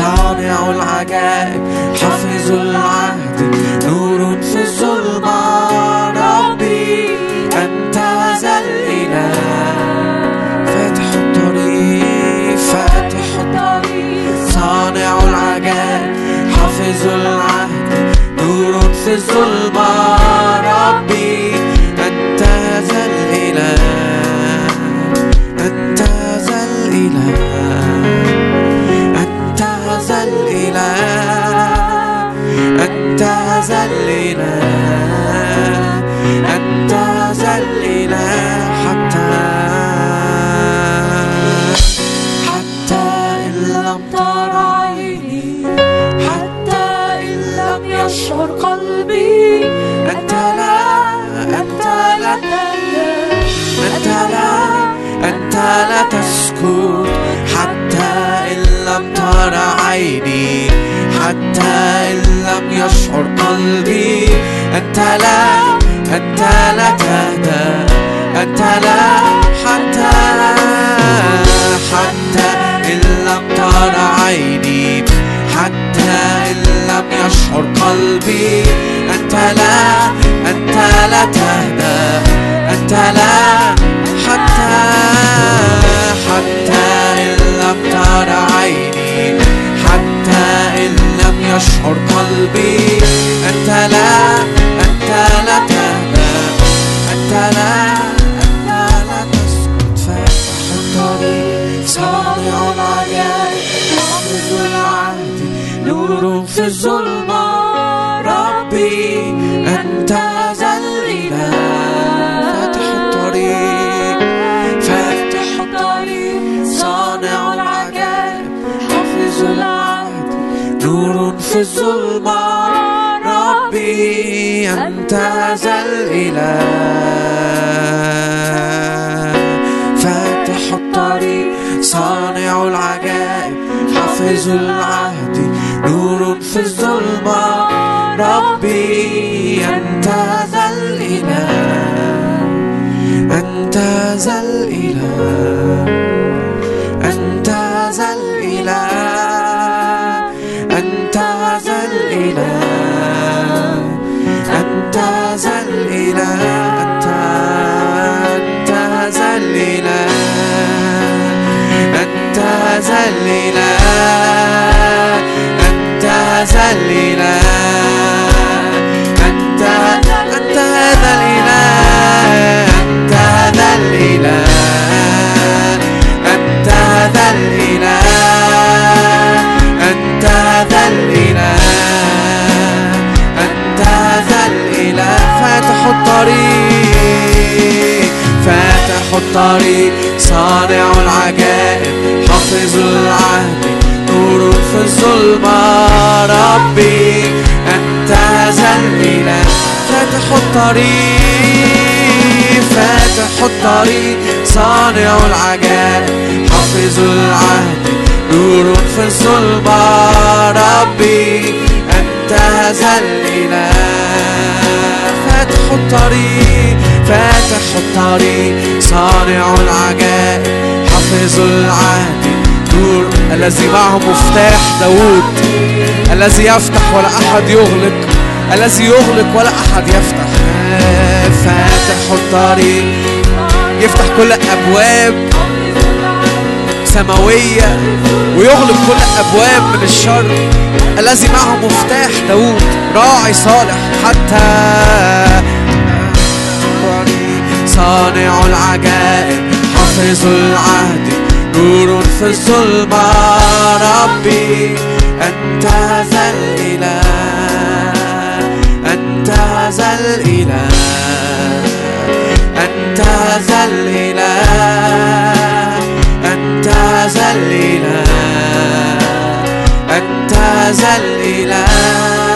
صانع العجائب حافظ العهد نور في الظلمة ربي أنت ذا الإله فاتح الطريق فاتح الطريق. صانع العجائب حافظ العهد نور في الظلمة أنت ذا الإله أنت ذا الإله حتى حتى إن لم ترى عيني حتى إن لم يشعر قلبي أنت لا أنت لا أنت لا أنت لا تسكت حتى إن لم ترى عيني. إن لم يشعر قلبي. أنت لا أنت لا تهدى. أنت لا حتى حتى إن لم ترى عيني. حتى إن لم يشعر قلبي. أنت لا أنت لا تهدى. أنت لا حتى حتى إن لم ترى عيني. حتى إن يشعر قلبي. أنت لا أنت لا تهدى أنت لا أنت لا تسكت. فاتح الطريق صانع العجائب حافظ العهد نور في الظلمة في الظلمة ربي أنت ذا الإله فاتح الطريق صانع العجائب حافظ العهد نور في الظلمة ربي أنت ذا الإله أنت ذا الإله أنت ذا الإله أنت ذا الإله أنت أنت هذا الإله أنت هذا الإله أنت هذا الإله أنت هذا الإله أنت هذا الإله فاتح الطريق فاتح الطريق صانع العجائب. حافظ العهد نور في الظلمة ربي. أنت هذا الإله فاتح الطريق فاتح الطريق صانع العجائب. حافظ العهد نور في الظلمة ربي. أنت هذا الإله فاتح الطريق فاتح الطريق صانع العجائب. حافظ العهد. نور الذي معه مفتاح داوود. الذي يفتح ولا أحد يغلق. الذي يغلق ولا أحد يفتح. فاتح الطريق. يفتح كل الأبواب سماوية. ويغلق كل الأبواب من الشر. الذي معه مفتاح داوود. راعي صالح حتى صانع العجائب. حافظ العهد. نور في الظلمة ربي. أنت ذا الإله. أنت ذا الإله. أنت ذا الإله. أنت ذا الإله. أنت ذا الإله.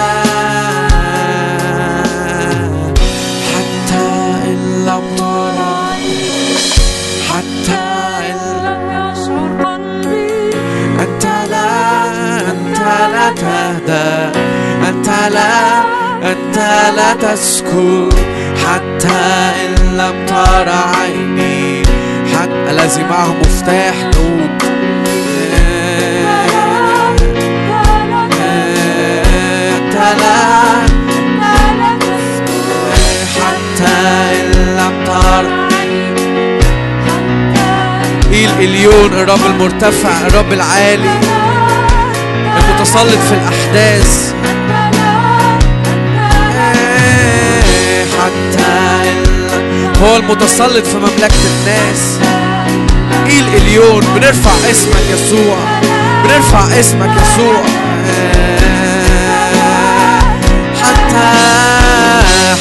أنت لا تسكت حتى إن لم ترى عيني. حتى الذي معه مفتاح نور. أنت لا حتى إن لم ترى. الإليون الرب المرتفع الرب العالي المتسلط في الأحداث. هو المتسلط في مملكة الناس. إيل إليون بنرفع اسمك يسوع. بنرفع اسمك يسوع. حتى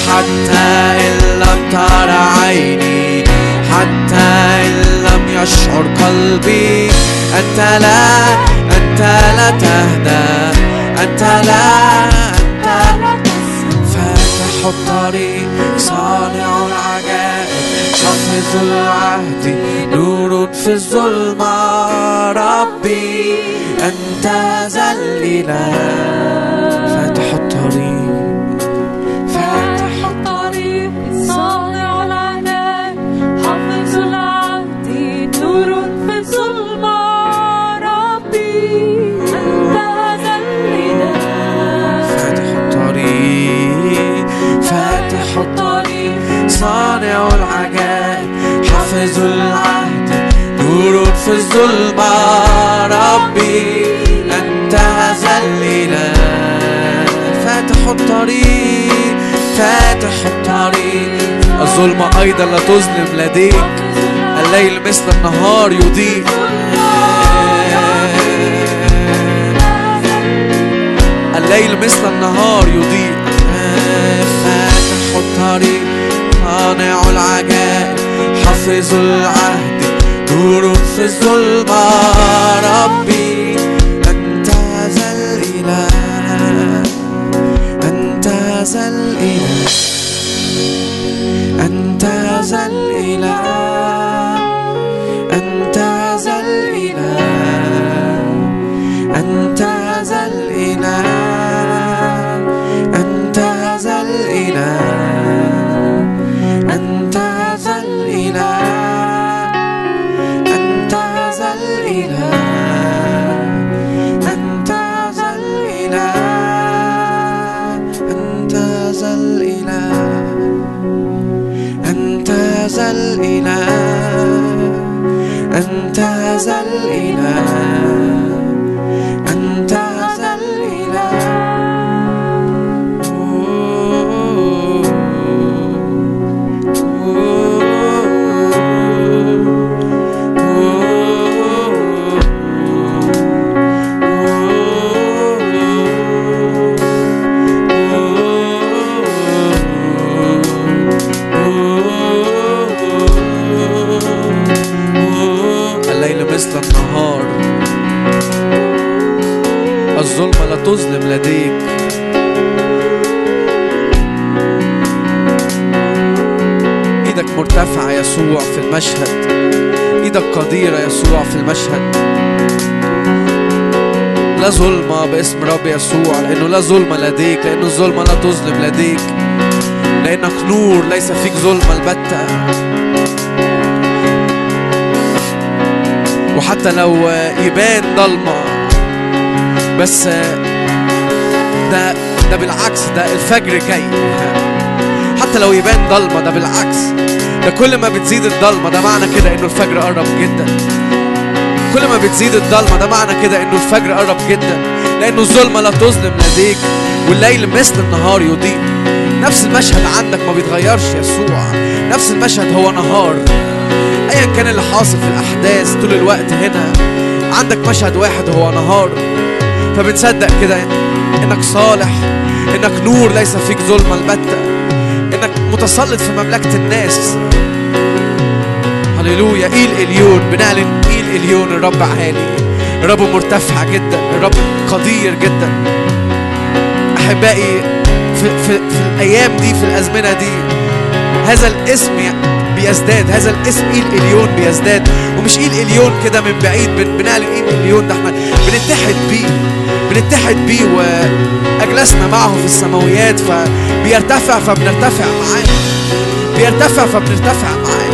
حتى إن لم تر عيني حتى إن لم يشعر قلبي. أنت لا أنت لا تهدى. أنت لا أنت فاتح الطريق صانع العجائب حافظ العهد نور في الظلمة. ربي أنت ذا الإله فاتح الطريق. فاتح الطريق. صانع حافظ العهد نور في الظلمة. ربي أنت ذا الإله فاتح الطريق. فاتح الطريق. صانع العجائب. حافظ العهد نور في الظلمة. ربي أنت ذا الإله فاتح الطريق فاتح الطريق. الظلمة أيضا لا تظلم لديك. الليل مثل النهار يضيء الليل مثل النهار يضيء فاتح الطريق صانع العجائب. حافظ العهد في الظلمة ربي أنت ذا الإله أنت ذا الإله أنت ذا الإله أنت ذا الإله أنت feeling الظلمة لا تظلم لديك. إيدك مرتفعة يسوع في المشهد. إيدك قديرة يسوع في المشهد. لا ظلمة باسم رب يسوع لأنه لا ظلمة لديك لأن الظلمة لا تظلم لديك. لأنك نور ليس فيك ظلمة البتة. وحتى لو يبان ضلمة بس ده ده بالعكس ده الفجر جاي. حتى لو يبان ضلمة ده بالعكس. ده كل ما بتزيد الضلمة ده معنى كده إنه الفجر قرب جدا. كل ما بتزيد الضلمة ده معنى كده إنه الفجر قرب جدا. لأنه الظلمة لا تظلم لديك والليل مثل النهار يضيء. نفس المشهد عندك ما بيتغيرش يسوع. نفس المشهد هو نهار. ايا كان اللي حاصل في الأحداث طول الوقت هنا عندك مشهد واحد هو نهار. فبتصدق كده إنك صالح إنك نور ليس فيك ظلمة البتة إنك متسلط في مملكة الناس. هللويا. إيل إليون. بنعلن إيل إليون. الرب عالي. الرب مرتفع جدا. الرب قدير جدا. أحبائي في, في, في الأيام دي في الأزمنة دي هذا الاسم بيزداد. هذا الاسم إيل إليون بيزداد. ومش إيل إليون كده من بعيد بن- بنعلن إيل إليون ده إحنا بنتحد بيه. بنتحد بيه وأجلسنا معه في السماويات فبيرتفع فبنرتفع معاه. بيرتفع فبنرتفع معاه.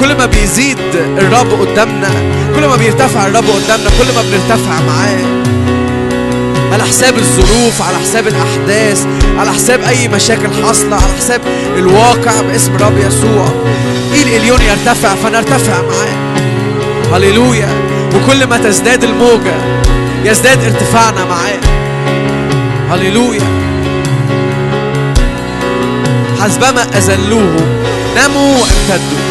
كل ما بيزيد الرب قدامنا كل ما بيرتفع الرب قدامنا كل ما بنرتفع معاه. على حساب الظروف على حساب الأحداث على حساب أي مشاكل حاصلة على حساب الواقع باسم الرب يسوع. إيل إليون يرتفع فنرتفع معاه. هللويا. وكل ما تزداد الموجة يزداد ارتفاعنا معاه. هللويا. حسبما أذلوه نموا وامتدوا.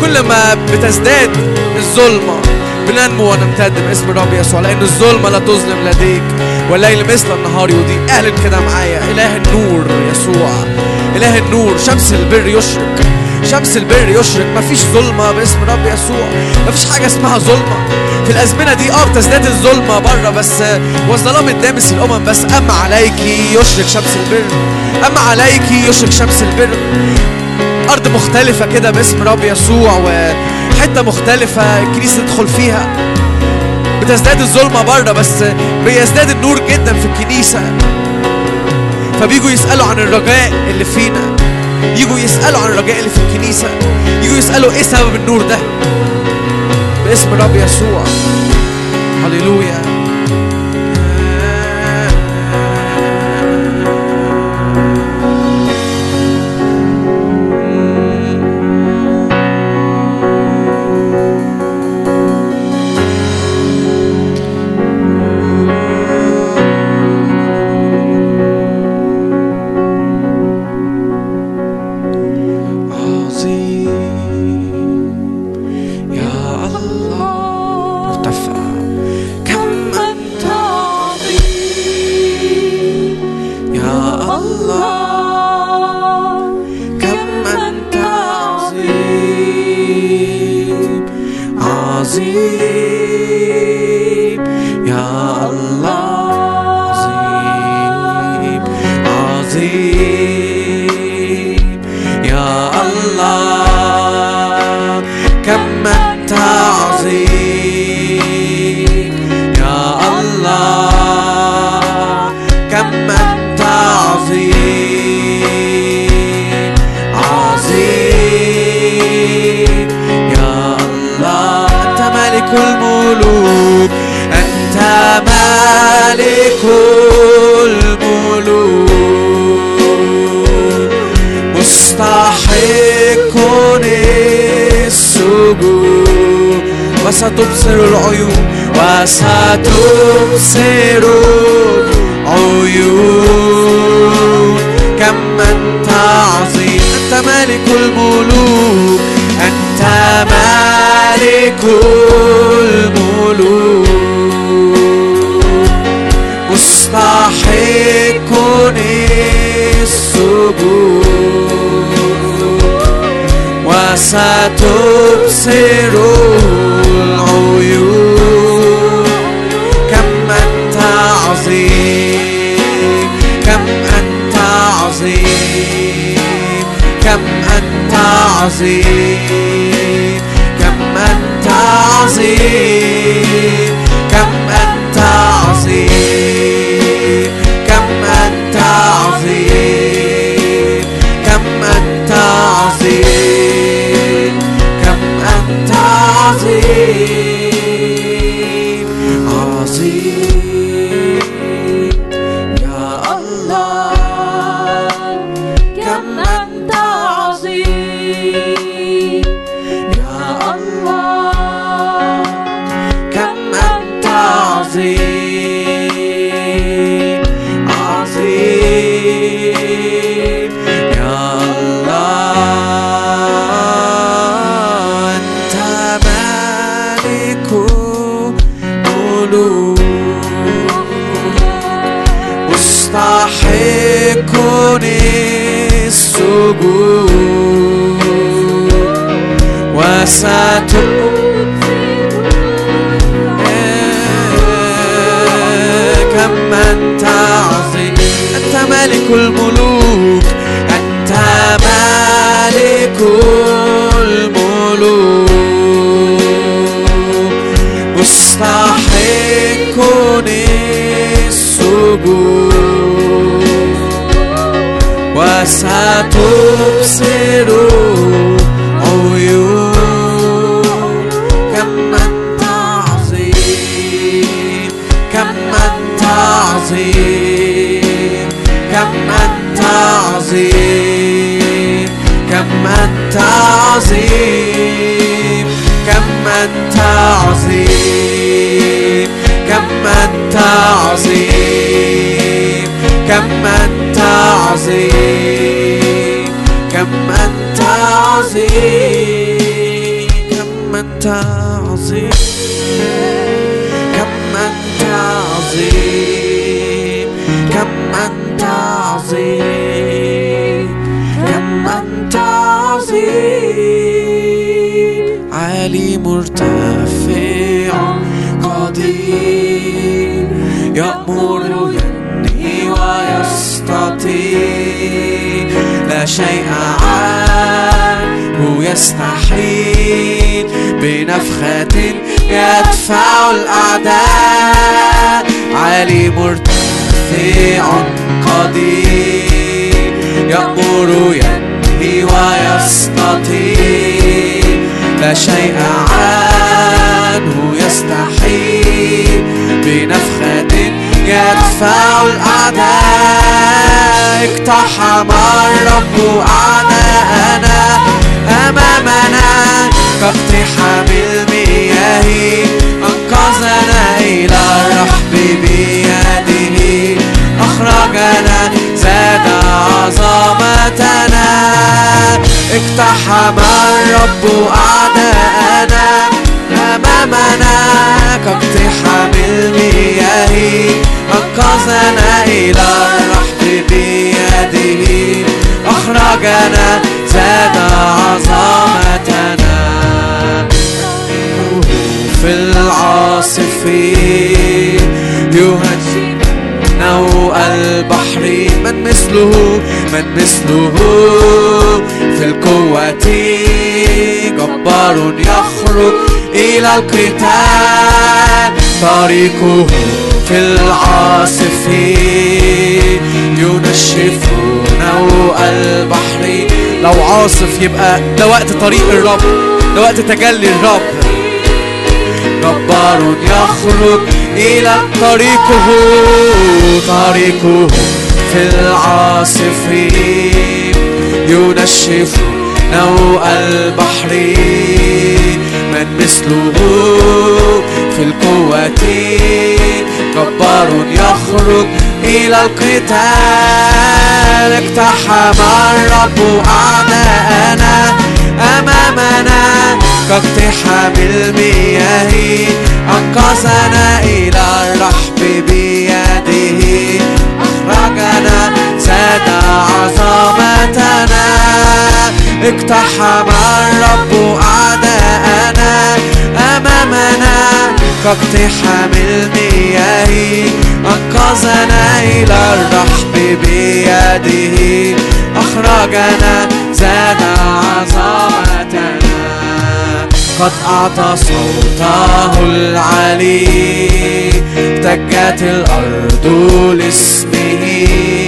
كل ما بتزداد الظلمة بننمو ونمتد باسم الرب يسوع لأن الظلمة لا تظلم لديك. والليل مثل النهار يضيء اعلن كده معايا. إله النور يسوع إله النور شمس البر يشرق شمس البر يشرق. مفيش ظلمة باسم الرب يسوع مفيش حاجة اسمها ظلمة. في الأزمنة دي آه بتزداد الظلمة بره بس والظلام الدامس الأمم. بس أما عليكي يشرق شمس البر أما عليكي يشرق شمس البر. أرض مختلفة كده باسم رب يسوع وحتة مختلفة الكنيسة تدخل فيها. بتزداد الظلمة بره بس بيزداد النور جدا في الكنيسة. فبيجوا يسألوا عن الرجاء اللي فينا. يجوا يسألوا عن الرجاء اللي في الكنيسة. يجوا يسألوا إيه سبب النور ده؟ باسم الرب يسوع. هللويا. وستبصر العيون وستبصر العيون كم أنت عظيم أنت ملك الملوك أنت ملك الملوك. مستحق السجود وستبصر عظيم. كم أنت عظيم. عظيم كم أنت عظيم عظيم كم أنت عظيم؟ كم أنت عظيم؟ كم أنت عظيم؟ كم أنت عظيم عالي مرتفع قدير يأمر ينهي ويستطيع. لا شيء عنه يستحيل. بنفخة يدفع الأعداء. عالي مرتفع قدير يأمر ينهي ويستطيع لا شيء عنه يستحيل. بنفخة يدفع الأعداء. اقتحم الرب أعداءنا أمامنا. كاقتحام المياه أنقذنا إلى الرحب بيده. أخرجنا زاد عظمتنا. اقتحم الرب أعداءنا أمامنا. كاقتحام المياه أنقذنا إلى الرحب بيده. أخرجنا زاد عظمتنا. في العاصف يهجي نوء البحر. من مثله من مثله. في القوة جبار يخرج إلى القتال. طريقه في العاصف. ينشف نوء البحر. لو عاصف يبقى ده وقت طريق الرب ده وقت تجلي الرب. جبار يخرج إلى طريقه طريقه في العاصف. ينشف نوء البحر من مثله في القوة. جبار يخرج إلى القتال اقتحم الرب أعداءنا أمامنا. كاقتحام المياه أنقذنا إلى الرحب بيده. أخرجنا زاد عظمتنا اقتحم الرب أعداءنا أمامنا. كاقتحام المياه أنقذنا إلى الرحب بيده. أخرجنا زاد عظمتنا. قد أعطى صوته العلي تجت الأرض لاسمه.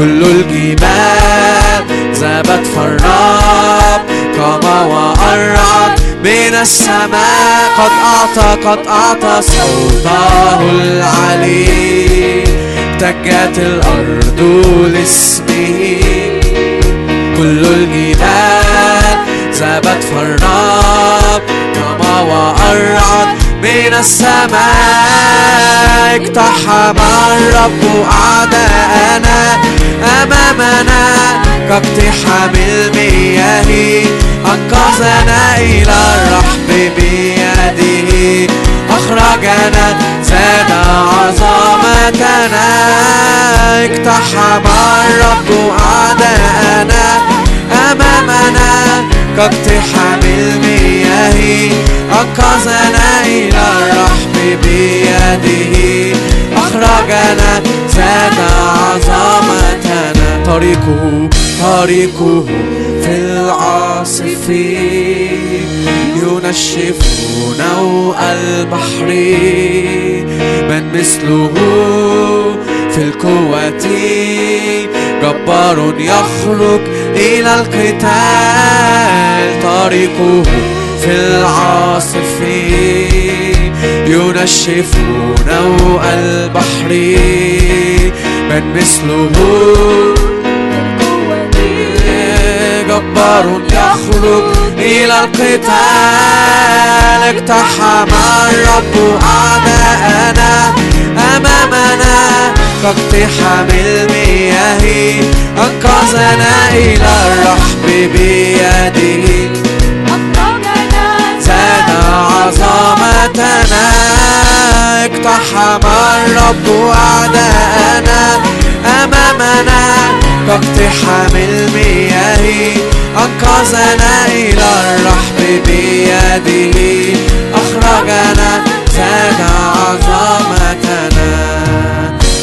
كل الجبال ذابت فالرب قام وأرعد من السماء. قد أعطى قد أعطى صوته العلي تجت الأرض لاسمه. كل الجبال ذابت فالرب كما وأرعد من السماء. اقتحم الرب أعداءنا أمامنا. كاقتحام المياه. أنقذنا إلى الرحب بيده. أخرجنا زاد عظمتنا. اقتحم الرب أعداءنا أمامنا. كاقتحام المياه أنقذنا إلى الرحب بيده. أخرجنا زاد عظمتنا. طريقه طريقه في العاصف. ينشف نوء البحر. من مثله في القوة. جبار يخرج إلى القتال. طريقه في العاصف. ينشف نوء البحر. من مثله جبار يخرج إلى القتال. اقتحم الرب أعداءنا أمامنا. كاقتحام المياه أنقذنا إلى الرحب بيده. زاد عظمتنا. اقتحم الرب أعداءنا أمامنا. كاقتحام المياه أنقذنا إلى الرحب بيده. أخرجنا. زاد عظمتنا.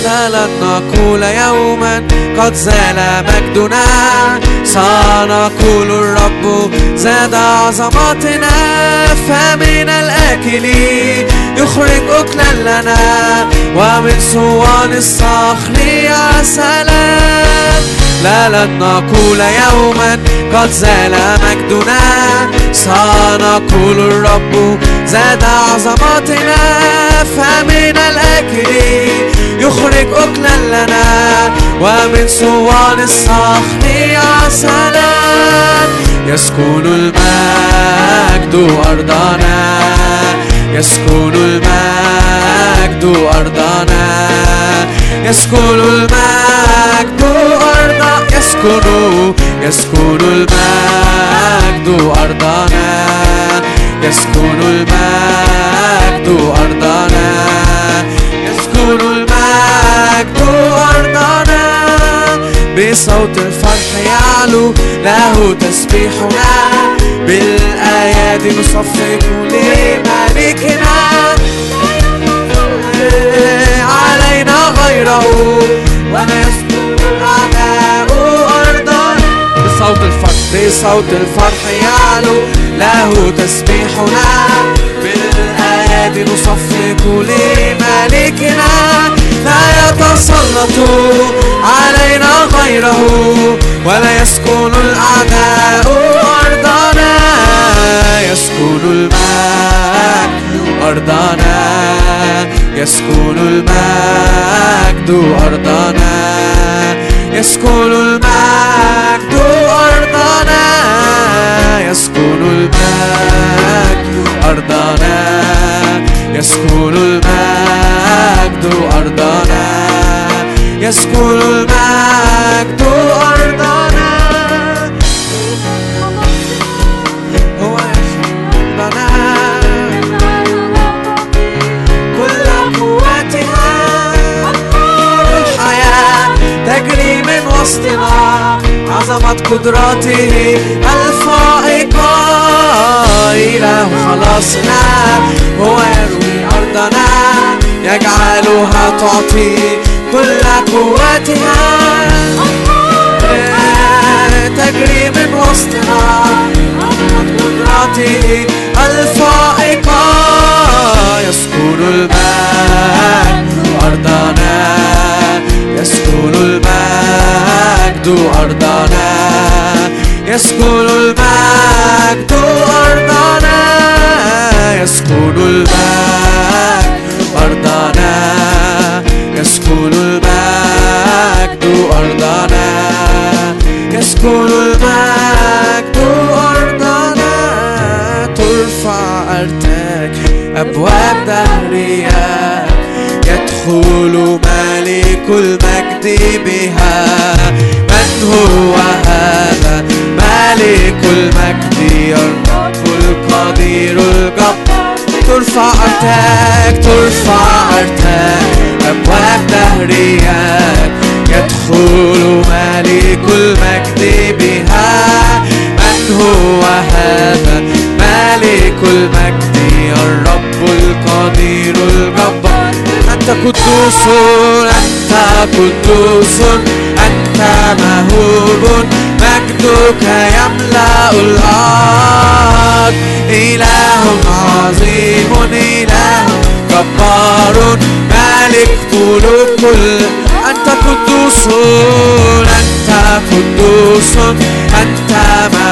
لن نقول يوما قد زال مجدنا سنقول الرب زاد عظمتنا فمن الآكل يخرج أكلا لنا ومن صوان الصخر عسلا لا لن نقول يوما قد زال مجدنا سنقول الرب زاد عظمتنا فمن الأكل يخرج أكلا لنا ومن صوان الصخر عسلا يسكن المجد أرضنا يسكن المجد أرضنا. يسكن المجد أرضنا. يسكن يسكن المجد أرضنا. يسكن المجد أرضنا. يسكن المجد أرضنا. بصوت الفرح يعلو له تسبيحنا. بالأيادي نصفق لملكنا علينا غيره ولا يسكن الأعداء أرضنا بصوت الفرح بصوت الفرح يعلو له تسبيحنا. بالأيادي نصفق لملكنا لا يتسلط علينا غيره ولا يسكن الأعداء أرضنا يسكن المجد أرضنا يسكن المجد أرضنا يسكن المجد أرضنا يسكن المجد أرضنا يسكن المجد أرضنا يسكن المجد أرضنا وسطنا عظمة قدراته الفائقة إله خلاصنا. هو يروي أرضنا يجعلها تعطي كل قوتها. تجري من وسطنا. عظمة قدراته الفائقة يسكن المجد أرضنا. يسكن المجد أرضنا. يسكن المجد أرضنا. يسكن المجد أرضنا. يسكن المجد أرضنا. يسكن المجد أرضنا. ترفع أرتاك أبواب دهرية يدخل ملك المجد بها. من هو هذا؟ ملك المجد الرب القدير الجبار ترفع أرتاك ترفع أرتاك. أبواب دهريات يدخل ملك المجد بها. من هو هذا؟ ملك المجد الرب القدير الجبار أنت قدوس أنت قدوس أنت مهوب. مجدك يملأ الأرض. إله عظيم إله جبار. ملك ملوك. كل أنت قدوس أنت قدوس أنت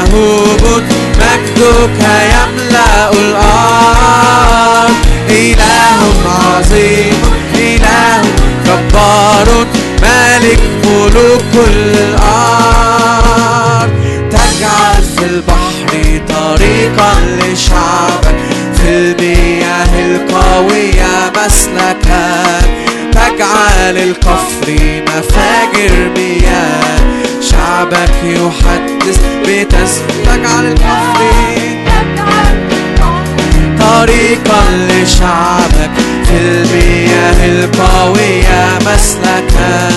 هبط مجدك يملأ الأرض. إله عظيم إله جبار ملك ملوك كل الأرض. تجعل في البحر طريقا لشعبك في المياه القوية مسلكا. تجعل الكفر مفاجر مياه. شعبك يحدث بتسبيح تجعل الكفر طريقا لشعبك في المياه القوية مسلكا.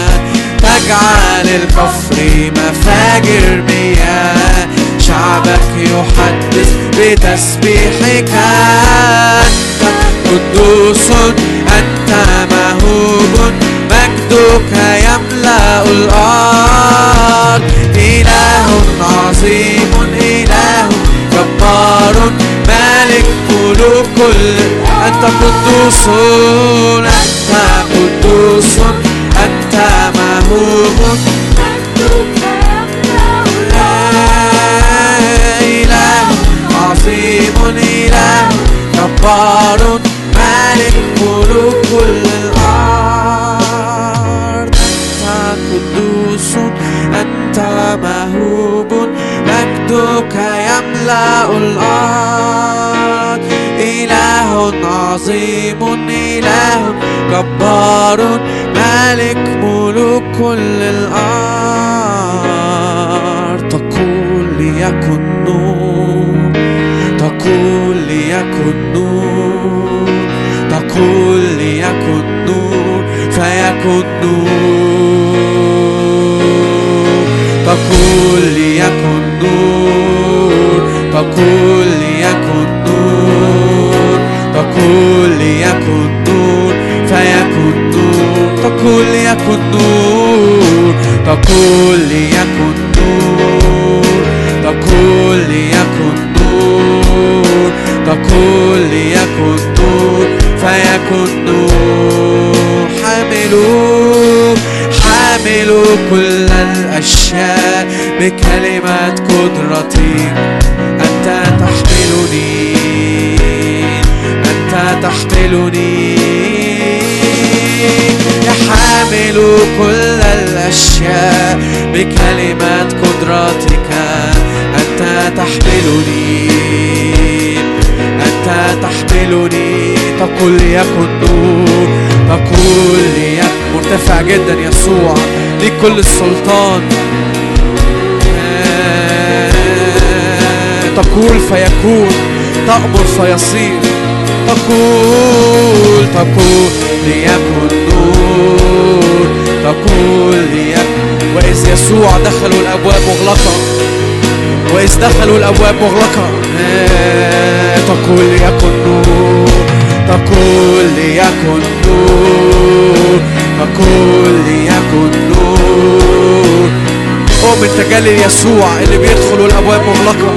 تجعل الكفر مفاجر مياه. شعبك يحدث بتسبيحك. قدوس أنت مهوب مجدك يملأ الأرض إله عظيم إله جبار. مالك ملوك كل أنت قدوس أنت قدوس أنت مهوب. إله عظيم إله جبار. عظيم إله جبار. مالك ملوك الأرض تقول ليكن نور تقول ليكن نور. تقول ليكن نور فيكن نور تقول ليكن نور تقول ليكن نور تقول ليكن نور فيكن نور تقول ليكن نور تقول ليكن نور تقول ليكن نور تقول ليكن نور فيكن نور حاملوا حاملوا كل الأشياء بكلمة قدرتك أنت تحملني. أنت تحملني. يا حامل كل الأشياء بكلمة قدرتك. أنت تحملني. أنت تحملني. تقول ليكن نور تقول ليكن مرتفع جدا يسوع ليك كل السلطان. تقول فيكون تأمر فيصير. تقول تقول ليكن نور تقول ليكن وإذ يسوع دخلوا الأبواب مغلقة. وإذ دخلوا الأبواب مغلقة. تقول ليكن نور تقول ليكن نور تقول ليكن نور قوم التجلي يسوع اللي بيدخلوا الأبواب مغلقة.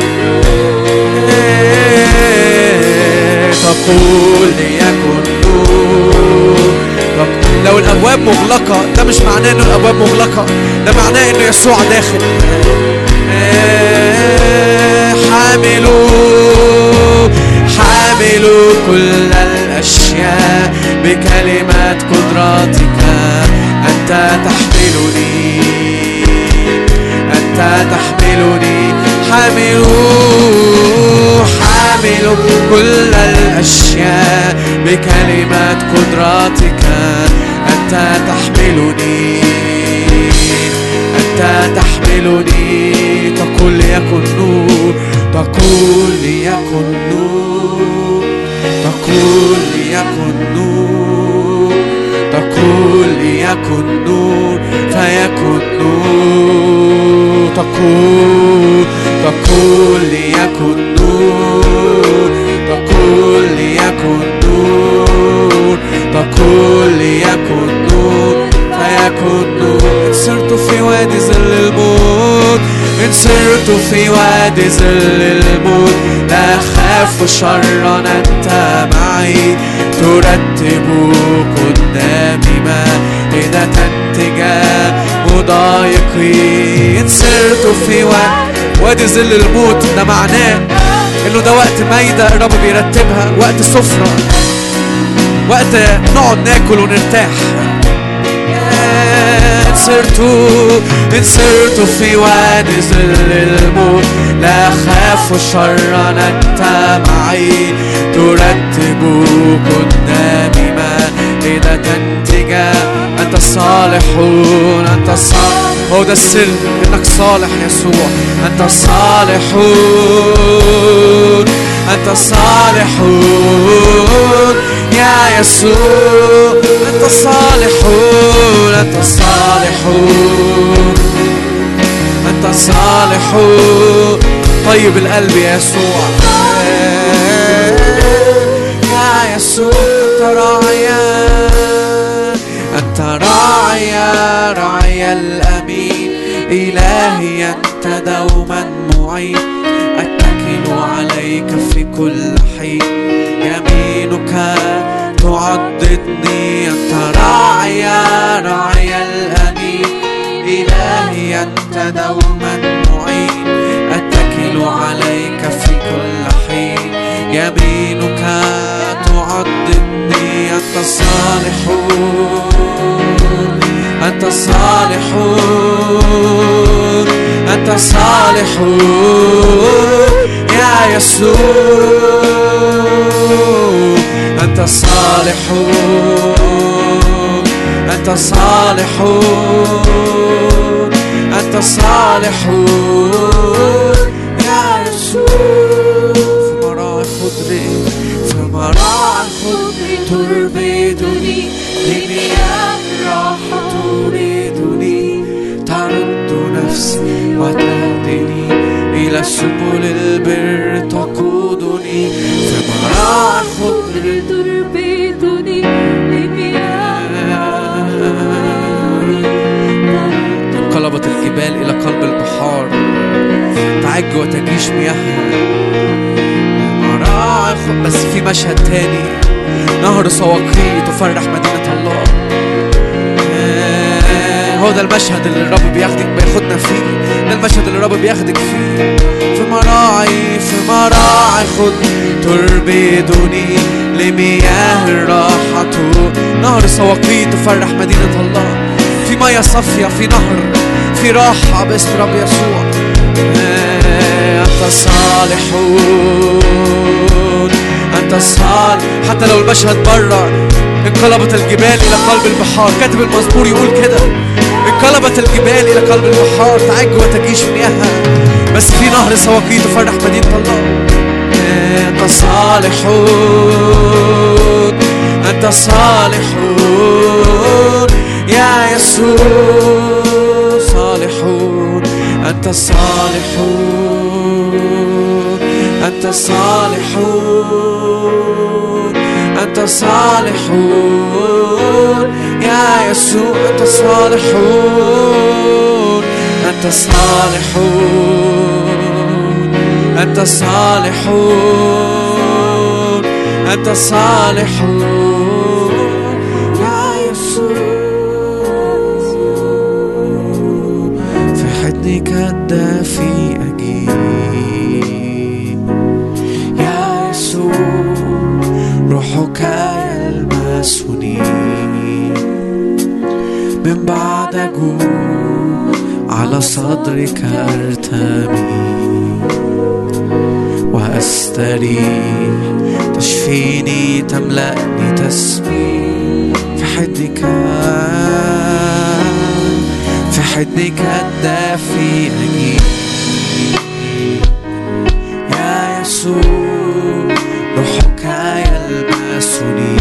تقول ليكن نور لو الأبواب مغلقة ده مش معناه إنه الأبواب مغلقة ده معناه إنه يسوع داخل. حاملوا حاملوا كل الأشياء بكلمات قدرتك أنت تحملني. أنت تحملني. حاملوا حامل كل الأشياء بكلمات قدرتك أنت تحملني. أنت تحملني. تقول ليكن نور تقول ليكن نور. تقول ليكن نور تقول ليكن نور فيكن نور تقول تقول ليكن نور تقول ليكن نور تقول ليكن نور فيكن نور إن سرت في وادي ظل الموت إن سرت في وادي ظل الموت أخاف شرا أنت معي. ترتب قدامي مائدة تجاه مضايقي. إن في وادي وادي ظل الموت ده معناه إنه ده وقت مايدة الرب بيرتبها وقت سفرة وقت نقعد ناكل ونرتاح. إن سرت في وادي ظل الموت. لا أخاف شرا أنت معي. ترتب قدامي مائدة تجاه أنت صالحون أنت صالح. هو ده السر إنك صالح يسوع. أنت صالحون أنت صالحون. يا يسوع أنت صالحون أنت صالحون أنت صالحون طيب القلب يا يسوع يا يسوع أنت راعيا أنت راعيا راعيا الأمين إلهي أنت دوما معين. تعضدني أنت راعيا راعيا الأمين. إلهي أنت دوما معين. أتكل عليك في كل حين. يمينك تعضدني أنت صالحون أنت صالحون أنت صالحون يا يسوع. أنت صالحون أنت صالحون أنت صالحون يا يسوع. خضري في مراعي خضري تربدني. لمياه الراحة تريدني ترد نفسي وتهدني. إلى سبل البر تقودني. في مراعي الجبال إلى قلب البحار. تعج وتجيش مياهها. بس في مشهد تاني. نهر سواقي تفرح مدينة الله. هو ده المشهد اللي الرب بياخدك بياخدنا فيه. ده المشهد اللي الرب بياخدك فيه. في مراعي في مراعي خد تربدني لمياه الراحة. نهر سواقي تفرح مدينة الله. في مياه صافية في نهر في راحة باسم رب يسوع. أنت صالحون أنت صالح. حتى لو المشهد بره انقلبت الجبال إلى قلب البحار. كاتب المزمور يقول كده. انقلبت الجبال إلى قلب البحار تعج وتجيش مياهها بس في نهر سواقي تفرح مدينة الله. أنت صالحون أنت صالحون يا يسوع صالحون أنت صالحون أنت صالحون أنت صالحون يا يسوع أنت صالحون أنت صالحون أنت صالحون أنت صالحون. يا يسوع في حضنك الدافي بعد أجوع على صدرك أرتمي وأستريح تشفيني تملأني تسبيح في حضنك في حضنك الدافي أجيب. يا يسوع روحك يلمسني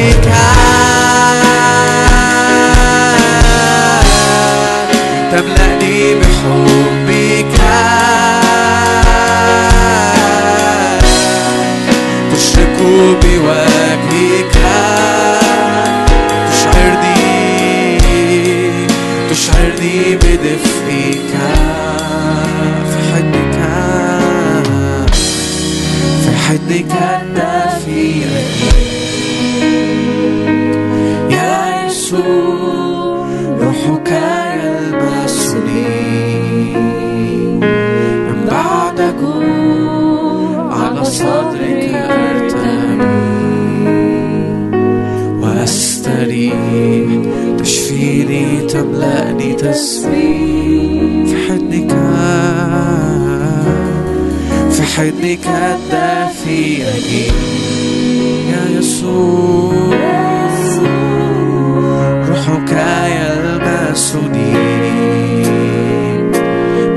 تسقيني تسبيح في حضنك في حضنك الدافئ يا يسوع روحك يلمسني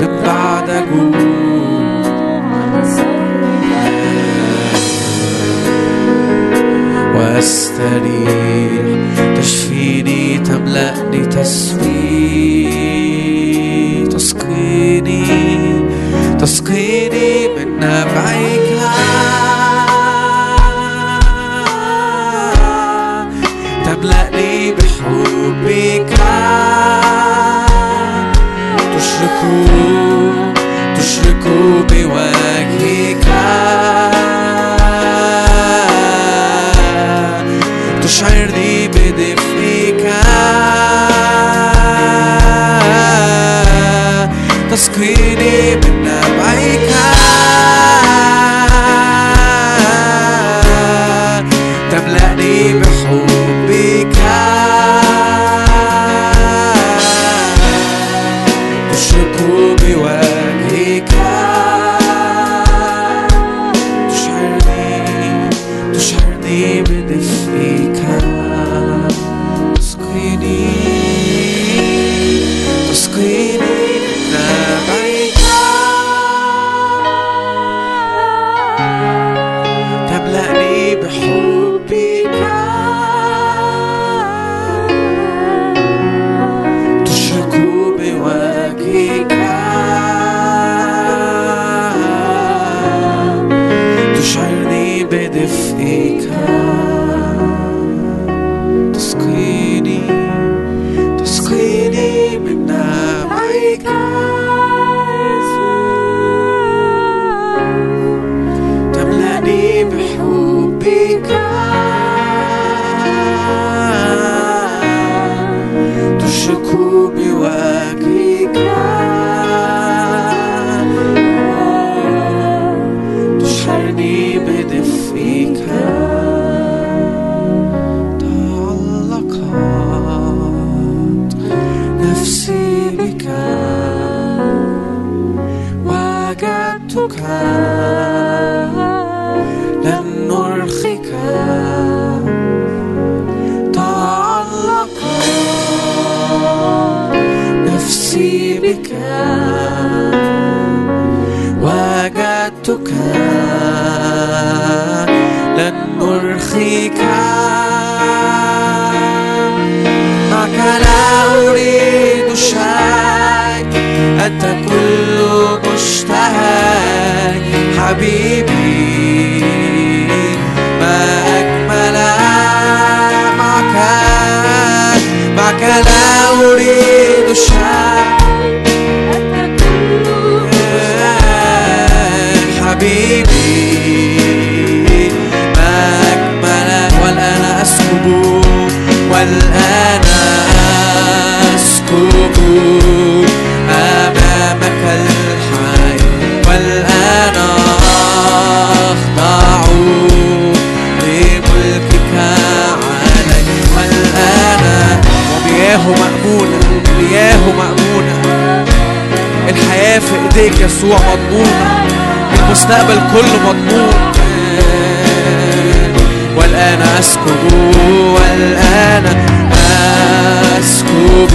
من بعد وأستريح. تشفيني تملأني تسبيح تسقيني تسقيني من نبعك تملأني بحبك. تشرك تسقيني حبيبي ما أجمل معك معك لا أريد شيء حبيبي ما أجمل والآن أسكب والآن ايديك يسوع مضمونة المستقبل كله مضمون. والآن أسكب والآن أسكب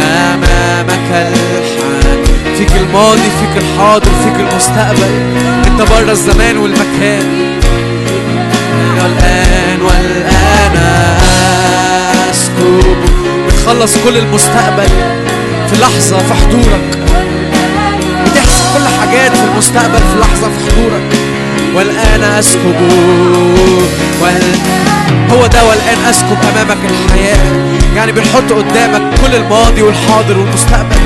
أمامك الحال. فيك الماضي فيك الحاضر فيك المستقبل. انت بره الزمان والمكان. والآن والآن أسكب. بتخلص كل المستقبل في لحظة في حضورك. كل حاجات في المستقبل في لحظة في حضورك. والآن أسكب. هو ده والآن أسكب أمامك الحياة. يعني بنحط قدامك كل الماضي والحاضر والمستقبل.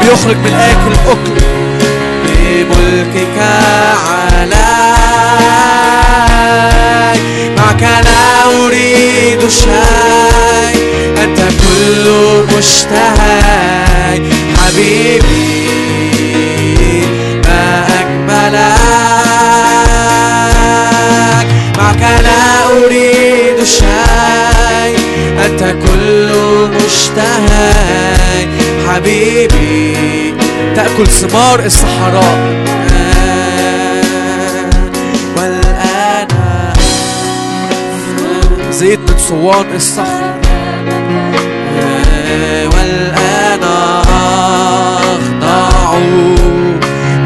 بيخرج من الآكل أكل بملكك علي معك لا أريد شيء أنت كل مشتهى حبيبي ما أجملك معك لا أريد شيء أنت كل مشتهى حبيبي تأكل ثمار الصحراء. زيت من صوان الصخر والآن أخضع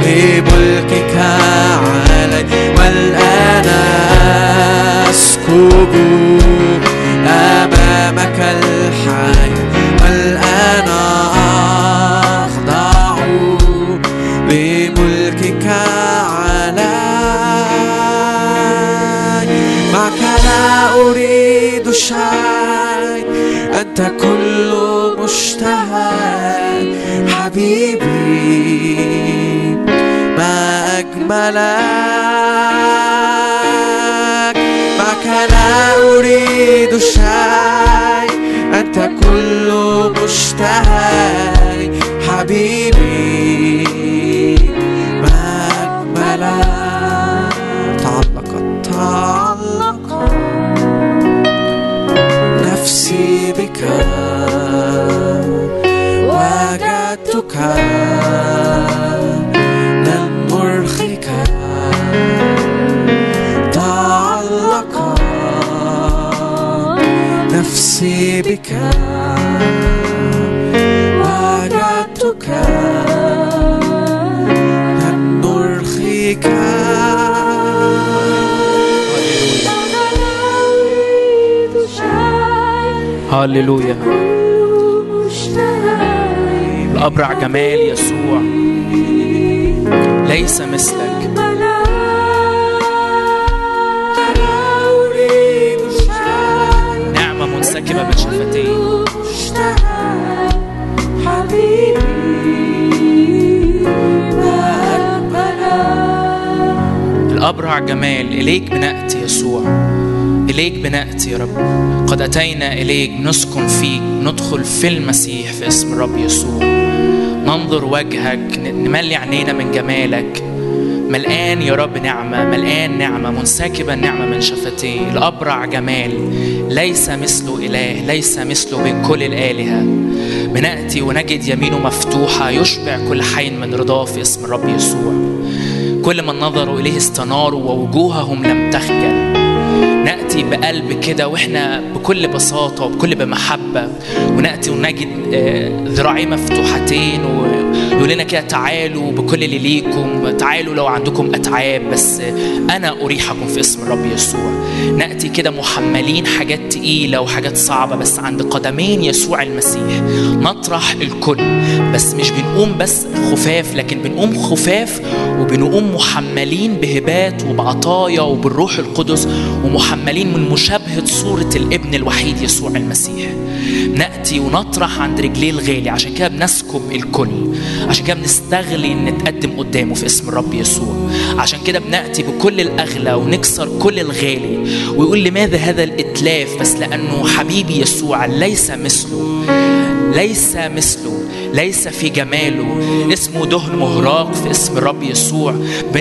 لملكك علي والآن أسكب أمامك الحياة والآن أريد شيء أنت كل مشتهى حبيبي. ما أجملك. معك لا أريد شيء أنت كل مشتهى هللويا الأبرع جمال يسوع. ليس مثلك. نعمة منسكبة من شفتيه الأبرع جمال إليك بنأتي يسوع. إليك بنأتي يا رب. قد أتينا إليك نسكن فيك ندخل في المسيح في اسم الرب يسوع. ننظر وجهك نملي عينينا من جمالك. ملقان يا رب نعمة ملقان نعمة منسكبة النعمة من شفتيه. الأبرع جمال ليس مثله إله ليس مثله بين كل الآلهة. بنأتي ونجد يمينه مفتوحة يشبع كل حي من رضاه في اسم الرب يسوع. كل من نظروا إليه استناروا ووجوههم لم تخجل. نأتي بقلب كده وإحنا بكل بساطة وبكل بمحبة ونأتي ونجد آه، ذراعي مفتوحتين ويقول لنا كده تعالوا بكل اللي ليكم تعالوا لو عندكم أتعاب بس أنا أريحكم في اسم الرب يسوع. نأتي كده محملين حاجات تقيلة وحاجات صعبة بس عند قدمين يسوع المسيح. نطرح الكل بس مش بنقوم بس خفاف لكن بنقوم خفاف وبنقوم محملين بهبات وبعطايا وبالروح القدس ومحملين من مشابهة صورة الابن الوحيد يسوع المسيح. نأتي ونطرح عند رجليه الغالي عشان كده بنسكب الكل. عشان كده بنستغلي إن نتقدم قدامه في اسم الرب يسوع. عشان كده بنأتي بكل الأغلى ونكسر كل الغالي ويقول لماذا هذا الإتلاف؟ بس لأنه حبيبي يسوع ليس مثله ليس مثله. ليس في جماله. اسمه دهن مهراق في اسم الرب يسوع.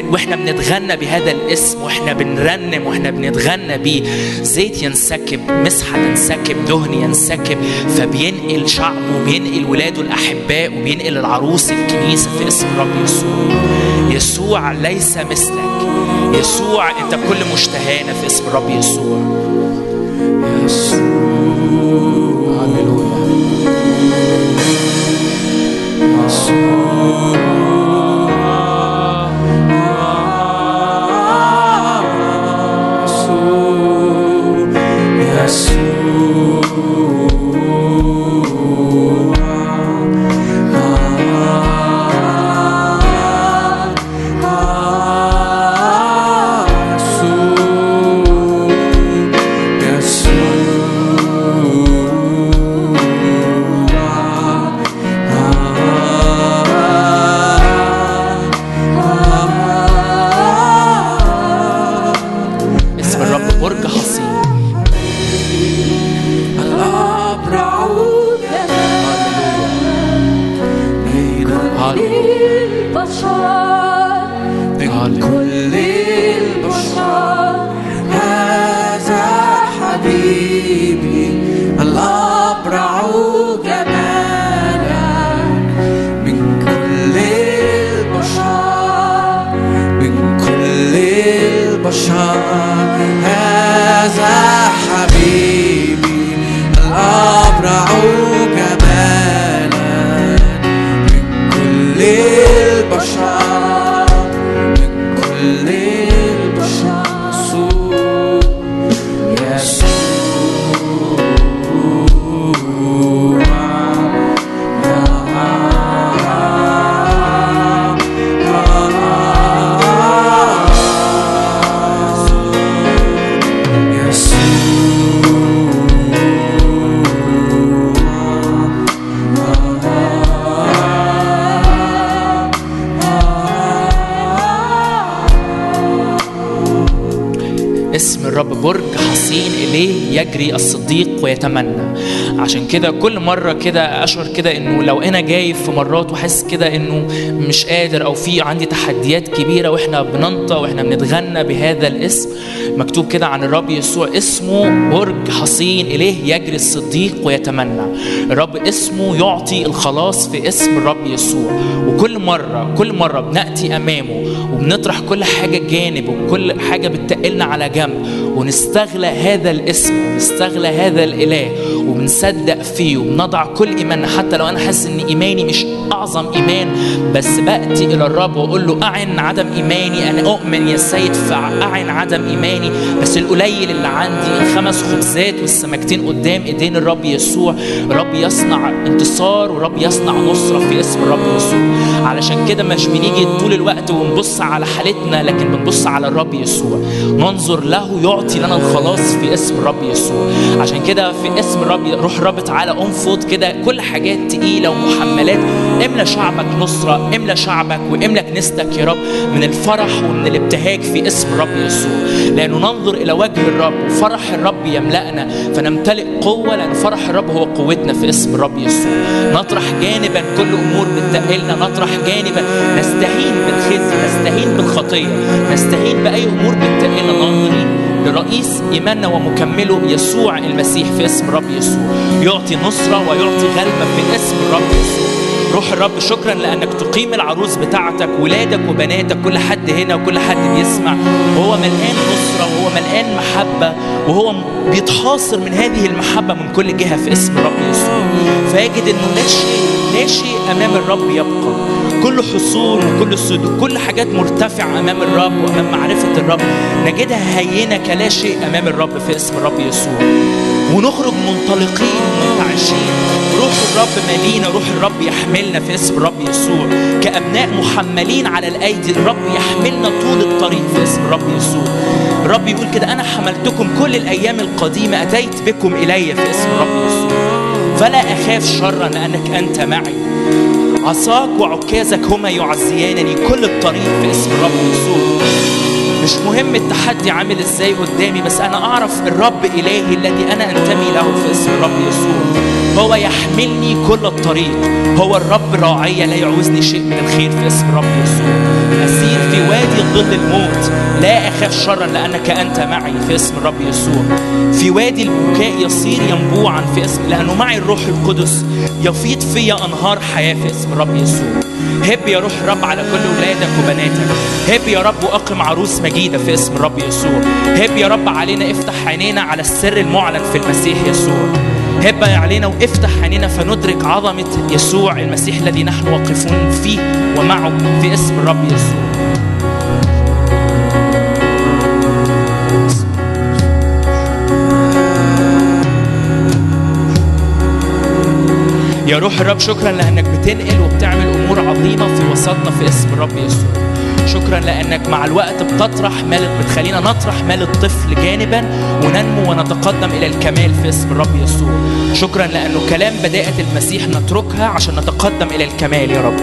وإحنا بنتغنى بهذا الاسم وإحنا بنرنم وإحنا بنتغنى بيه. زيت ينسكب مسحة تنسكب دهن ينسكب. فبينقل شعبه وبينقل ولاده الأحباء وبينقل العروس الكنيسة في اسم الرب يسوع. يسوع ليس مثلك. يسوع انت كل مشتهانا في اسم الرب يسوع هللويا. يسوع من كل يجري الصديق ويتمنى. عشان كده كل مرة كده أشعر كده إنه لو أنا جاي في مرات وحاسس كده إنه مش قادر أو في عندي تحديات كبيرة وإحنا بننطق وإحنا بنتغنى بهذا الاسم مكتوب كده عن الرب يسوع اسمه برج حصين إليه يجري الصديق ويتمنى. الرب اسمه يعطي الخلاص في اسم الرب يسوع. وكل مرة كل مرة بنأتي أمامه وبنطرح كل حاجة جانب وكل حاجة بتقلنا على جنب ونستغلى هذا الاسم ونستغلى هذا الإله وبنصدق فيه وبنضع كل إيماننا حتى لو أنا حاسس إن إيماني مش أعظم إيمان. بس بأتي إلى الرب وأقول له أعن عدم إيماني. أنا أؤمن يا سيد فأعن عدم إيماني. بس القليل اللي عندي الخمس خبزات والسمكتين قدام إيدين الرب يسوع. الرب يصنع انتصار ورب يصنع نصرة في اسم الرب يسوع. علشان كده مش بنيجي طول الوقت ونبص على حالتنا لكن بنبص على الرب يسوع. ننظر له يعطي لنا الخلاص في اسم الرب يسوع. عشان كده في اسم الرب روح الرب تعالى انفض كده كل حاجات تقيلة ومحملات. املى شعبك نصرة املى شعبك واملى كنيستك يا رب من الفرح ومن الابتهاج في اسم الرب يسوع. لأنه ننظر إلى وجه الرب وفرح الرب يملأنا فنمتلئ قوة لأن فرح الرب هو قوتنا في اسم الرب يسوع. نطرح جانبا كل أمور بتقلنا نطرح جانبا. نستهين بالخزي نستهين بالخطية نستهين بأي أمور بتقلنا. ناظرين لرئيس إيماننا ومكمله يسوع المسيح في اسم الرب يسوع. يعطي نصرة ويعطي غلبة في اسم الرب يسوع. روح الرب شكرا لأنك تقيم العروس بتاعتك ولادك وبناتك كل حد هنا وكل حد بيسمع. وهو ملقان نصره وهو ملقان محبة وهو بيتحاصر من هذه المحبة من كل جهة في اسم الرب يسوع. فيجد إنه لا شيء لا شيء أمام الرب يبقى. كل حصول وكل صدور كل حاجات مرتفعة أمام الرب وأمام معرفة الرب. نجدها هينة كلا شيء أمام الرب في اسم الرب يسوع. ونخرج منطلقين منتعشين. روح الرب مالينا روح الرب يحملنا في اسم الرب يسوع. كأبناء محملين على الأيدي الرب يحملنا طول الطريق في اسم الرب يسوع. الرب يقول كده أنا حملتكم كل الأيام القديمة أتيت بكم إلي في اسم الرب يسوع. فلا أخاف شرا لأنك أنت معي. عصاك وعكازك هما يعزيانني كل الطريق في اسم الرب يسوع. مش مهم التحدي عامل إزاي قدامي بس أنا أعرف الرب إلهي الذي أنا أنتمي له في اسم الرب يسوع. هو يحملني كل الطريق. هو الرب راعي لا يعوزني شيء من الخير في اسم الرب يسوع. أسير في وادي ظل الموت لا أخاف شرا لأنك أنت معي في اسم الرب يسوع. في وادي البكاء يصير ينبوعا في اسم لأنه معي الروح القدس يفيض فيا أنهار حياة في اسم الرب يسوع. هب يا روح الرب على كل ولادك وبناتك. هب يا رب وأقم عروس مجيدة في اسم الرب يسوع. هب يا رب علينا افتح عينينا على السر المعلن في المسيح يسوع. هب علينا وافتح عينينا فندرك عظمة يسوع المسيح الذي نحن واقفون فيه ومعه في اسم الرب يسوع. يا روح الرب شكرا لأنك بتنقل وبتعمل أمور عظيمة في وسطنا في اسم الرب يسوع. شكرا لأنك مع الوقت بتطرح مال بتخلينا نطرح مال الطفل جانبا وننمو ونتقدم إلى الكمال في اسم الرب يسوع. شكرا لأنه كلام بداءة المسيح نتركها عشان نتقدم إلى الكمال يا رب.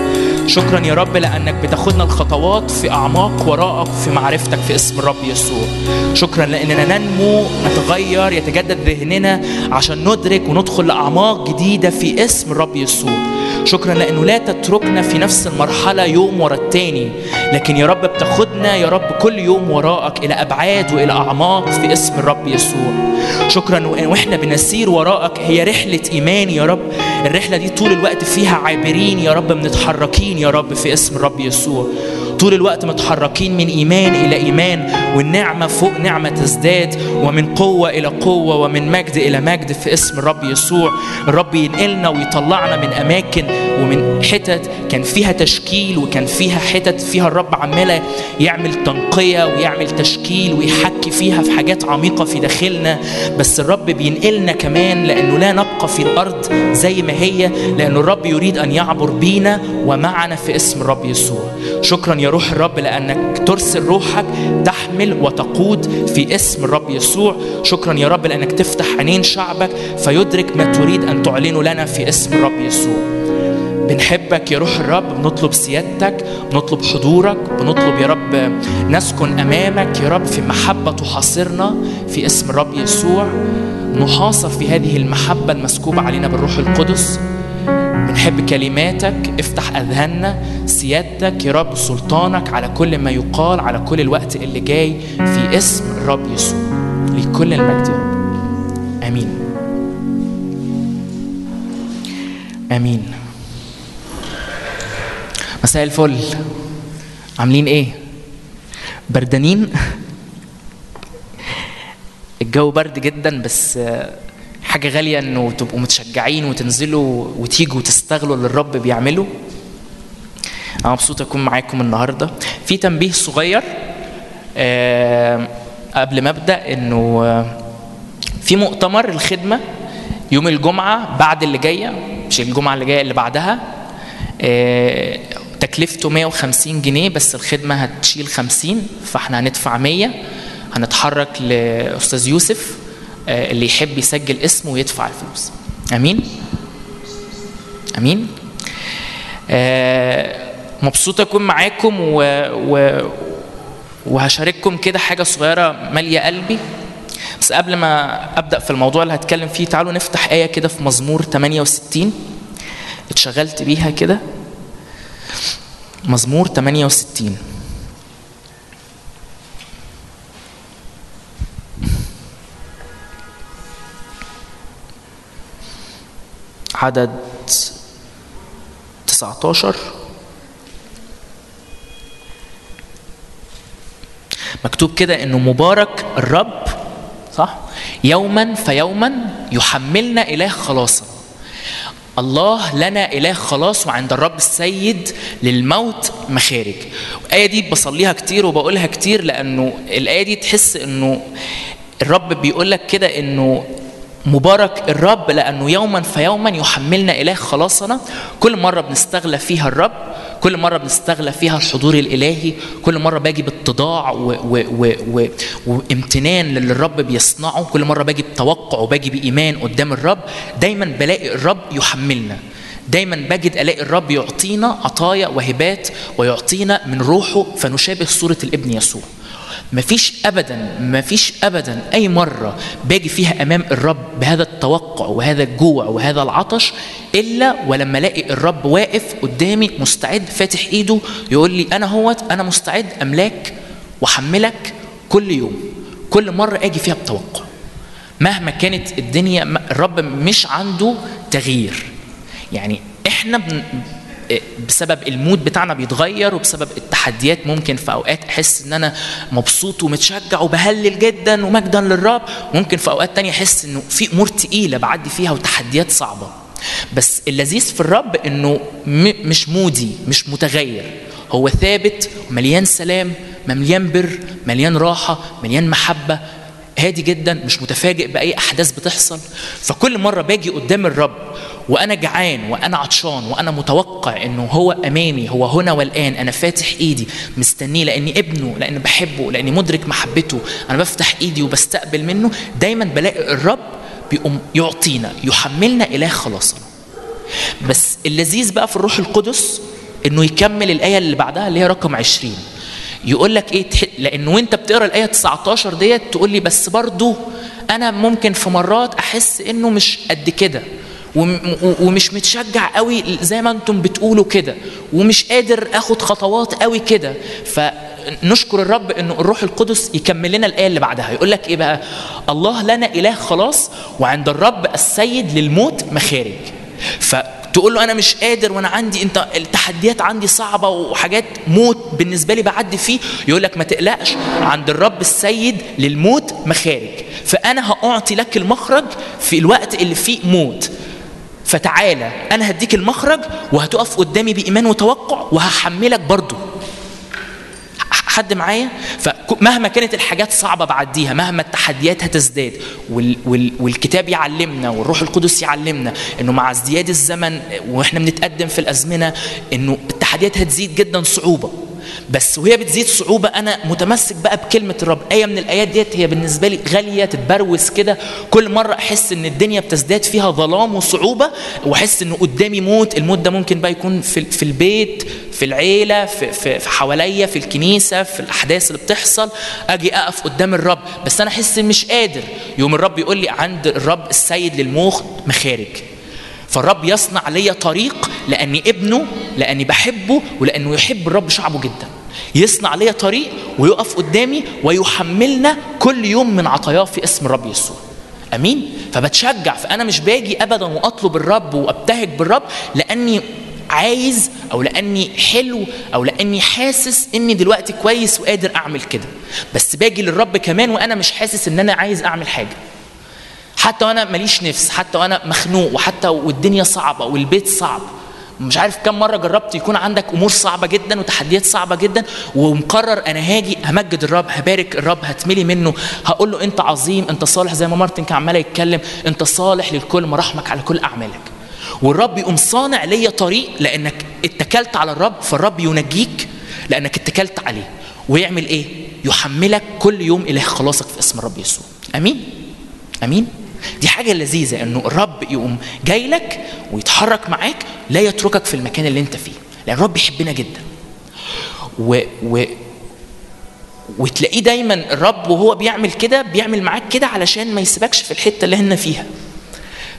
شكرا يا رب لأنك بتاخدنا الخطوات في أعماق وراءك في معرفتك في اسم الرب يسوع. شكرا لأننا ننمو نتغير يتجدد ذهننا عشان ندرك وندخل لأعماق جديدة في اسم الرب يسوع. شكرا لأنه لا تتركنا في نفس المرحلة يوم ورا التاني. لكن يا رب بتاخدنا يا رب كل يوم وراءك إلى أبعاد وإلى أعماق في اسم الرب يسوع. شكرا وإحنا بنسير وراءك هي رحلة إيمان يا رب. الرحلة دي طول الوقت فيها عابرين يا رب متحركين يا رب في اسم الرب يسوع. طول الوقت متحركين من إيمان إلى إيمان والنعمة فوق نعمة تزداد ومن قوة إلى قوة ومن مجد إلى مجد في اسم الرب يسوع. الرب ينقلنا ويطلعنا من أماكن ومن حتت كان فيها تشكيل وكان فيها حتت فيها الرب عمالة يعمل تنقية ويعمل تشكيل ويحكي فيها في حاجات عميقة في داخلنا بس الرب بينقلنا كمان لأنه لا نبقى في الأرض زي ما هي لأن الرب يريد أن يعبر بينا ومعنا في اسم الرب يسوع. شكرا يا روح الرب لأنك ترسل روحك تحمل وتقود في اسم الرب يسوع. شكرا يا رب لأنك تفتح عينين شعبك فيدرك ما تريد أن تعلنه لنا في اسم الرب يسوع. بنحبك يا روح الرب بنطلب سيادتك بنطلب حضورك بنطلب يا رب نسكن أمامك يا رب في محبة تحاصرنا في اسم الرب يسوع. نحاصر في هذه المحبة المسكوبة علينا بالروح القدس. بنحب كلماتك افتح أذهاننا سيادتك يا رب سلطانك على كل ما يقال على كل الوقت اللي جاي في اسم الرب يسوع. لكل المجد يا رب. آمين. آمين. مساء الفل. عاملين إيه؟ بردانين؟ الجو برد جدا بس حاجة غالية إنه تبقوا متشجعين وتنزلوا وتيجوا وتستغلوا اللي الرب بيعمله. أنا مبسوط أكون معاكم النهاردة. في تنبيه صغير آه، قبل ما أبدأ إنه في مؤتمر الخدمة يوم الجمعة بعد اللي جاية مش الجمعة اللي جاية اللي بعدها آه، تكلفته 150 جنيه بس الخدمة هتشيل 50 فاحنا هندفع 100 هنتحرك لأستاذ يوسف آه، اللي يحب يسجل اسمه ويدفع الفلوس. أمين؟ أمين؟ آه، مبسوط أكون معاكم و... و... وهشارككم كده حاجة صغيرة مالية قلبي. بس قبل ما أبدأ في الموضوع اللي هتكلم فيه تعالوا نفتح آية كده في مزمور 68 اتشغلت بيها كده. مزمور 68 عدد 19 مكتوب كده إنه مبارك الرب صح؟ يوما فيوما يحملنا إله خلاصا. الله لنا إله خلاص وعند الرب السيد للموت مخارج. الآية دي بصليها كتير وبقولها كتير لأنه الآية دي تحس إنه الرب بيقول لك كده إنه مبارك الرب لأنه يوما فيوما يحملنا إله خلاصنا. كل مرة بنستغلى فيها الرب كل مرة بنستغلى فيها الحضور الإلهي كل مرة باجي باتضاع و و و و وامتنان للي الرب بيصنعه كل مرة باجي بتوقع وباجي بإيمان قدام الرب دايما بلاقي الرب يحملنا. دايما بجد ألاقي الرب يعطينا عطايا وهبات ويعطينا من روحه فنشابه صورة الابن يسوع. مفيش ابدا مفيش ابدا. أي مرة باجي فيها أمام الرب بهذا التوقع وهذا الجوع وهذا العطش إلا ولما ألاقي الرب واقف قدامي مستعد فاتح إيده يقول لي أنا هوت أنا مستعد أملاك وأحملك كل يوم. كل مرة آجي فيها بتوقع. مهما كانت الدنيا الرب مش عنده تغيير. يعني إحنا بسبب المود بتاعنا بيتغير وبسبب التحديات ممكن في أوقات أحس إن أنا مبسوط ومتشجع وبهلل جدا ومجدا للرب ممكن في أوقات تانية أحس إنه في أمور تقيلة بعدي فيها وتحديات صعبة. بس اللذيذ في الرب إنه مش مودي مش متغير. هو ثابت مليان سلام مليان بر مليان راحة مليان محبة هادي جدا مش متفاجئ بأي أحداث بتحصل. فكل مرة باجي قدام الرب وأنا جعان وأنا عطشان وأنا متوقع إنه هو أمامي هو هنا والآن أنا فاتح إيدي مستنيه لأني ابنه لأني بحبه لأني مدرك محبته أنا بفتح إيدي وبستقبل منه دايما بلاقي الرب بيقوم يعطينا يحملنا إله خلاصنا بس اللذيذ بقى في الروح القدس إنه يكمل الآية اللي بعدها اللي هي رقم 20 يقول لك إيه؟ تح... لأنه وأنت بتقرأ الآية 19 ديت تقول لي بس برضو أنا ممكن في مرات أحس إنه مش قد كده. ومش متشجع قوي زي ما أنتم بتقولوا كده. ومش قادر آخد خطوات قوي كده. فنشكر الرب انه الروح القدس يكمل لنا الآية اللي بعدها. يقول لك إيه بقى؟ الله لنا إله خلاص وعند الرب السيد للموت مخارج. تقول له أنا مش قادر وأنا عندي أنت التحديات عندي صعبة وحاجات موت بالنسبة لي بعدي فيه. يقول لك ما تقلقش عند الرب السيد للموت مخارج. فأنا هأعطي لك المخرج في الوقت اللي فيه موت. فتعالى أنا هديك المخرج وهتقف قدامي بإيمان وتوقع وهحملك برضو. حد معايا؟ فمهما كانت الحاجات صعبة بعديها مهما التحديات هتزداد وال وال والكتاب يعلمنا والروح القدس يعلمنا إنه مع ازدياد الزمن وإحنا بنتقدم في الأزمنة إنه التحديات هتزيد جدا صعوبة. بس وهي بتزيد صعوبة. أنا متمسك بقى بكلمة الرب. آية من الآيات ديت هي بالنسبة لي غالية تتبروز كده. كل مرة أحس إن الدنيا بتزداد فيها ظلام وصعوبة وأحس إنه قدامي موت. الموت ده ممكن بقى يكون في, في البيت في العيلة في, في, في حواليا في الكنيسة في الأحداث اللي بتحصل. أجي أقف قدام الرب. بس أنا أحس مش قادر. يوم الرب يقول لي عند الرب السيد للموخ مخارج. فالرب يصنع لي طريق لأني ابنه لأني بحبه ولأنه يحب الرب شعبه جدا. يصنع لي طريق ويقف قدامي ويحملنا كل يوم من عطاياه في اسم الرب يسوع. آمين؟ فبتشجع فأنا مش باجي ابدا وأطلب الرب وأبتهج بالرب لأني عايز أو لأني حلو أو لأني حاسس إني دلوقتي كويس وقادر أعمل كده. بس باجي للرب كمان وأنا مش حاسس إن أنا عايز أعمل حاجة. حتى وأنا ماليش نفس حتى وأنا مخنوق وحتى والدنيا صعبة والبيت صعب. مش عارف كم مرة جربت يكون عندك أمور صعبة جدا وتحديات صعبة جدا ومقرر أنا هاجي همجد الرب هبارك الرب هتملي منه. هقول له أنت عظيم أنت صالح زي ما مارتن كان عمال يتكلم. أنت صالح للكل مراحمك على كل أعمالك. والرب يقوم صانع ليا طريق لأنك اتكلت على الرب فالرب ينجيك لأنك اتكلت عليه. ويعمل إيه؟ يحملك كل يوم إله خلاصك في اسم الرب يسوع. آمين؟ آمين؟ دي حاجة لذيذة إنه الرب يقوم جاي لك ويتحرك معاك لا يتركك في المكان اللي أنت فيه لأن الرب يحبنا جدا. و, و وتلاقيه دايما الرب وهو بيعمل كده بيعمل معاك كده علشان ما يسيبكش في الحتة اللي إحنا فيها.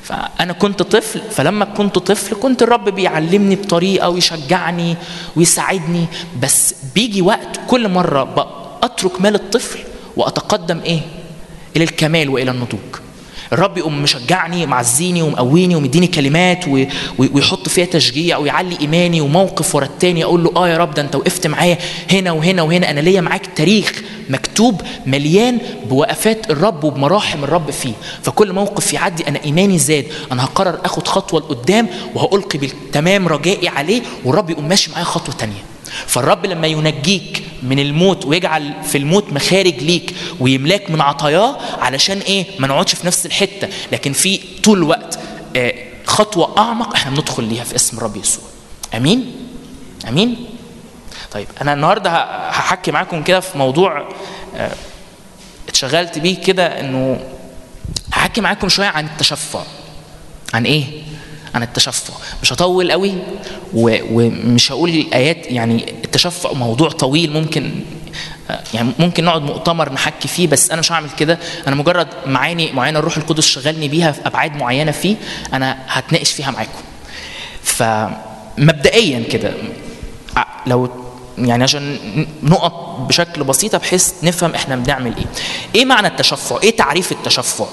فأنا كنت طفل فلما كنت طفل كنت الرب بيعلمني بطريقة ويشجعني ويساعدني بس بيجي وقت كل مرة أترك مال الطفل وأتقدم إيه؟ إلى الكمال وإلى النضوج. الرب يقوم مشجعني معزيني ومقويني ومديني كلمات ويحط فيها تشجيع ويعلي إيماني وموقف ورا التاني. أقول له آه يا رب ده أنت وقفت معايا هنا وهنا وهنا. أنا ليا معاك تاريخ مكتوب مليان بوقفات الرب وبمراحم الرب فيه. فكل موقف يعدي أنا إيماني زاد. أنا هقرر آخد خطوة لقدام وهألقي بالتمام رجائي عليه والرب يقوم ماشي معايا خطوة تانية. فالرب لما ينجيك من الموت ويجعل في الموت مخارج ليك ويملاك من عطاياه علشان إيه؟ ما نقعدش في نفس الحتة. لكن في طول الوقت آه خطوة أعمق إحنا بندخل ليها في اسم الرب يسوع. آمين؟ آمين؟ طيب أنا النهارده هحكي معاكم كده في موضوع آه اتشغلت بيه كده إنه هحكي معاكم شوية عن التشفع. عن إيه؟ عن التشفع. مش هطول قوي ومش هقول الآيات يعني التشفع موضوع طويل ممكن يعني ممكن نقعد مؤتمر نحكي فيه بس أنا مش هعمل كده. أنا مجرد معاني معينة الروح القدس شغلني بيها في أبعاد معينة فيه أنا هتناقش فيها معاكم. فمبدئيا كده لو يعني عشان نقط بشكل بسيط بحيث نفهم إحنا بنعمل إيه. إيه معنى التشفع؟ إيه تعريف التشفع؟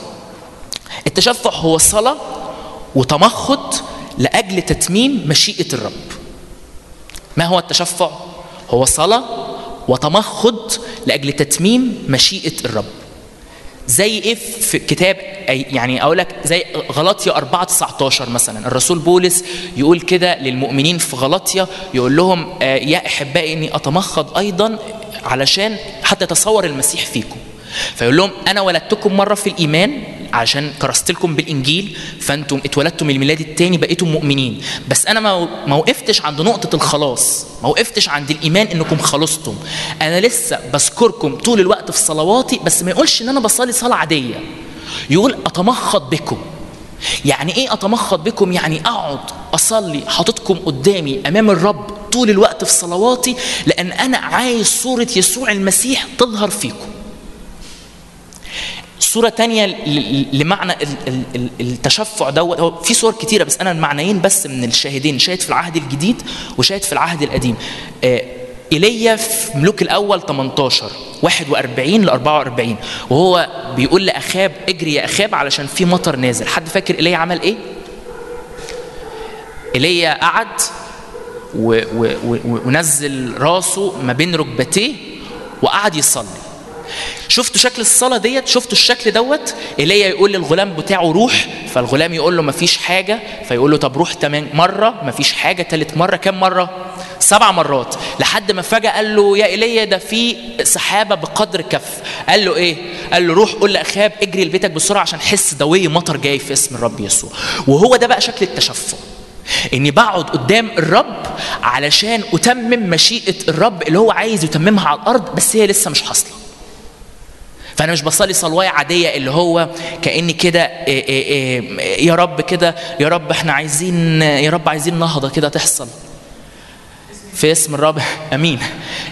التشفع هو صلاة وتمخض لأجل تتميم مشيئة الرب. ما هو التشفع؟ هو صلاة وتمخض لأجل تتميم مشيئة الرب. زي إيه في كتاب يعني أقول لك زي غلطيا 4 19 مثلا. الرسول بولس يقول كده للمؤمنين في غلطيا يقول لهم يا أحبائي إني أتمخض أيضا علشان حتى يتصور المسيح فيكم. فيقول لهم أنا ولدتكم مرة في الإيمان عشان كرست لكم بالإنجيل فأنتم اتولدتم الميلاد الثاني بقيتم مؤمنين. بس أنا ما وقفتش عند نقطة الخلاص ما وقفتش عند الإيمان إنكم خلصتم. أنا لسه بذكركم طول الوقت في صلواتي بس ما يقولش إن أنا بصلي صلاة عادية. يقول أتمخض بكم. يعني إيه أتمخض بكم؟ يعني أقعد أصلي حاططكم قدامي أمام الرب طول الوقت في صلواتي لأن أنا عايز صورة يسوع المسيح تظهر فيكم. صورة تانية لمعنى التشفع دوت. في صور كتيرة بس أنا المعنيين بس من الشاهدين شاهد في العهد الجديد وشاهد في العهد القديم. إيليا في ملوك الأول 18 41 ل 44 وهو بيقول لأخاب اجري يا أخاب علشان في مطر نازل. حد فاكر إيليا عمل إيه؟ إيليا قعد و و و ونزل راسه ما بين ركبتيه وقعد يصلي. شفتوا شكل الصلاة ديت؟ شفتوا الشكل دوت؟ إيليا يقول للغلام بتاعه روح فالغلام يقول له مفيش حاجة فيقول له طب روح تمام. مرة مفيش حاجة. تالت مرة كام مرة؟ سبع مرات. لحد ما فجأة قال له يا إيليا ده في سحابة بقدر كف. قال له إيه؟ قال له روح قول لاخاب اجري لبيتك بسرعة عشان حس دوي مطر جاي في اسم الرب يسوع. وهو ده بقى شكل التشفع. إني بقعد قدام الرب علشان أتمم مشيئة الرب اللي هو عايز يتممها على الأرض بس هي لسه مش حاصلة. فأنا مش بصلي صلوايه عادية اللي هو كأني كده إيه إيه إيه يا رب كده يا رب إحنا عايزين يا رب عايزين نهضة كده تحصل. في اسم الرب آمين.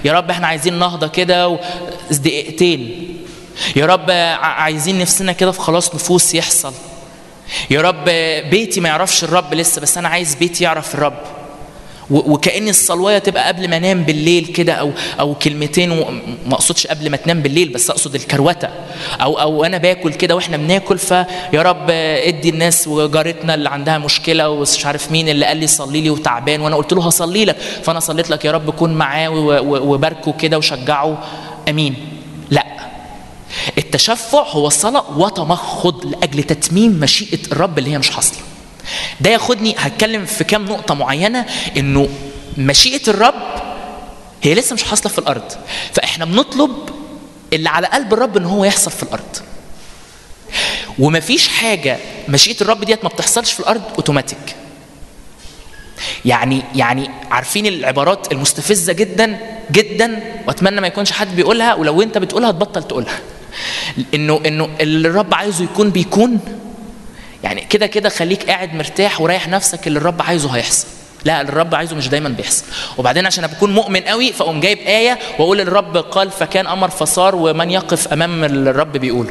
يا رب إحنا عايزين نهضة كده دقيقتين. يا رب عايزين نفسنا كده في خلاص نفوس يحصل. يا رب بيتي ما يعرفش الرب لسه بس أنا عايز بيتي يعرف الرب. وكأن الصلوايه تبقى قبل ما أنام بالليل كده أو أو كلمتين ما أقصدش قبل ما تنام بالليل بس أقصد الكروتة. أو أو أنا باكل كده وإحنا بناكل فيا رب ادي الناس وجارتنا اللي عندها مشكلة ومش عارف مين اللي قال لي صلي لي وتعبان وأنا قلت له هصلي لك. فأنا صليت لك يا رب كن معاه وباركه كده وشجعه. آمين. لا. التشفع هو صلاة وتمخض لأجل تتميم مشيئة الرب اللي هي مش حاصلة. ده ياخدني هتكلم في كام نقطة معينة إنه مشيئة الرب هي لسه مش حاصلة في الأرض. فإحنا بنطلب اللي على قلب الرب إن هو يحصل في الأرض. ومفيش حاجة مشيئة الرب ديت ما بتحصلش في الأرض أوتوماتيك. يعني يعني عارفين العبارات المستفزة جدا جدا وأتمنى ما يكونش حد بيقولها ولو أنت بتقولها تبطل تقولها. إنه إنه اللي الرب عايزه يكون بيكون يعني كده كده خليك قاعد مرتاح وريح نفسك اللي الرب عايزه هيحصل. لا اللي الرب عايزه مش دايما بيحصل. وبعدين عشان اكون مؤمن قوي فأقوم جايب آية وأقول الرب قال فكان أمر فصار ومن يقف أمام الرب بيقوله.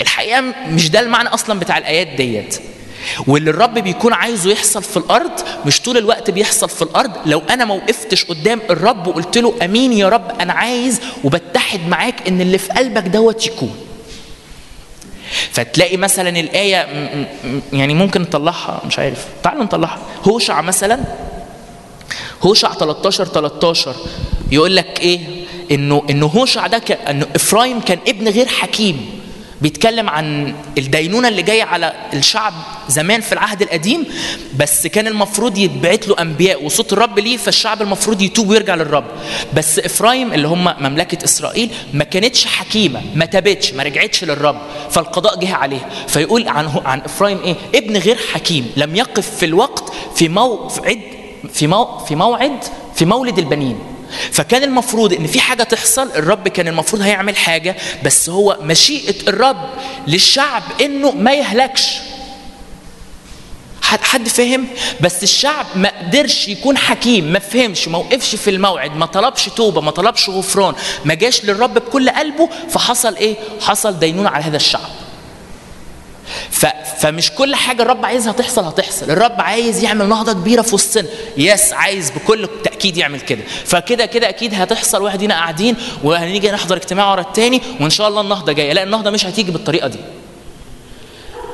الحقيقة مش ده المعنى أصلا بتاع الآيات ديت. واللي الرب بيكون عايزه يحصل في الأرض مش طول الوقت بيحصل في الأرض. لو أنا ما وقفتش قدام الرب وقلت له أمين يا رب أنا عايز وبتحد معاك إن اللي في قلبك دوت يكون. فتلاقي مثلا الآية يعني ممكن نطلعها مش عارف. تعالوا نطلعها. هوشع مثلا. هوشع 13 13 يقول لك إيه؟ انه إنه هوشع ده كان إنه إفرايم كان ابن غير حكيم. بيتكلم عن الدينونة اللي جاية على الشعب زمان في العهد القديم بس كان المفروض يتبعت له أنبياء وصوت الرب ليه فالشعب المفروض يتوب ويرجع للرب. بس إفرايم اللي هم مملكة إسرائيل ما كانتش حكيمة ما تابتش ما رجعتش للرب فالقضاء جه عليها. فيقول عن عن إفرايم إيه؟ ابن غير حكيم لم يقف في الوقت في موعد في مو في موعد في مولد البنين. فكان المفروض إن في حاجة تحصل الرب كان المفروض هيعمل حاجة بس هو مشيئة الرب للشعب إنه ما يهلكش. حد فهم؟ بس الشعب ما قدرش يكون حكيم ما فهمش ما وقفش في الموعد ما طلبش توبة ما طلبش غفران ما جاش للرب بكل قلبه فحصل إيه؟ حصل دينونة على هذا الشعب. ف... فمش كل حاجة الرب عايزها تحصل هتحصل. الرب عايز يعمل نهضة كبيرة في وسطنا. يس عايز بكل تأكيد يعمل كده. فكده كده أكيد هتحصل واحد هنا قاعدين وهنيجي نحضر اجتماع ورا التاني وإن شاء الله النهضة جاية. لا النهضة مش هتيجي بالطريقة دي.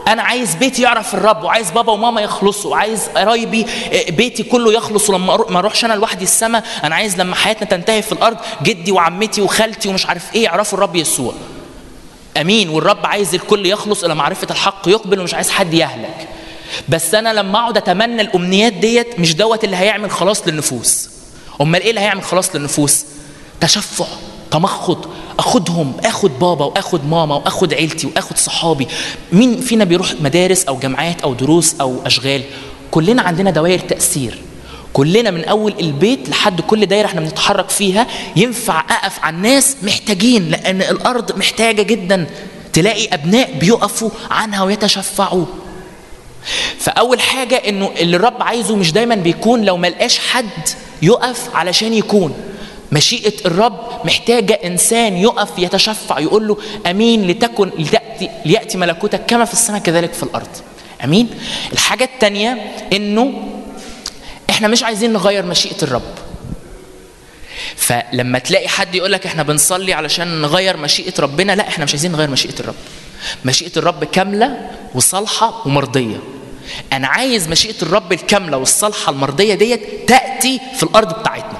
أنا عايز بيتي يعرف الرب وعايز بابا وماما يخلصوا وعايز قرايبي آه، بيتي كله يخلص ولما ما أروحش أنا لوحدي السماء. أنا عايز لما حياتنا تنتهي في الأرض جدي وعمتي وخالتي ومش عارف إيه يعرفوا الرب يسوع. أمين والرب عايز الكل يخلص إلى معرفة الحق يقبل ومش عايز حد يهلك. بس أنا لما أقعد أتمنى الأمنيات ديت مش دوت اللي هيعمل خلاص للنفوس. أمال إيه اللي هيعمل خلاص للنفوس؟ تشفع تمخض أخدهم آخد بابا وآخد ماما وآخد عيلتي وآخد صحابي. مين فينا بيروح مدارس أو جامعات أو دروس أو أشغال؟ كلنا عندنا دوائر تأثير. كلنا من أول البيت لحد كل دايرة إحنا بنتحرك فيها ينفع أقف على الناس محتاجين لأن الأرض محتاجة جدا تلاقي أبناء بيقفوا عنها ويتشفعوا. فأول حاجة إنه اللي الرب عايزه مش دايما بيكون لو ما لقاش حد يقف علشان يكون. مشيئة الرب محتاجة إنسان يقف يتشفع يقول له أمين لتكن لتأتي ليأتي ملكوتك كما في السماء كذلك في الأرض. أمين؟ الحاجة الثانية إنه إحنا مش عايزين نغير مشيئة الرب. فلما تلاقي حد يقول لك إحنا بنصلي علشان نغير مشيئة ربنا لا إحنا مش عايزين نغير مشيئة الرب. مشيئة الرب كاملة وصالحة ومرضية. أنا عايز مشيئة الرب الكاملة والصالحة المرضية ديت تأتي في الأرض بتاعتنا.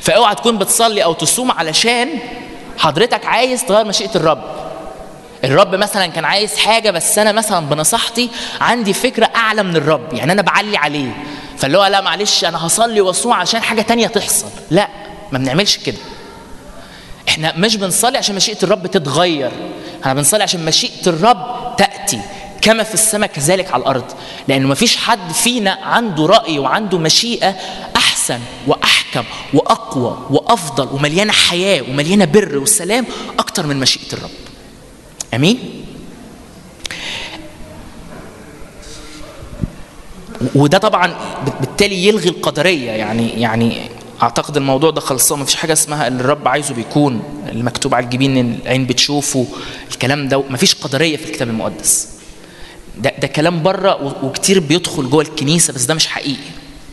فأوعى تكون بتصلي أو تصوم علشان حضرتك عايز تغير مشيئة الرب. الرب مثلا كان عايز حاجة بس أنا مثلا بنصيحتي عندي فكرة أعلى من الرب يعني أنا بعلي عليه. فاللي هو لا معلش أنا هصلي وأصوم عشان حاجة تانية تحصل. لا ما بنعملش كده. إحنا مش بنصلي عشان مشيئة الرب تتغير. إحنا بنصلي عشان مشيئة الرب تأتي كما في السماء كذلك على الأرض. لأنه ما فيش حد فينا عنده رأي وعنده مشيئة أحسن وأحكم وأقوى وأفضل ومليانة حياة ومليانة بر وسلام أكتر من مشيئة الرب. آمين؟ وده طبعا بالتالي يلغي القدرية يعني يعني أعتقد الموضوع ده خلصان مفيش حاجة اسمها اللي الرب عايزه بيكون المكتوب على الجبين العين بتشوفه الكلام ده مفيش قدرية في الكتاب المقدس. ده ده كلام بره وكتير بيدخل جوه الكنيسة بس ده مش حقيقي.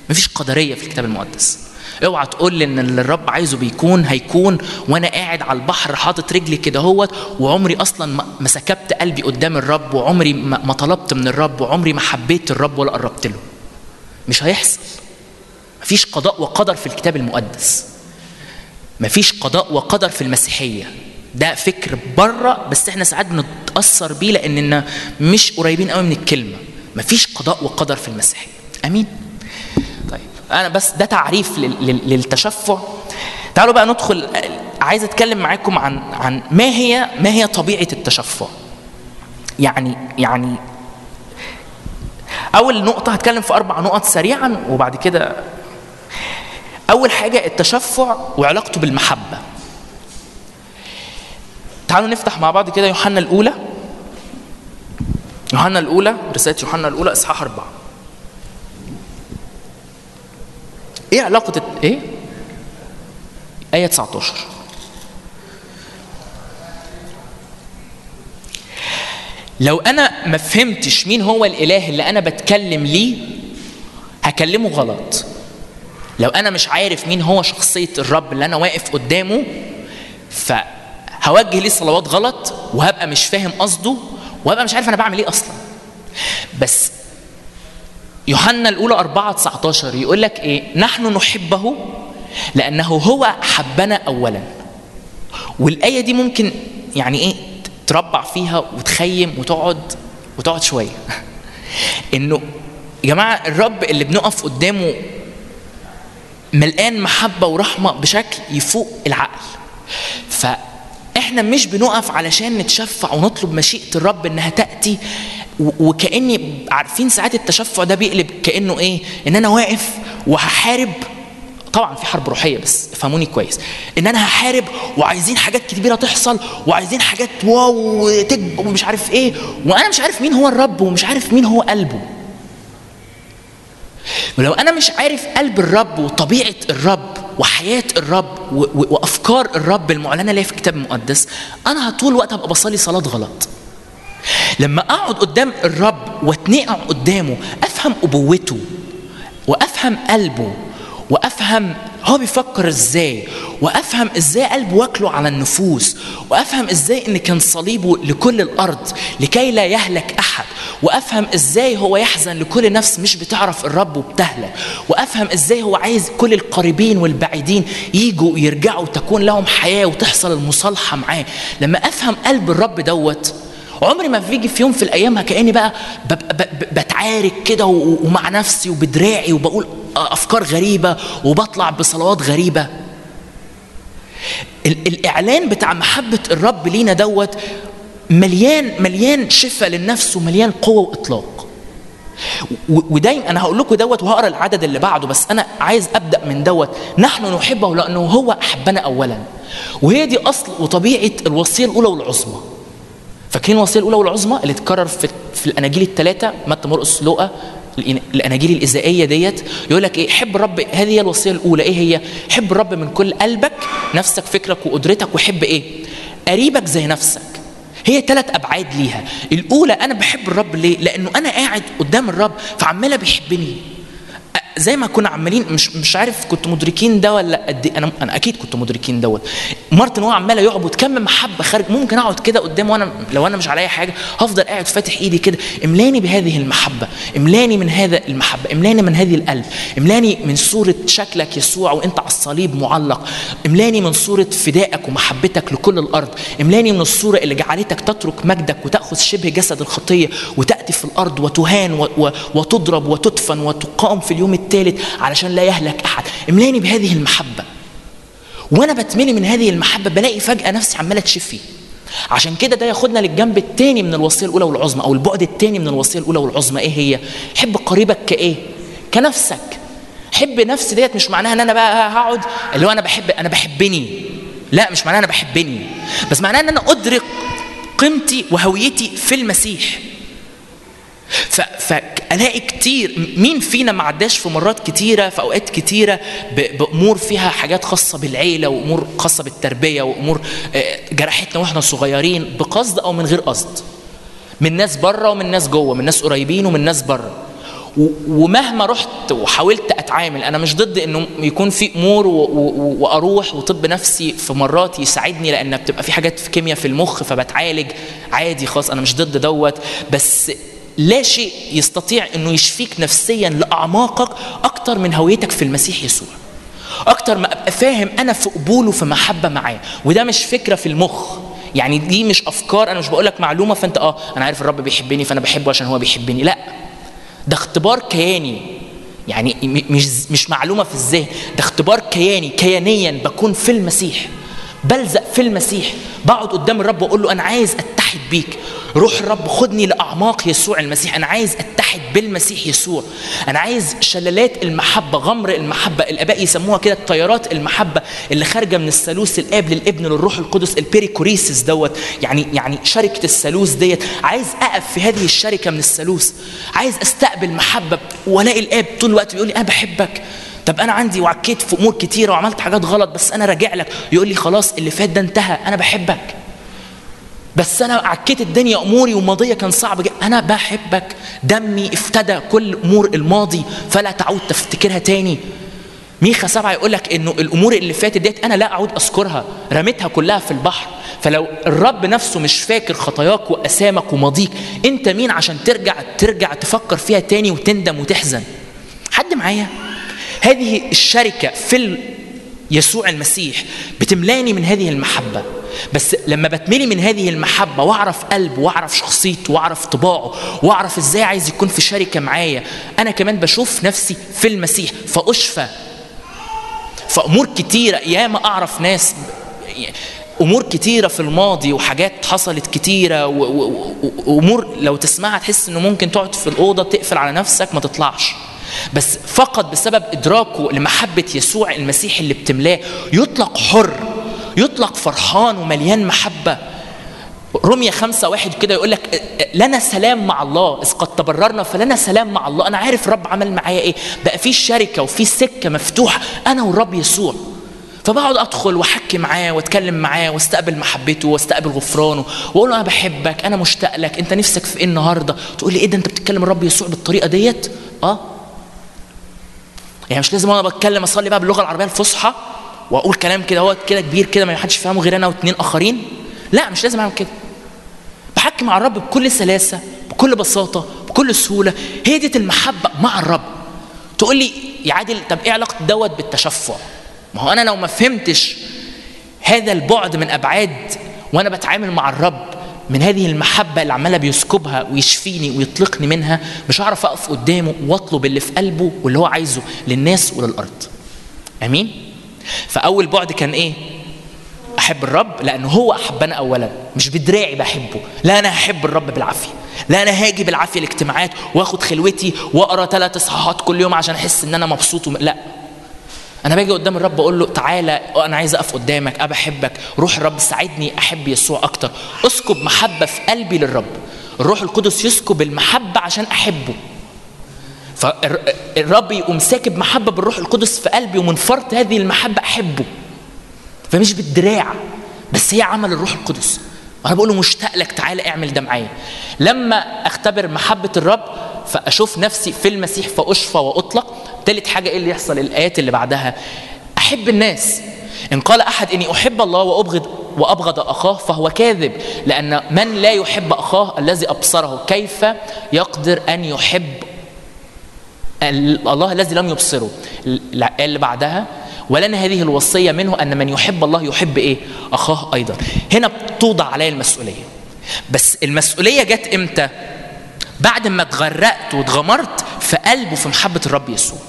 مفيش قدرية في الكتاب المقدس. اوعى تقول لي إن اللي الرب عايزه بيكون هيكون وأنا قاعد على البحر حاطط رجلي كده هوت وعمري أصلا ما سكبت قلبي قدام الرب وعمري ما طلبت من الرب وعمري ما حبيت الرب ولا قربت له. مش هيحصل. مفيش قضاء وقدر في الكتاب المقدس. مفيش قضاء وقدر في المسيحية. ده فكر بره بس إحنا ساعات بنتأثر بيه لأننا مش قريبين قوي من الكلمة. مفيش قضاء وقدر في المسيحية. آمين. أنا بس ده تعريف للتشفع. تعالوا بقى ندخل عايز أتكلم معاكم عن عن ما هي ما هي طبيعة التشفع. يعني يعني أول نقطة هتكلم في أربع نقط سريعا وبعد كده. أول حاجة التشفع وعلاقته بالمحبة. تعالوا نفتح مع بعض كده يوحنا الأولى. يوحنا الأولى رسالة يوحنا الأولى إصحاح أربعة. إيه علاقة إيه؟ آية 19 لو أنا ما فهمتش مين هو الإله اللي أنا بتكلم ليه هكلمه غلط. لو أنا مش عارف مين هو شخصية الرب اللي أنا واقف قدامه فهوجه ليه صلوات غلط وهبقى مش فاهم قصده وهبقى مش عارف أنا بعمل إيه أصلا. بس يوحنا الأولى 4 19 يقول لك إيه؟ نحن نحبه لأنه هو حبنا اولا. والآية دي ممكن يعني إيه؟ تربع فيها وتخيم وتقعد وتقعد شوية. إنه يا جماعة الرب اللي بنقف قدامه ملقان محبة ورحمة بشكل يفوق العقل. فإحنا مش بنقف علشان نتشفع ونطلب مشيئة الرب إنها تأتي. وكأني عارفين ساعات التشفع ده بيقلب كأنه إيه؟ إن أنا واقف وهحارب. طبعا في حرب روحية بس افهموني كويس. إن أنا هحارب وعايزين حاجات كبيره تحصل وعايزين حاجات واو تكبر ومش عارف إيه. وأنا مش عارف مين هو الرب ومش عارف مين هو قلبه. ولو أنا مش عارف قلب الرب وطبيعة الرب وحياة الرب وأفكار الرب المعلنة ليا في الكتاب المقدس أنا طول الوقت هبقى بصلي صلاة غلط. لما أقعد قدام الرب واتنقع قدامه أفهم أبوته وأفهم قلبه وأفهم هو بيفكر إزاي وأفهم إزاي قلبه واكله على النفوس وأفهم إزاي إن كان صليبه لكل الأرض لكي لا يهلك أحد وأفهم إزاي هو يحزن لكل نفس مش بتعرف الرب وبتهلك وأفهم إزاي هو عايز كل القريبين والبعيدين يجوا يرجعوا تكون لهم حياة وتحصل المصالحة معاه. لما أفهم قلب الرب دوت عمري ما بيجي في يوم في الأيام كاني بقى بتعارك كده ومع نفسي وبدراعي وبقول أفكار غريبة وبطلع بصلوات غريبة. الإعلان بتاع محبة الرب لينا دوت مليان مليان شفاء للنفس ومليان قوة وإطلاق. ودايما أنا هقول لكم دوت وهقرأ العدد اللي بعده بس أنا عايز أبدأ من دوت. نحن نحبه لأنه هو أحبنا اولا وهي دي أصل وطبيعة الوصية الأولى والعظمى. فاكرين الوصية الأولى والعظمى اللي اتكرر في في الأناجيل الثلاثه متى مرقس لوقا الأناجيل الايزائيه ديت. يقول لك إيه؟ حب الرب هذه هي الوصية الأولى. إيه هي؟ حب الرب من كل قلبك نفسك فكرك وقدرتك. وحب إيه؟ قريبك زي نفسك. هي ثلاث أبعاد ليها. الأولى أنا بحب الرب ليه؟ لأنه أنا قاعد قدام الرب فعمالة بيحبني. زي ما كنا عمالين مش مش عارف كنت مدركين ده ولا قد إيه. أنا أنا أكيد كنت مدركين دوت. مارتن هو عمال يعبد كم محبه خارج. ممكن أقعد كده قدامه وأنا لو أنا مش عليا حاجة هفضل قاعد فاتح إيدي كده. املاني بهذه المحبة. املاني من هذا المحبة. املاني من هذه القلب. املاني من صورة شكلك يسوع وأنت على الصليب معلق. املاني من صورة فدائك ومحبتك لكل الأرض. املاني من الصورة اللي جعلتك تترك مجدك وتأخذ شبه جسد الخطية وتاتي في الأرض وتهان وتضرب وتدفن وتقام في اليوم الثالث علشان لا يهلك أحد. املأني بهذه المحبة. وأنا بتملي من هذه المحبة بلاقي فجأة نفسي عماله تشفي عشان كده ده ياخدنا للجنب الثاني من الوصية الأولى والعظمى أو البعد الثاني من الوصية الأولى والعظمى. إيه هي؟ حب قريبك كإيه؟ كنفسك. حب نفسي ديت مش معناها إن أنا بقى هقعد اللي هو أنا بحب أنا بحبني. لا مش معناها أنا بحبني. بس معناها إن أنا أدرك قيمتي وهويتي في المسيح. فالاقي كتير. مين فينا ما عداش في مرات كتيرة في أوقات كتيرة. بأمور فيها حاجات خاصة بالعيلة وأمور خاصة بالتربية وأمور آه، جرحتنا وإحنا صغيرين بقصد أو من غير قصد. من ناس بره ومن ناس جوه من ناس قريبين ومن ناس بره ومهما رحت وحاولت أتعامل أنا مش ضد إنه يكون في أمور وأروح وطب نفسي في مرات يساعدني لأن بتبقى في حاجات في كيمياء في المخ فبتعالج عادي خلاص. أنا مش ضد دوت. بس لا شيء يستطيع إنه يشفيك نفسيا لأعماقك أكتر من هويتك في المسيح يسوع. أكتر ما أبقى فاهم أنا في قبوله في محبة معاه. وده مش فكرة في المخ. يعني دي مش أفكار. أنا مش بقول لك معلومة فأنت آه أنا عارف الرب بيحبني فأنا بحبه عشان هو بيحبني. لأ. ده اختبار كياني. يعني مش مش معلومة في الذهن. ده اختبار كياني. كيانيا بكون في المسيح. بلزق في المسيح. بقعد قدام الرب وأقول له أنا عايز أتحد بيك. روح الرب خدني لأعماق يسوع المسيح. أنا عايز أتحد بالمسيح يسوع. أنا عايز شلالات المحبة غمر المحبة الأباء يسموها كده تيارات المحبة اللي خارجة من الثالوث الآب للابن للروح القدس البيريكوريسيس دوت. يعني يعني شركة الثالوث ديت. عايز أقف في هذه الشركة من الثالوث. عايز أستقبل محبة. وألاقي الآب طول الوقت بيقول لي أنا بحبك. طب أنا عندي وعكيت في أمور كتيرة وعملت حاجات غلط بس أنا راجع لك. يقول لي خلاص اللي فات ده انتهى. أنا بحبك. بس أنا عكيت الدنيا أموري وماضية كان صعب جدا. أنا بحبك. دمي افتدى كل أمور الماضي فلا تعود تفتكرها تاني. ميخا سبعة يقول لك إنه الأمور اللي فاتت ديت أنا لا أعود أذكرها. رميتها كلها في البحر. فلو الرب نفسه مش فاكر خطاياك وأسامك وماضيك أنت مين عشان ترجع ترجع تفكر فيها تاني وتندم وتحزن؟ حد معايا؟ هذه الشركة في يسوع المسيح بتملاني من هذه المحبة. بس لما بتملي من هذه المحبة واعرف قلبه واعرف شخصيته واعرف طباعه واعرف إزاي عايز يكون في شركة معايا أنا كمان بشوف نفسي في المسيح فأشفى. فأمور كتيرة ياما أعرف ناس أمور كتيرة في الماضي وحاجات حصلت و- وامور لو تسمعها تحس إنه ممكن تقعد في الأوضة تقفل على نفسك ما تطلعش. بس فقط بسبب ادراكه لمحبة يسوع المسيح اللي بتملاه يطلق حر يطلق فرحان ومليان محبة. رمية خمسة واحد كده يقول لك لنا سلام مع الله إذ قد تبررنا فلنا سلام مع الله. أنا عارف الرب عمل معايا إيه. بقى في شركة وفي سكة مفتوحة أنا والرب يسوع. فبقعد أدخل وأحكي معاه وأتكلم معاه وأستقبل محبته وأستقبل غفرانه. وأقول له أنا بحبك أنا مشتاق لك أنت نفسك في إيه النهارده؟ تقول لي إيه ده أنت بتتكلم الرب يسوع بالطريقة ديت؟ آه. يعني مش لازم وأنا بتكلم اصلي بقى باللغة العربية الفصحى واقول كلام كده هو كده كبير كده ما حدش فاهمه غير أنا واثنين آخرين. لا مش لازم اعمل كده. بحكي مع الرب بكل سلاسة بكل بساطة بكل سهولة. هي دي المحبة مع الرب. تقول لي يا عادل طب إيه علاقة دوت بالتشفع؟ ما هو أنا لو ما فهمتش هذا البعد من أبعاد وأنا بتعامل مع الرب من هذه المحبة اللي عمالة بيسكبها ويشفيني ويطلقني منها مش هعرف أقف قدامه وأطلب اللي في قلبه واللي هو عايزه للناس وللأرض أمين؟ فأول بعد كان إيه؟ أحب الرب لأنه هو أحبنا أولا مش بدراعي بحبه لا أنا هحب الرب بالعافية لا أنا هاجي بالعافية الاجتماعات وآخد خلوتي وأقرأ ثلاث إصحاحات كل يوم عشان أحس إن أنا مبسوط. لا أنا باجي قدام الرب أقول له تعالى أنا عايز أقف قدامك أنا بحبك. روح الرب ساعدني أحب يسوع أكتر. اسكب محبة في قلبي للرب. الروح القدس يسكب المحبة عشان أحبه. فالرب يقوم ساكب محبة بالروح القدس في قلبي ومن فرط هذه المحبة أحبه. فمش بالدراع بس هي عمل الروح القدس. أنا بقول له مشتاق لك تعالى اعمل ده معايا. لما اختبر محبة الرب فاشوف نفسي في المسيح فاشفى واطلق. تالت حاجة إيه اللي يحصل؟ الآيات اللي بعدها. أحب الناس. إن قال أحد إني أحب الله وأبغض وأبغض أخاه فهو كاذب. لأن من لا يحب أخاه الذي أبصره؟ كيف يقدر أن يحب ال- الله الذي لم يبصره؟ اللي بعدها ولنا هذه الوصية منه أن من يحب الله يحب إيه؟ أخاه أيضا هنا توضع علي المسؤولية بس المسؤولية جت إمتى؟ بعد ما اتغرقت واتغمرت في قلبه في محبة الرب يسوع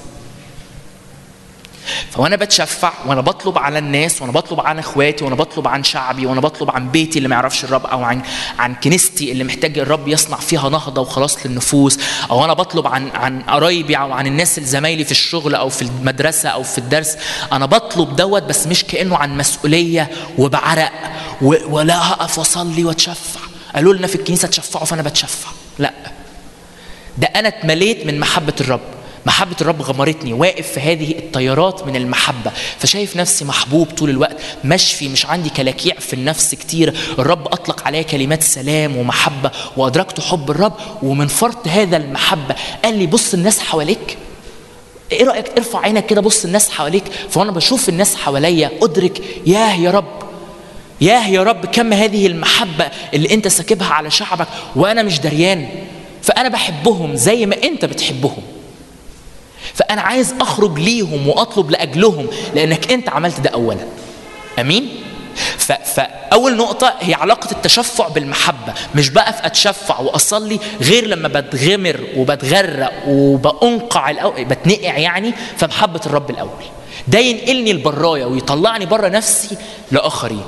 فوانا بتشفع وأنا بطلب على الناس وأنا بطلب عن اخواتي وأنا بطلب عن شعبي وأنا بطلب عن بيتي اللي ما يعرفش الرب أو عن عن كنيستي اللي محتاج الرب يصنع فيها نهضة وخلاص للنفوس أو أنا بطلب عن عن قرايبي أو عن الناس اللي زمايلي في الشغل أو في المدرسة أو في الدرس. أنا بطلب دوت بس مش كأنه عن مسؤولية وبعرق ولا هقف واصلي واتشفع. قالوا لنا في الكنيسة تشفعوا فانا بتشفع. لا. ده أنا اتمليت من محبة الرب. محبة الرب غمرتني واقف في هذه التيارات من المحبة. فشايف نفسي محبوب طول الوقت مشفي مش عندي كلاكيع في النفس كتير. الرب أطلق عليا كلمات سلام ومحبة وأدركت حب الرب ومن فرط هذا المحبة قال لي بص الناس حواليك. إيه رأيك؟ ارفع عينك كده بص الناس حواليك. فأنا بشوف الناس حواليا أدرك ياه يا رب ياه يا رب كم هذه المحبة اللي أنت ساكبها على شعبك وأنا مش دريان. فأنا بحبهم زي ما أنت بتحبهم. فأنا عايز أخرج ليهم وأطلب لأجلهم لأنك أنت عملت ده اولا. أمين؟ ف... فأول نقطة هي علاقة التشفع بالمحبة مش بقى في أتشفع وأصلي غير لما بتغمر وبتغرق وبأنقع الأول بتنقع يعني في محبة الرب الأول. ده ينقلني البرايه ويطلعني بره نفسي لآخرين.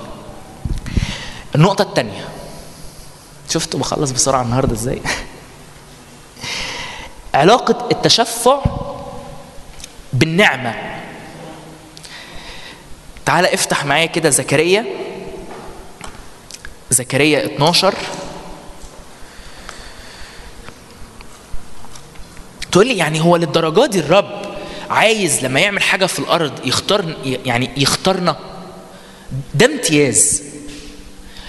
النقطة الثانية شفتوا بخلص بسرعة النهارده إزاي؟ علاقة التشفع بالنعمة. تعال افتح معايا كده زكريا. زكريا 12 تقول لي يعني هو للدرجة دي الرب عايز لما يعمل حاجة في الأرض يختار يعني يختارنا؟ ده امتياز.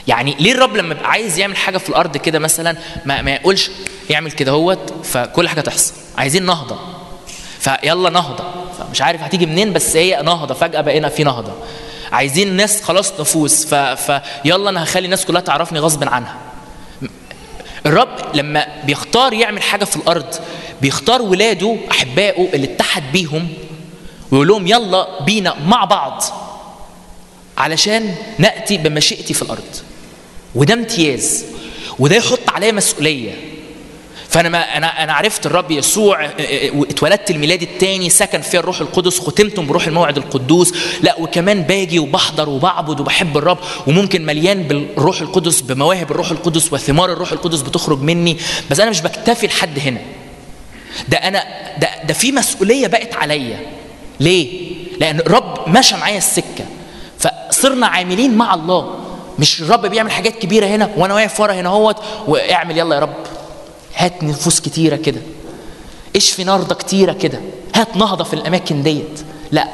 يعني ليه الرب لما يبقى عايز يعمل حاجة في الأرض كده مثلا ما, ما يقولش يعمل كده هوت فكل حاجة تحصل. عايزين نهضة. فيلا نهضة. فمش عارف هتيجي منين بس هي نهضة. فجأة بقينا في نهضة. عايزين ناس خلاص نفوس. فيلا أنا هخلي الناس كلها تعرفني غصب عنها. الرب لما بيختار يعمل حاجة في الأرض بيختار ولاده أحبائه اللي اتحد بيهم ويقول لهم يلا بينا مع بعض. علشان نأتي بمشيئتي في الأرض. وده امتياز. وده يحط عليا مسؤولية. فأنا ما أنا أنا عرفت الرب يسوع اتولدت الميلاد الثاني سكن فيها الروح القدس ختمتم بروح الموعد القدوس. لا وكمان باجي وبحضر وبعبد وبحب الرب وممكن مليان بالروح القدس بمواهب الروح القدس وثمار الروح القدس بتخرج مني. بس أنا مش بكتفي لحد هنا. ده أنا ده ده في مسؤولية بقت عليا. ليه؟ لأن الرب مشى معايا السكة. فصرنا عاملين مع الله. مش الرب بيعمل حاجات كبيرة هنا وأنا واقف ورا هنا أهوت وأعمل يلا يا رب. هات نفوس كتيرة كده. اشفي نهضه كتيرة كده. هات نهضة في الأماكن ديت. لا.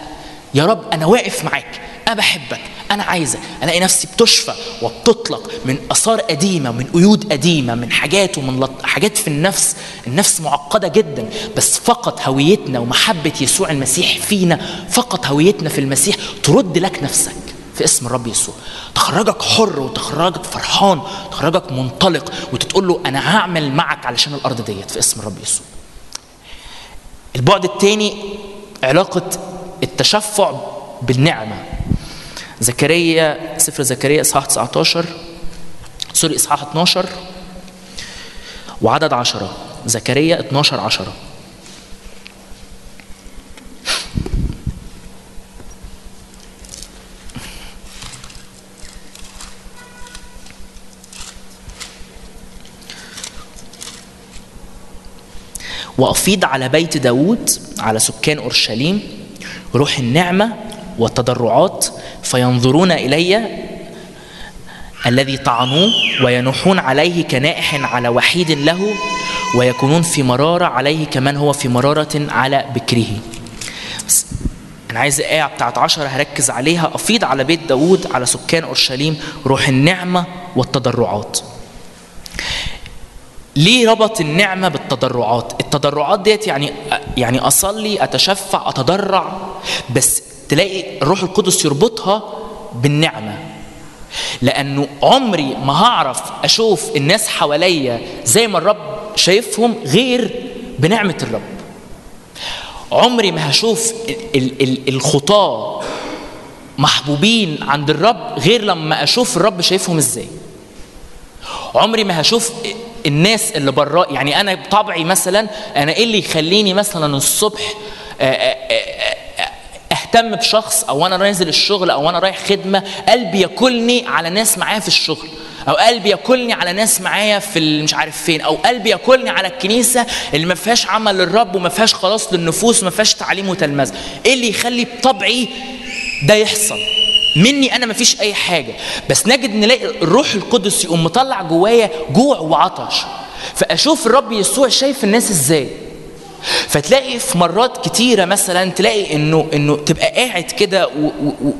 يا رب أنا واقف معاك. أنا بحبك. أنا عايزك. ألاقي نفسي بتشفى وبتطلق من آثار قديمة من قيود قديمة من حاجات ومن لط... حاجات في النفس. النفس معقدة جدا. بس فقط هويتنا ومحبة يسوع المسيح فينا فقط هويتنا في المسيح ترد لك نفسك. في اسم الرب يسوع. تخرجك حر وتخرجك فرحان تخرجك منطلق وتتقول له أنا هعمل معك علشان الأرض ديت في اسم الرب يسوع. البعد الثاني علاقة التشفع بالنعمة. زكريا سفر زكريا إصحاح 19 سوري إصحاح 12 وعدد 10 زكريا 12 10 وأفيض على بيت داود على سكان أورشليم روح النعمة والتضرعات فينظرون إلي الذي طعنوه وينوحون عليه كنائح على وحيد له ويكونون في مرارة عليه كمان هو في مرارة على بكره. بس أنا عايز الآية بتاعت عشرة هركز عليها. أفيض على بيت داود على سكان أورشليم روح النعمة والتضرعات. ليه ربط النعمة بالتضرعات؟ التضرعات ديت يعني يعني أصلي أتشفع أتضرع بس تلاقي الروح القدس يربطها بالنعمة. لأنه عمري ما هعرف أشوف الناس حواليا زي ما الرب شايفهم غير بنعمة الرب. عمري ما هشوف ال- ال- الخطاة محبوبين عند الرب غير لما أشوف الرب شايفهم إزاي. عمري ما هشوف الناس اللي برا يعني أنا بطبعي مثلا أنا إيه اللي يخليني مثلا الصبح أهتم بشخص أو أنا نازل الشغل أو أنا رايح خدمة قلبي ياكلني على ناس معايا في الشغل أو قلبي ياكلني على ناس معايا في مش عارف فين أو قلبي ياكلني على الكنيسة اللي ما فيهاش عمل للرب وما فيهاش خلاص للنفوس وما فيهاش تعليم وتلمذه إيه اللي يخلي بطبعي ده يحصل؟ مني أنا مفيش أي حاجة. بس نجد نلاقي الروح القدس يقوم مطلع جوايا جوع وعطش. فأشوف الرب يسوع شايف الناس إزاي. فتلاقي في مرات كتيرة مثلا تلاقي إنه إنه تبقى قاعد كده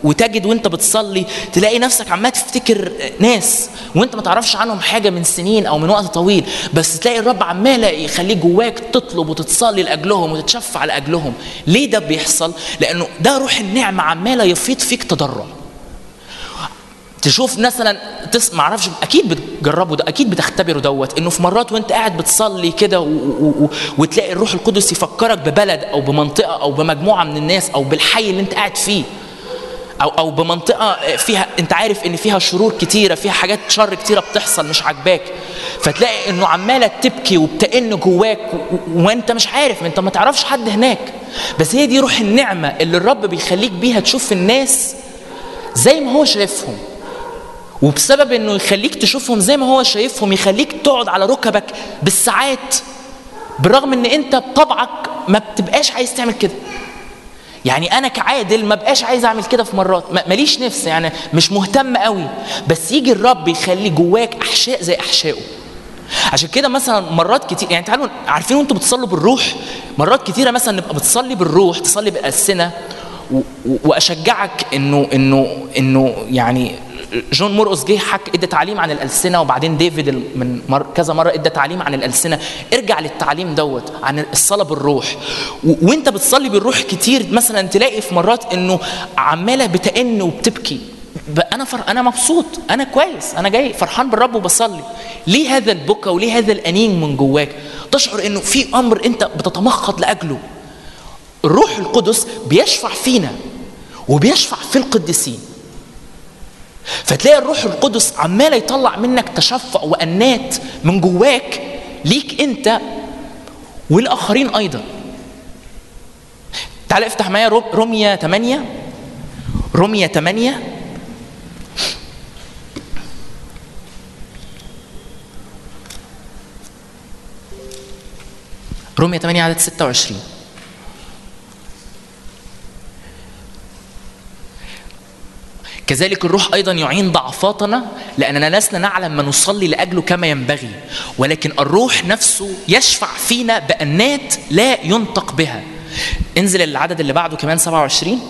وتجد وأنت بتصلي تلاقي نفسك عمال تفتكر ناس وأنت ما تعرفش عنهم حاجة من سنين أو من وقت طويل. بس تلاقي الرب عمال يخليك جواك تطلب وتتصلي لأجلهم وتتشفع لأجلهم. ليه ده بيحصل؟ لأنه ده روح النعمة عمالة يفيض فيك تضرع. تشوف مثلا تس ما أعرفش أكيد بتجربوا ده أكيد بتختبروا دوت إنه في مرات وأنت قاعد بتصلي كده و- و- وتلاقي الروح القدس يفكرك ببلد أو بمنطقة أو بمجموعة من الناس أو بالحي اللي أنت قاعد فيه أو أو بمنطقة فيها أنت عارف إن فيها شرور كتيرة فيها حاجات شر كتيرة بتحصل مش عاجباك فتلاقي إنه عمالة تبكي وبتئن جواك وأنت مش عارف أنت ما تعرفش حد هناك بس هي دي روح النعمة اللي الرب بيخليك بيها تشوف الناس زي ما هو شايفهم. وبسبب إنه يخليك تشوفهم زي ما هو شايفهم يخليك تقعد على ركبك بالساعات بالرغم إن أنت بطبعك ما بتبقاش عايز تعمل كده. يعني أنا كعادل ما بقاش عايز أعمل كده في مرات ما- ماليش نفس يعني مش مهتم قوي. بس يجي الرب يخلي جواك أحشاء زي أحشائه. عشان كده مثلا مرات كتير يعني تعالوا عارفين وانتوا بتصلوا بالروح؟ مرات كتيرة مثلا نبقى بتصلي بالروح تصلي بالألسنة وأشجعك انه انه إنه يعني جون مرقس جه حك ادى تعليم عن الألسنة وبعدين ديفيد من مر كذا مرة ادى تعليم عن الألسنة. ارجع للتعليم دوت عن الصلاة بالروح. وانت بتصلي بالروح كتير مثلا تلاقي في مرات إنه عمالة بتئن وبتبكي. أنا فر... أنا مبسوط أنا كويس أنا جاي فرحان بالرب وبصلي. ليه هذا البكا وليه هذا الأنين من جواك؟ تشعر إنه في أمر أنت بتتمخض لأجله. الروح القدس بيشفع فينا وبيشفع في القديسين. فتلاقي الروح القدس عمال يطلع منك تشفع وأنات من جواك ليك أنت والآخرين أيضا. تعال افتح معايا رومية 8 رومية 8 رومية 8 عدد 26 كذلك الروح أيضا يعين ضعفاتنا لأننا لسنا نعلم ما نصلي لأجله كما ينبغي. ولكن الروح نفسه يشفع فينا بانات لا ينطق بها. انزل العدد اللي بعده كمان 27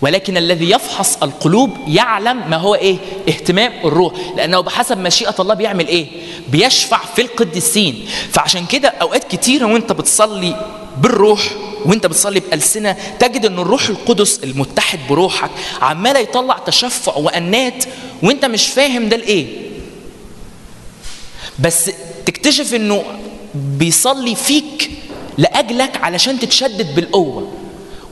ولكن الذي يفحص القلوب يعلم ما هو إيه؟ اهتمام الروح. لأنه بحسب مشيئة الله بيعمل إيه؟ بيشفع في القديسين. فعشان كده أوقات كتيره وإنت بتصلي بالروح وانت بتصلي بألسنة تجد إن الروح القدس المتحد بروحك عمال يطلع تشفع وأنات وانت مش فاهم ده لإيه. بس تكتشف إنه بيصلي فيك لأجلك علشان تتشدد بالقوة.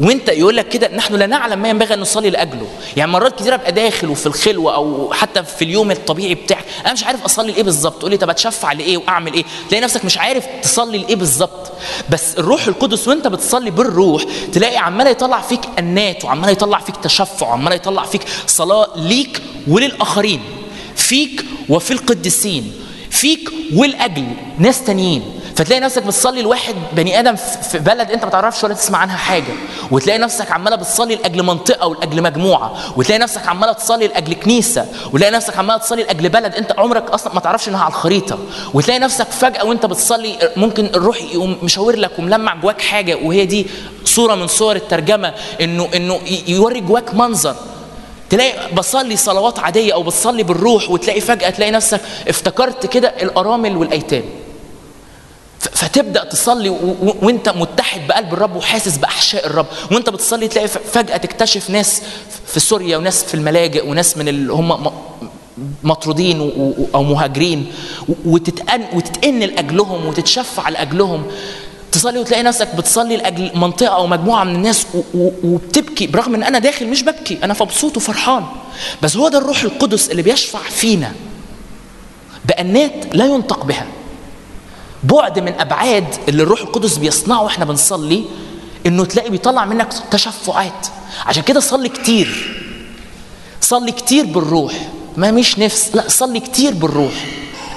وانت يقول لك كده نحن لا نعلم ما ينبغي أن نصلي لأجله. يعني مرات كتير أبقى داخل وفي الخلوة أو حتى في اليوم الطبيعي بتاعك أنا مش عارف أصلي لإيه بالظبط. تقول لي طب أتشفع لإيه وأعمل إيه؟ تلاقي نفسك مش عارف تصلي لإيه بالظبط. بس الروح القدس وانت بتصلي بالروح تلاقي عمال يطلع فيك أنات وعمال يطلع فيك تشفع وعمال يطلع فيك صلاة ليك وللآخرين فيك وفي القديسين فيك والأجل ناس تانيين. فتلاقي نفسك بتصلي لواحد بني آدم في بلد أنت ما تعرفش ولا تسمع عنها حاجة. وتلاقي نفسك عمالة بتصلي لأجل منطقة ولأجل مجموعة. وتلاقي نفسك عمالة تصلي لأجل كنيسة. وتلاقي نفسك عمالة تصلي لأجل بلد أنت عمرك أصلا ما تعرفش إنها على الخريطة. وتلاقي نفسك فجأة وأنت بتصلي ممكن الروح يقوم مشاور لك وملمع جواك حاجة. وهي دي صورة من صور الترجمة انه إنه يوري جواك منظر. تلاقي بصلي صلوات عادية أو بتصلي بالروح وتلاقي فجأة تلاقي نفسك افتكرت كده الأرامل والأيتام. فتبدأ تصلي وانت متحد بقلب الرب وحاسس بأحشاء الرب. وانت بتصلي تلاقي فجأة تكتشف ناس في سوريا وناس في الملاجئ وناس من اللي هم مطرودين أو مهاجرين. وتتأن وتتأن لأجلهم وتتشفع لأجلهم. تصلي وتلاقي نفسك بتصلي لأجل منطقة أو مجموعة من الناس وبتبكي. برغم إن أنا داخل مش ببكي أنا مبسوط وفرحان. بس هو ده الروح القدس اللي بيشفع فينا. بأنات لا ينطق بها. بعد من أبعاد اللي الروح القدس بيصنعه وإحنا بنصلي إنه تلاقي بيطلع منك تشفعات. عشان كده صلي كتير. صلي كتير بالروح. ما مش نفس. لا صلي كتير بالروح.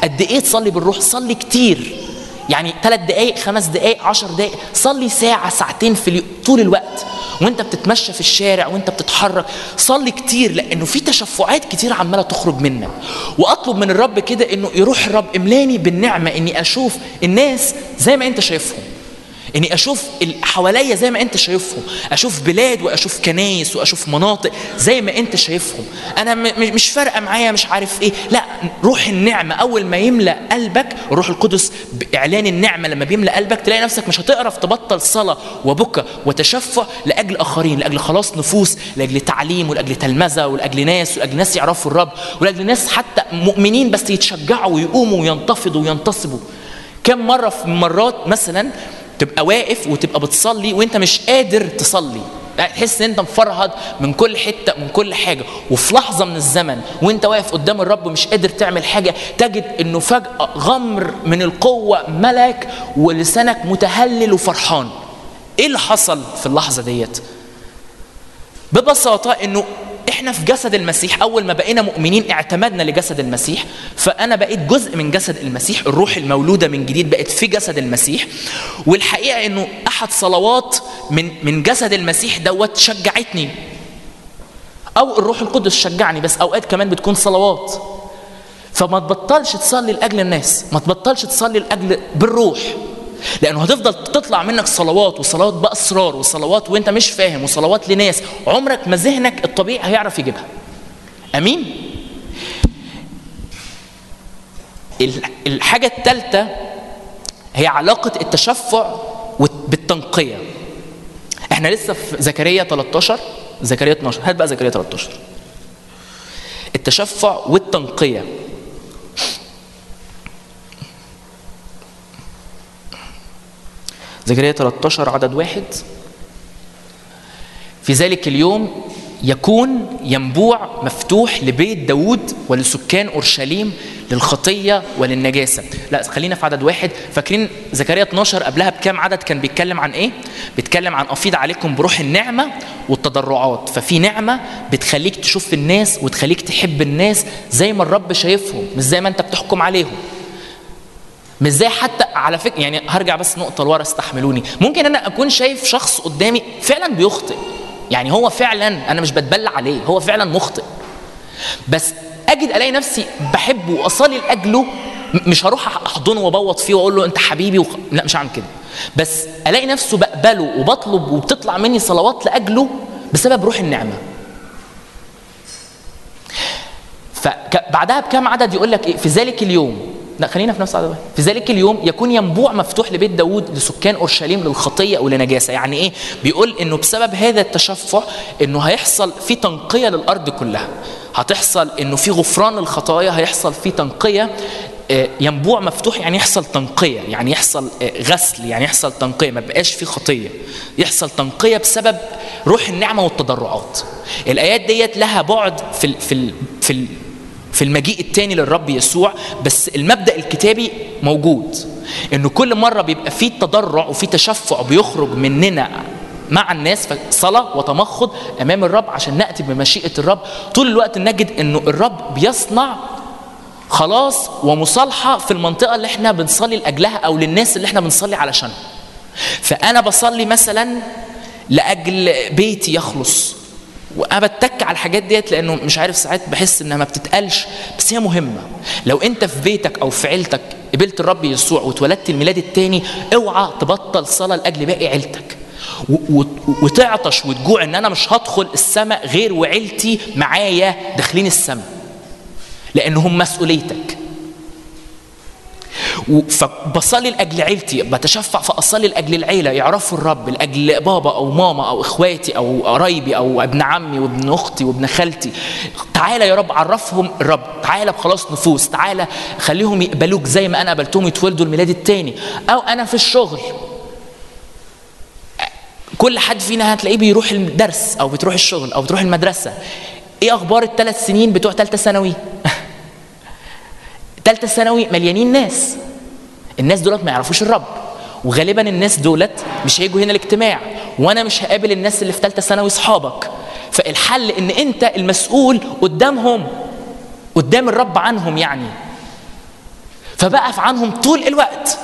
قد إيه تصلي بالروح؟ صلي كتير. يعني ثلاث دقايق خمس دقايق عشر دقايق. صلي ساعة ساعتين في اليوم طول الوقت. وانت بتتمشى في الشارع وانت بتتحرك. صلي كتير لأنه في تشفعات كتير عمالة تخرج منك. وأطلب من الرب كده إنه يروح الرب املاني بالنعمة إني أشوف الناس زي ما أنت شايفهم. اني أشوف حواليا زي ما انت شايفهم. أشوف بلاد واشوف كنايس واشوف مناطق زي ما انت شايفهم. أنا مش فارقة معايا مش عارف إيه. لا روح النعمة. أول ما يملأ قلبك الروح القدس بإعلان النعمة. لما بيملأ قلبك تلاقي نفسك مش هتعرف تبطل صلاة وبكى وتشفع لأجل آخرين لأجل خلاص نفوس لأجل تعليم ولأجل تلمذة ولأجل ناس ولأجل ناس يعرفوا الرب ولأجل ناس حتى مؤمنين بس يتشجعوا ويقوموا وينتفضوا وينتصبوا. كم مرة في مرات مثلا تبقى واقف وتبقى بتصلي وانت مش قادر تصلي. تحس ان انت مفرهد من كل حتة من كل حاجة. وفي لحظة من الزمن وانت واقف قدام الرب ومش قادر تعمل حاجة تجد انه فجأة غمر من القوة ملك ولسانك متهلل وفرحان. إيه اللي حصل في اللحظة ديت؟ ببساطة انه إحنا في جسد المسيح أول ما بقينا مؤمنين اعتمدنا لجسد المسيح فأنا بقيت جزء من جسد المسيح الروح المولودة من جديد بقت في جسد المسيح والحقيقة إنه أحد صلوات من من جسد المسيح دوت شجعتني أو الروح القدس شجعني بس أوقات كمان بتكون صلوات. فما تبطلش تصلي لأجل الناس ما تبطلش تصلي لأجل بالروح. لأنه هتفضل تطلع منك صلوات وصلوات بأسرار وصلوات وانت مش فاهم وصلوات لناس عمرك ما ذهنك الطبيعي هيعرف يجيبها. أمين؟ ال- الحاجة الثالثه هي علاقة التشفع بالتنقية. إحنا لسه في زكريا 13 زكريا 12 هات بقى زكريا 13 التشفع والتنقية. زكريا 13 عدد واحد. في ذلك اليوم يكون ينبوع مفتوح لبيت داود ولسكان أورشليم للخطية وللنجاسة. لا خلينا في عدد واحد. فاكرين زكريا 12 قبلها بكام عدد؟ كان بيتكلم عن إيه؟ بيتكلم عن أفيض عليكم بروح النعمة والتضرعات. ففي نعمة بتخليك تشوف الناس وتخليك تحب الناس زي ما الرب شايفهم مش زي ما أنت بتحكم عليهم. مش زي حتى على فكرة يعني هرجع بس نقطة لورا استحملوني. ممكن أنا أكون شايف شخص قدامي فعلا بيخطئ. يعني هو فعلا أنا مش بتبلع عليه هو فعلا مخطئ. بس أجد ألاقي نفسي بحبه وأصلي لأجله مش هروح أحضنه وأبوط فيه وأقول له أنت حبيبي وخ... لا مش هعمل كده. بس ألاقي نفسه بقبله وبطلب وبتطلع مني صلوات لأجله بسبب روح النعمة. فبعدها بكام عدد يقول لك إيه؟ في ذلك اليوم لا خلينا في نفس العدد واحد. في ذلك اليوم يكون ينبوع مفتوح لبيت داود لسكان أورشليم للخطية أو لنجاسة. يعني إيه؟ بيقول إنه بسبب هذا التشفع إنه هيحصل في تنقية للأرض كلها. هتحصل إنه في غفران للخطايا هيحصل في تنقية آه، ينبوع مفتوح يعني يحصل تنقية يعني يحصل آه، غسل يعني يحصل تنقية ما بقاش في خطية. يحصل تنقية بسبب روح النعمة والتضرعات. الآيات ديت لها بعد في ال في ال في ال في المجيء الثاني للرب يسوع بس المبدأ الكتابي موجود انه كل مرة بيبقى في تضرع وفي تشفع بيخرج مننا مع الناس صلاة وتمخض أمام الرب عشان نأتي بمشيئة الرب. طول الوقت نجد أنه الرب بيصنع خلاص ومصالحة في المنطقة اللي إحنا بنصلي لأجلها أو للناس اللي إحنا بنصلي علشانها. فأنا بصلي مثلا لأجل بيتي يخلص. وأنا بتك على الحاجات ديت لأنه مش عارف ساعات بحس إنها ما بتتقالش بس هي مهمة. لو أنت في بيتك أو في عيلتك قبلت الرب يسوع واتولدت الميلاد التاني أوعى تبطل صلاة لأجل باقي عيلتك. وتعطش وتجوع إن أنا مش هدخل السماء غير وعيلتي معايا داخلين السماء. لانهم مسؤوليتك. و- فبصلي لأجل عيلتي بتشفع فأصلي لأجل العيلة. يعرفوا الرب لأجل بابا أو ماما أو إخواتي أو قرايبي أو ابن عمي وابن أختي وابن خالتي. تعالى يا رب عرفهم الرب. تعالى بخلاص نفوس. تعالى خليهم يقبلوك زي ما أنا قبلتهم يتولدوا الميلاد التاني. أو أنا في الشغل. كل حد فينا هتلاقيه بيروح الدرس أو بتروح الشغل أو بتروح المدرسة. إيه أخبار الثلاث سنين بتوع ثالثه ثانوي؟ ثالثه ثانوي مليانين ناس. الناس دولت ما يعرفوش الرب. وغالبا الناس دولت مش هيجوا هنا الاجتماع. وأنا مش هقابل الناس اللي في ثالثه ثانوي أصحابك. فالحل إن أنت المسؤول قدامهم قدام الرب عنهم يعني. فبقف عنهم طول الوقت.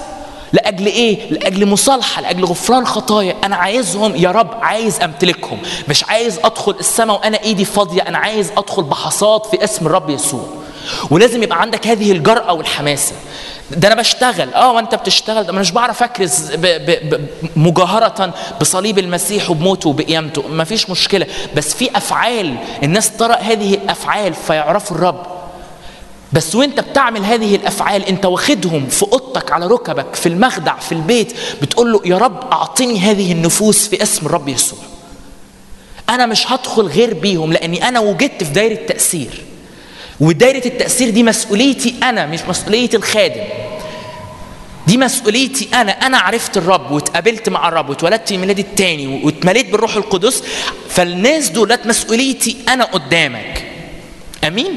لأجل إيه؟ لأجل مصالحة لأجل غفران خطايا. أنا عايزهم يا رب عايز أمتلكهم. مش عايز أدخل السماء وأنا إيدي فاضية. أنا عايز أدخل بحصاد في اسم الرب يسوع. ولازم يبقى عندك هذه الجرأة والحماسة. ده أنا بشتغل. آه وأنت بتشتغل. ده مش بعرف أكرز ب ب ب مجاهرة بصليب المسيح وبموته وبقيامته. ما فيش مشكلة. بس في أفعال. الناس ترى هذه الأفعال فيعرفوا الرب. بس وأنت بتعمل هذه الأفعال أنت واخدهم في أوضتك على ركبك في المخدع في البيت بتقول له يا رب أعطني هذه النفوس في اسم الرب يسوع. أنا مش هدخل غير بيهم لأني أنا وجدت في دايرة تأثير. ودايرة التأثير دي مسؤوليتي أنا مش مسؤولية الخادم. دي مسؤوليتي أنا أنا عرفت الرب واتقابلت مع الرب واتولدت في ميلادي التاني واتمليت بالروح القدس فالناس دولت مسؤوليتي أنا قدامك. آمين؟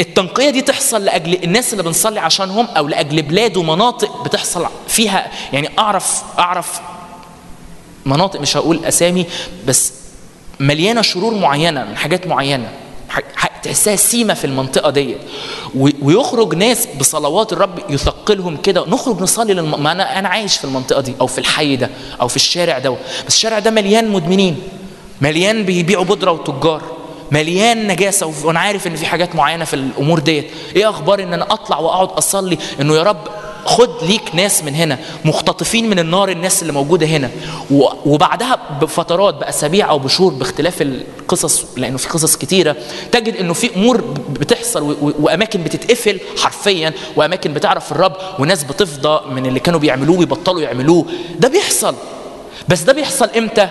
التنقية دي تحصل لأجل الناس اللي بنصلي عشانهم أو لأجل بلاد ومناطق بتحصل فيها يعني أعرف أعرف مناطق مش هقول أسامي بس مليانة شرور معينة من حاجات معينة. تحسها سيمه في المنطقة ديت. ويخرج ناس بصلوات الرب يثقلهم كده. نخرج نصلي للم... ما أنا أنا عايش في المنطقة دي أو في الحي ده أو في الشارع ده. بس الشارع ده مليان مدمنين. مليان بيبيعوا بودرة وتجار. مليان نجاسة. وأنا عارف إن في حاجات معينة في الأمور ديت. إيه أخبار إن أنا أطلع وأقعد أصلي إنه يا رب خد ليك ناس من هنا مختطفين من النار الناس اللي موجودة هنا. وبعدها بفترات بأسابيع أو بشهور باختلاف القصص لأنه في قصص كتيرة تجد إنه في أمور بتحصل وأماكن بتتقفل حرفيا وأماكن بتعرف الرب وناس بتفضى من اللي كانوا بيعملوه ويبطلوا يعملوه. ده بيحصل. بس ده بيحصل إمتى؟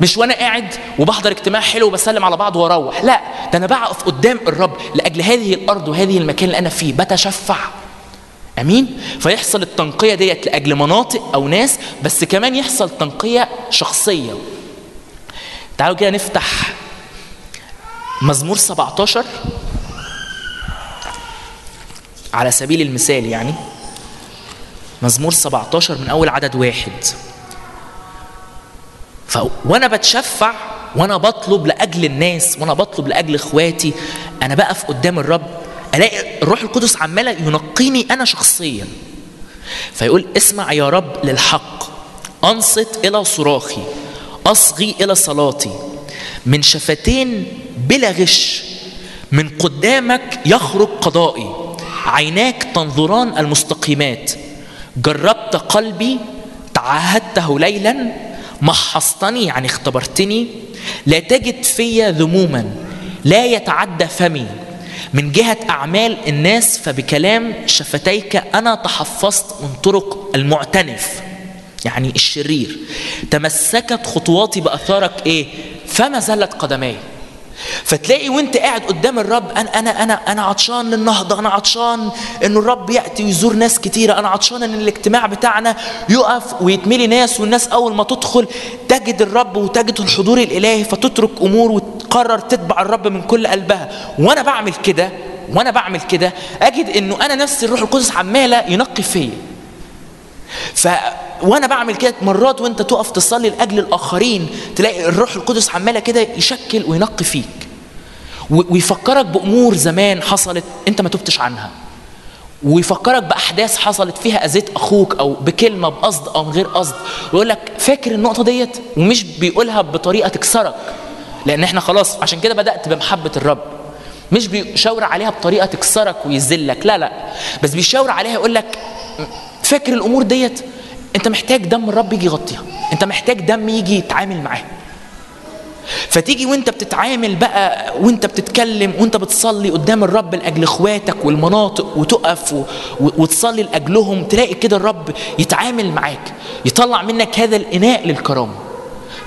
مش وأنا قاعد وبحضر اجتماع حلو وبسلم على بعض وأروح. لا ده أنا بقف قدام الرب لأجل هذه الأرض وهذه المكان اللي أنا فيه. بتشفع. أمين؟ فيحصل التنقية ديت لأجل مناطق أو ناس بس كمان يحصل تنقية شخصية. تعالوا كده نفتح مزمور 17 على سبيل المثال يعني. مزمور 17 من أول عدد واحد. وأنا بتشفع وأنا بطلب لأجل الناس وأنا بطلب لأجل إخواتي أنا بقف قدام الرب ألاقي الروح القدس عمالة ينقيني أنا شخصيا. فيقول اسمع يا رب للحق. أنصت إلى صراخي. أصغي إلى صلاتي. من شفتين بلا غش. من قدامك يخرج قضائي. عيناك تنظران المستقيمات. جربت قلبي. تعهدته ليلا محصتني يعني اختبرتني. لا تجد فيا ذموما. لا يتعدى فمي. من جهة أعمال الناس فبكلام شفتيك أنا تحفظت من طرق المعتنف يعني الشرير. تمسكت خطواتي بأثارك إيه؟ فما زلت قدماي. فتلاقي وانت قاعد قدام الرب أنا أنا أنا أنا عطشان للنهضة أنا عطشان ان الرب يأتي ويزور ناس كتيرة أنا عطشان إن الاجتماع بتاعنا يقف ويتملي ناس والناس أول ما تدخل تجد الرب وتجد الحضور الإلهي فتترك أمور وتقرر تتبع الرب من كل قلبها. وأنا بعمل كده وأنا بعمل كده أجد إنه أنا نفسي الروح القدس عمالة ينقي فيا. ف وأنا بعمل كده مرات وأنت تقف تصلي لأجل الآخرين تلاقي الروح القدس عمالة كده يشكل وينقي فيك. ويفكرك بأمور زمان حصلت أنت ما تبتش عنها. ويفكرك بأحداث حصلت فيها اذيت أخوك أو بكلمة بقصد أو من غير قصد. ويقول لك فاكر النقطة ديت؟ ومش بيقولها بطريقة تكسرك. لأن إحنا خلاص عشان كده بدأت بمحبة الرب. مش بيشاور عليها بطريقة تكسرك ويذلك لا لا. بس بيشاور عليها يقول لك فاكر الأمور ديت؟ أنت محتاج دم الرب يجي يغطيها. أنت محتاج دم يجي يتعامل معاها فتيجي وأنت بتتعامل بقى وأنت بتتكلم وأنت بتصلي قدام الرب لأجل إخواتك والمناطق وتقف. وتصلي لأجلهم تلاقي كده الرب يتعامل معاك يطلع منك هذا الإناء للكرامة.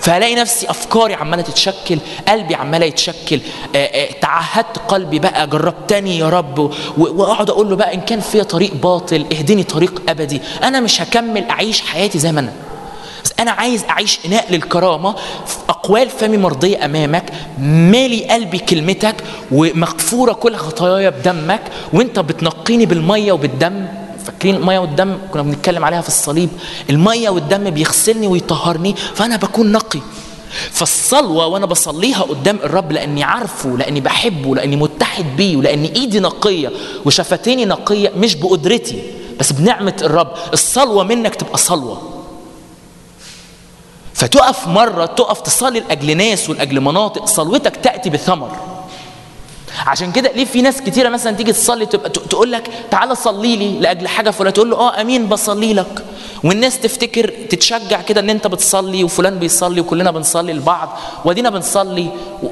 فهلاقي نفسي أفكاري عمالة تتشكل قلبي عماله يتشكل. آه، آه، تعهدت قلبي بقى جربتني يا رب وأقعد أقول له بقى إن كان فيا طريق باطل اهدني طريق أبدي. أنا مش هكمل أعيش حياتي زي ما أنا. بس أنا عايز أعيش إناء للكرامة في أقوال فمي مرضية أمامك مالي قلبي كلمتك ومغفورة كل خطاياي بدمك وأنت بتنقيني بالمية وبالدم. فاكرين الميه والدم؟ كنا بنتكلم عليها في الصليب. المية والدم بيغسلني ويطهرني فأنا بكون نقي. فالصلوة وأنا بصليها قدام الرب لأني عارفه لأني بحبه لأني متحد بيه ولأني إيدي نقية وشفتيني نقية مش بقدرتي بس بنعمة الرب. الصلوة منك تبقى صلوة. فتقف مرة تقف تصلي لأجل ناس ولأجل مناطق صلوتك تأتي بثمر. عشان كده ليه في ناس كتيرة مثلا تيجي تصلي تبقى تقول لك تعالى صلي لي لأجل حاجة فلان تقول له آه أمين بصلي لك. والناس تفتكر تتشجع كده إن أنت بتصلي وفلان بيصلي وكلنا بنصلي لبعض ودينا بنصلي و...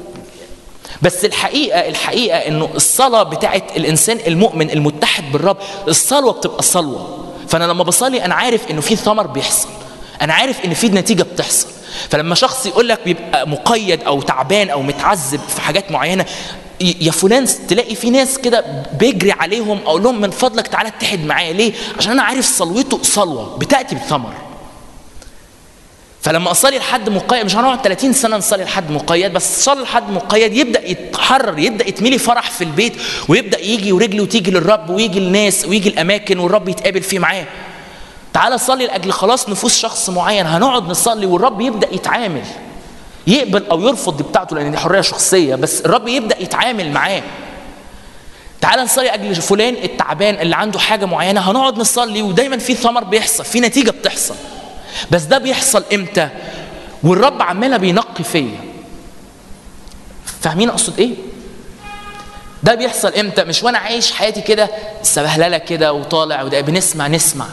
بس الحقيقة الحقيقة إنه الصلاة بتاعت الإنسان المؤمن المتحد بالرب الصلوة بتبقى صلوة. فأنا لما بصلي أنا عارف إنه في ثمر بيحصل. أنا عارف إن في نتيجة بتحصل. فلما شخص يقول لك بيبقى مقيد أو تعبان أو متعذب في حاجات معينة ي- يا فلان تلاقي في ناس كده بيجري عليهم أقول لهم من فضلك تعالى اتحد معايا. ليه؟ عشان أنا عارف صلوته صلوة بتأتي بثمر فلما أصلي لحد مقيد مش هنقعد 30 سنة نصلي لحد مقيد بس صلي لحد مقيد يبدأ يتحرر يبدأ يتملي فرح في البيت ويبدأ يجي ورجله تيجي للرب ويجي الناس ويجي الأماكن والرب يتقابل فيه معاه. تعالى صلي لأجل خلاص نفوس شخص معين هنقعد نصلي والرب يبدأ يتعامل. يقبل أو يرفض دي بتاعته لأن دي حرية شخصية بس الرب يبدأ يتعامل معاه. تعالى نصلي أجل فلان التعبان اللي عنده حاجة معينة هنقعد نصلي ودايما في ثمر بيحصل في نتيجة بتحصل. بس ده بيحصل إمتى؟ والرب عماله بينقي فيا. فاهمين أقصد إيه؟ ده بيحصل إمتى؟ مش وأنا عايش حياتي كده سبهللة كده وطالع وده بنسمع نسمع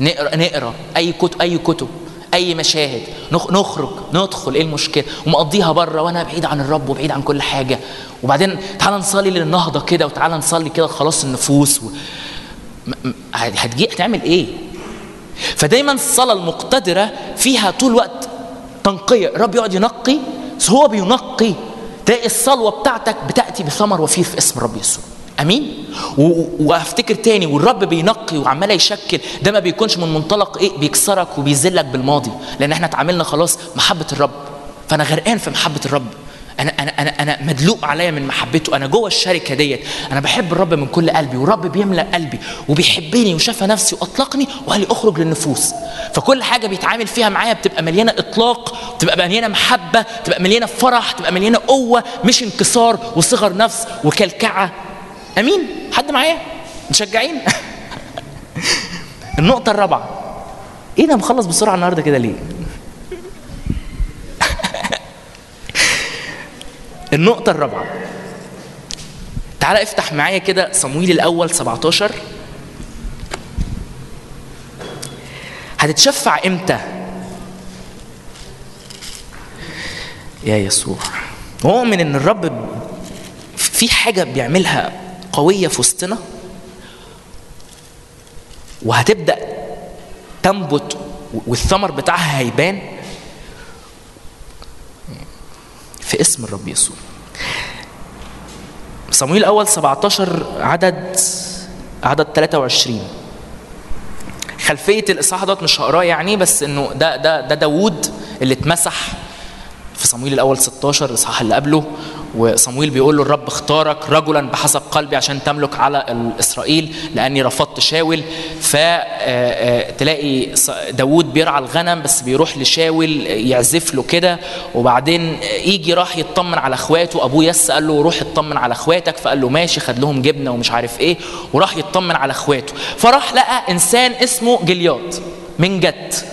نقرأ نقرأ أي كتب أي كتب. أي مشاهد. نخ- نخرج ندخل إيه المشكلة؟ ومقضيها بره وأنا بعيد عن الرب وبعيد عن كل حاجة. وبعدين تعالى نصلي للنهضة كده وتعالى نصلي كده خلاص النفوس و... هتجي هتعمل إيه؟ فدايما الصلاة المقتدرة فيها طول الوقت تنقية. الرب يقعد ينقي بس هو بينقي. تلاقي الصلوة بتاعتك بتأتي بثمر وفير في اسم الرب يسوع. آمين؟ وأفتكر تاني والرب بينقي وعمال يشكل. ده ما بيكونش من منطلق إيه بيكسرك وبيذلك بالماضي. لأن إحنا اتعاملنا خلاص محبة الرب. فأنا غرقان في محبة الرب. أنا أنا أنا أنا مدلوق عليا من محبته. أنا جوه الشركة ديت. أنا بحب الرب من كل قلبي والرب بيملأ قلبي وبيحبني وشاف نفسي وأطلقني وقال لي أخرج للنفوس. فكل حاجة بيتعامل فيها معايا بتبقى مليانة إطلاق بتبقى مليانة محبة بتبقى مليانة فرح تبقى مليانة قوة مش انكسار وصغر نفس وكلكعة. أمين. حد معايا؟ مشجعين؟ النقطة الرابعة. إيه ده مخلص بسرعة النهارده كده ليه؟ النقطة الرابعة. تعال افتح معايا كده صمويل الأول 17 هتتشفع إمتى؟ يا يسوع. مؤمن إن الرب في حاجة بيعملها قوية في وسطنا وهتبدأ تنبت والثمر بتاعها هيبان في اسم الرب يسوع. صمويل الأول 17 عدد عدد 23 خلفية الإصحاح دوت مش هقراه يعني بس إنه ده ده ده داوود اللي اتمسح في صمويل الأول 16 الإصحاح اللي قبله. وصمويل بيقول له الرب اختارك رجلا بحسب قلبي عشان تملك على إسرائيل لأني رفضت شاول. فتلاقي داوود بيرعى الغنم بس بيروح لشاول يعزف له كده. وبعدين يجي راح يطمن على أخواته. أبوه يس قال له روح اطمن على أخواتك. فقال له ماشي خد لهم جبنة ومش عارف إيه. وراح يطمن على أخواته. فراح لقى إنسان اسمه جلياط من جت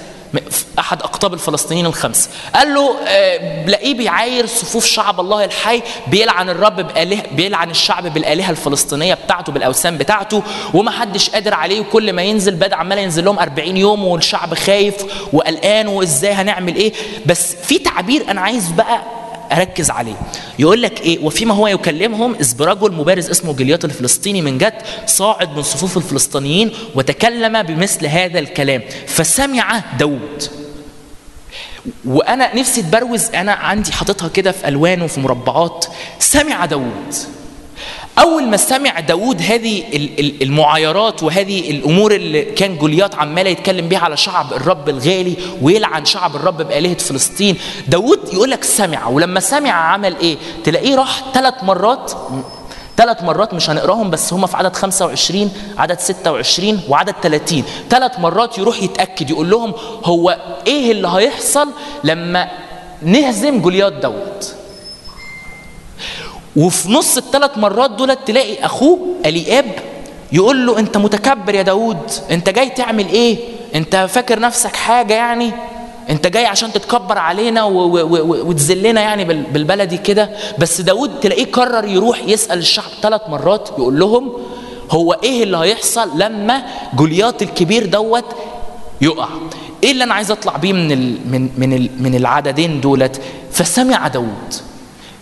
أحد أقطاب الفلسطينيين الخمسه قال له آه لاقيه بيعاير صفوف شعب الله الحي بيلعن الرب بآله بيلعن الشعب بالآلهة الفلسطينية بتاعته بالأوثان بتاعته وما حدش قادر عليه وكل ما ينزل بدا عمال ينزل لهم 40 يوم والشعب خايف وقلقان وإزاي هنعمل إيه؟ بس في تعبير أنا عايز بقى اركز عليه. يقول لك إيه؟ وفيما هو يكلمهم؟ إذ برجل مبارز اسمه جليات الفلسطيني من جد صاعد من صفوف الفلسطينيين وتكلم بمثل هذا الكلام. فسمع داود. وأنا نفسي تبروز أنا عندي حاططها كده في الوان وفي مربعات. سمع داود. أول ما سمع داود هذه ال- ال- المعايرات وهذه الأمور اللي كان جوليات عمال يتكلم بيها على شعب الرب الغالي ويلعن شعب الرب بآلهة فلسطين داود يقول لك سمع ولما سمع عمل إيه؟ تلاقيه راح ثلاث مرات ثلاث مرات مش هنقراهم بس هم في عدد 25 عدد 26 وعدد 30 ثلاث مرات يروح يتأكد يقول لهم هو إيه اللي هيحصل لما نهزم جوليات داود وفي نص الثلاث مرات دول تلاقي أخوه الياب يقول له أنت متكبر يا داود أنت جاي تعمل إيه؟ أنت فاكر نفسك حاجة يعني؟ أنت جاي عشان تتكبر علينا وتذلنا يعني بال- بالبلدي كده؟ بس داود تلاقيه قرر يروح يسأل الشعب ثلاث مرات يقول لهم هو إيه اللي هيحصل لما جوليات الكبير دوت يقع؟ إيه اللي أنا عايز أطلع بيه من ال من من ال من العددين دولت؟ فسمع داود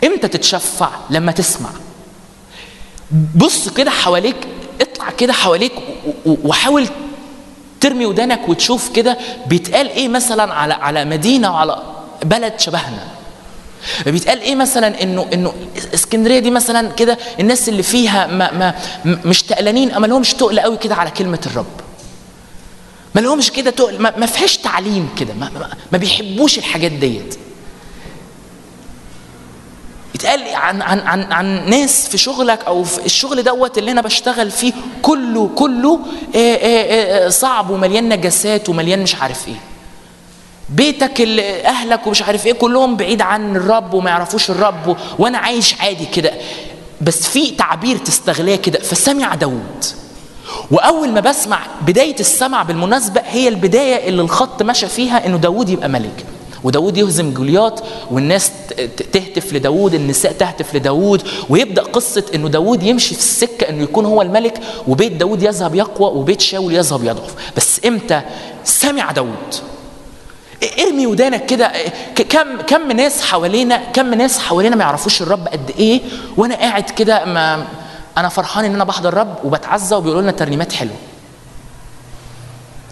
إمتى تتشفع لما تسمع؟ بص كده حواليك اطلع كده حواليك وحاول ترمي ودانك وتشوف كده بيتقال إيه مثلا على على مدينة وعلى بلد شبهنا. بيتقال إيه مثلا إنه إنه اسكندرية دي مثلا كده الناس اللي فيها ما ما مش تقلانين ما لهمش تقل قوي كده على كلمة الرب. ما لهمش كده تقل ما, ما فيهاش تعليم كده ما, ما, ما بيحبوش الحاجات ديت. يتقال عن عن عن عن ناس في شغلك أو في الشغل دوت اللي أنا بشتغل فيه كله كله آه، آه، آه، صعب ومليان نجاسات ومليان مش عارف إيه. بيتك أهلك ومش عارف إيه كلهم بعيد عن الرب وما يعرفوش الرب وأنا عايش عادي كده. بس في تعبير تستغلاه كده فسمع داود وأول ما بسمع بداية السمع بالمناسبة هي البداية اللي الخط مشى فيها إنه داود يبقى ملك. وداود يهزم جوليات والناس تهتف لداود النساء تهتف لداود ويبدأ قصة إنه داود يمشي في السكة إنه يكون هو الملك وبيت داود يذهب يقوى وبيت شاول يذهب يضعف. بس إمتى؟ سمع داود. ارمي ودانك كده. كم كم ناس حوالينا كم ناس حوالينا ما يعرفوش الرب قد إيه وأنا قاعد كده ما أنا فرحان إن أنا بحضر الرب وبتعزى وبيقولوا لنا ترنيمات حلوة.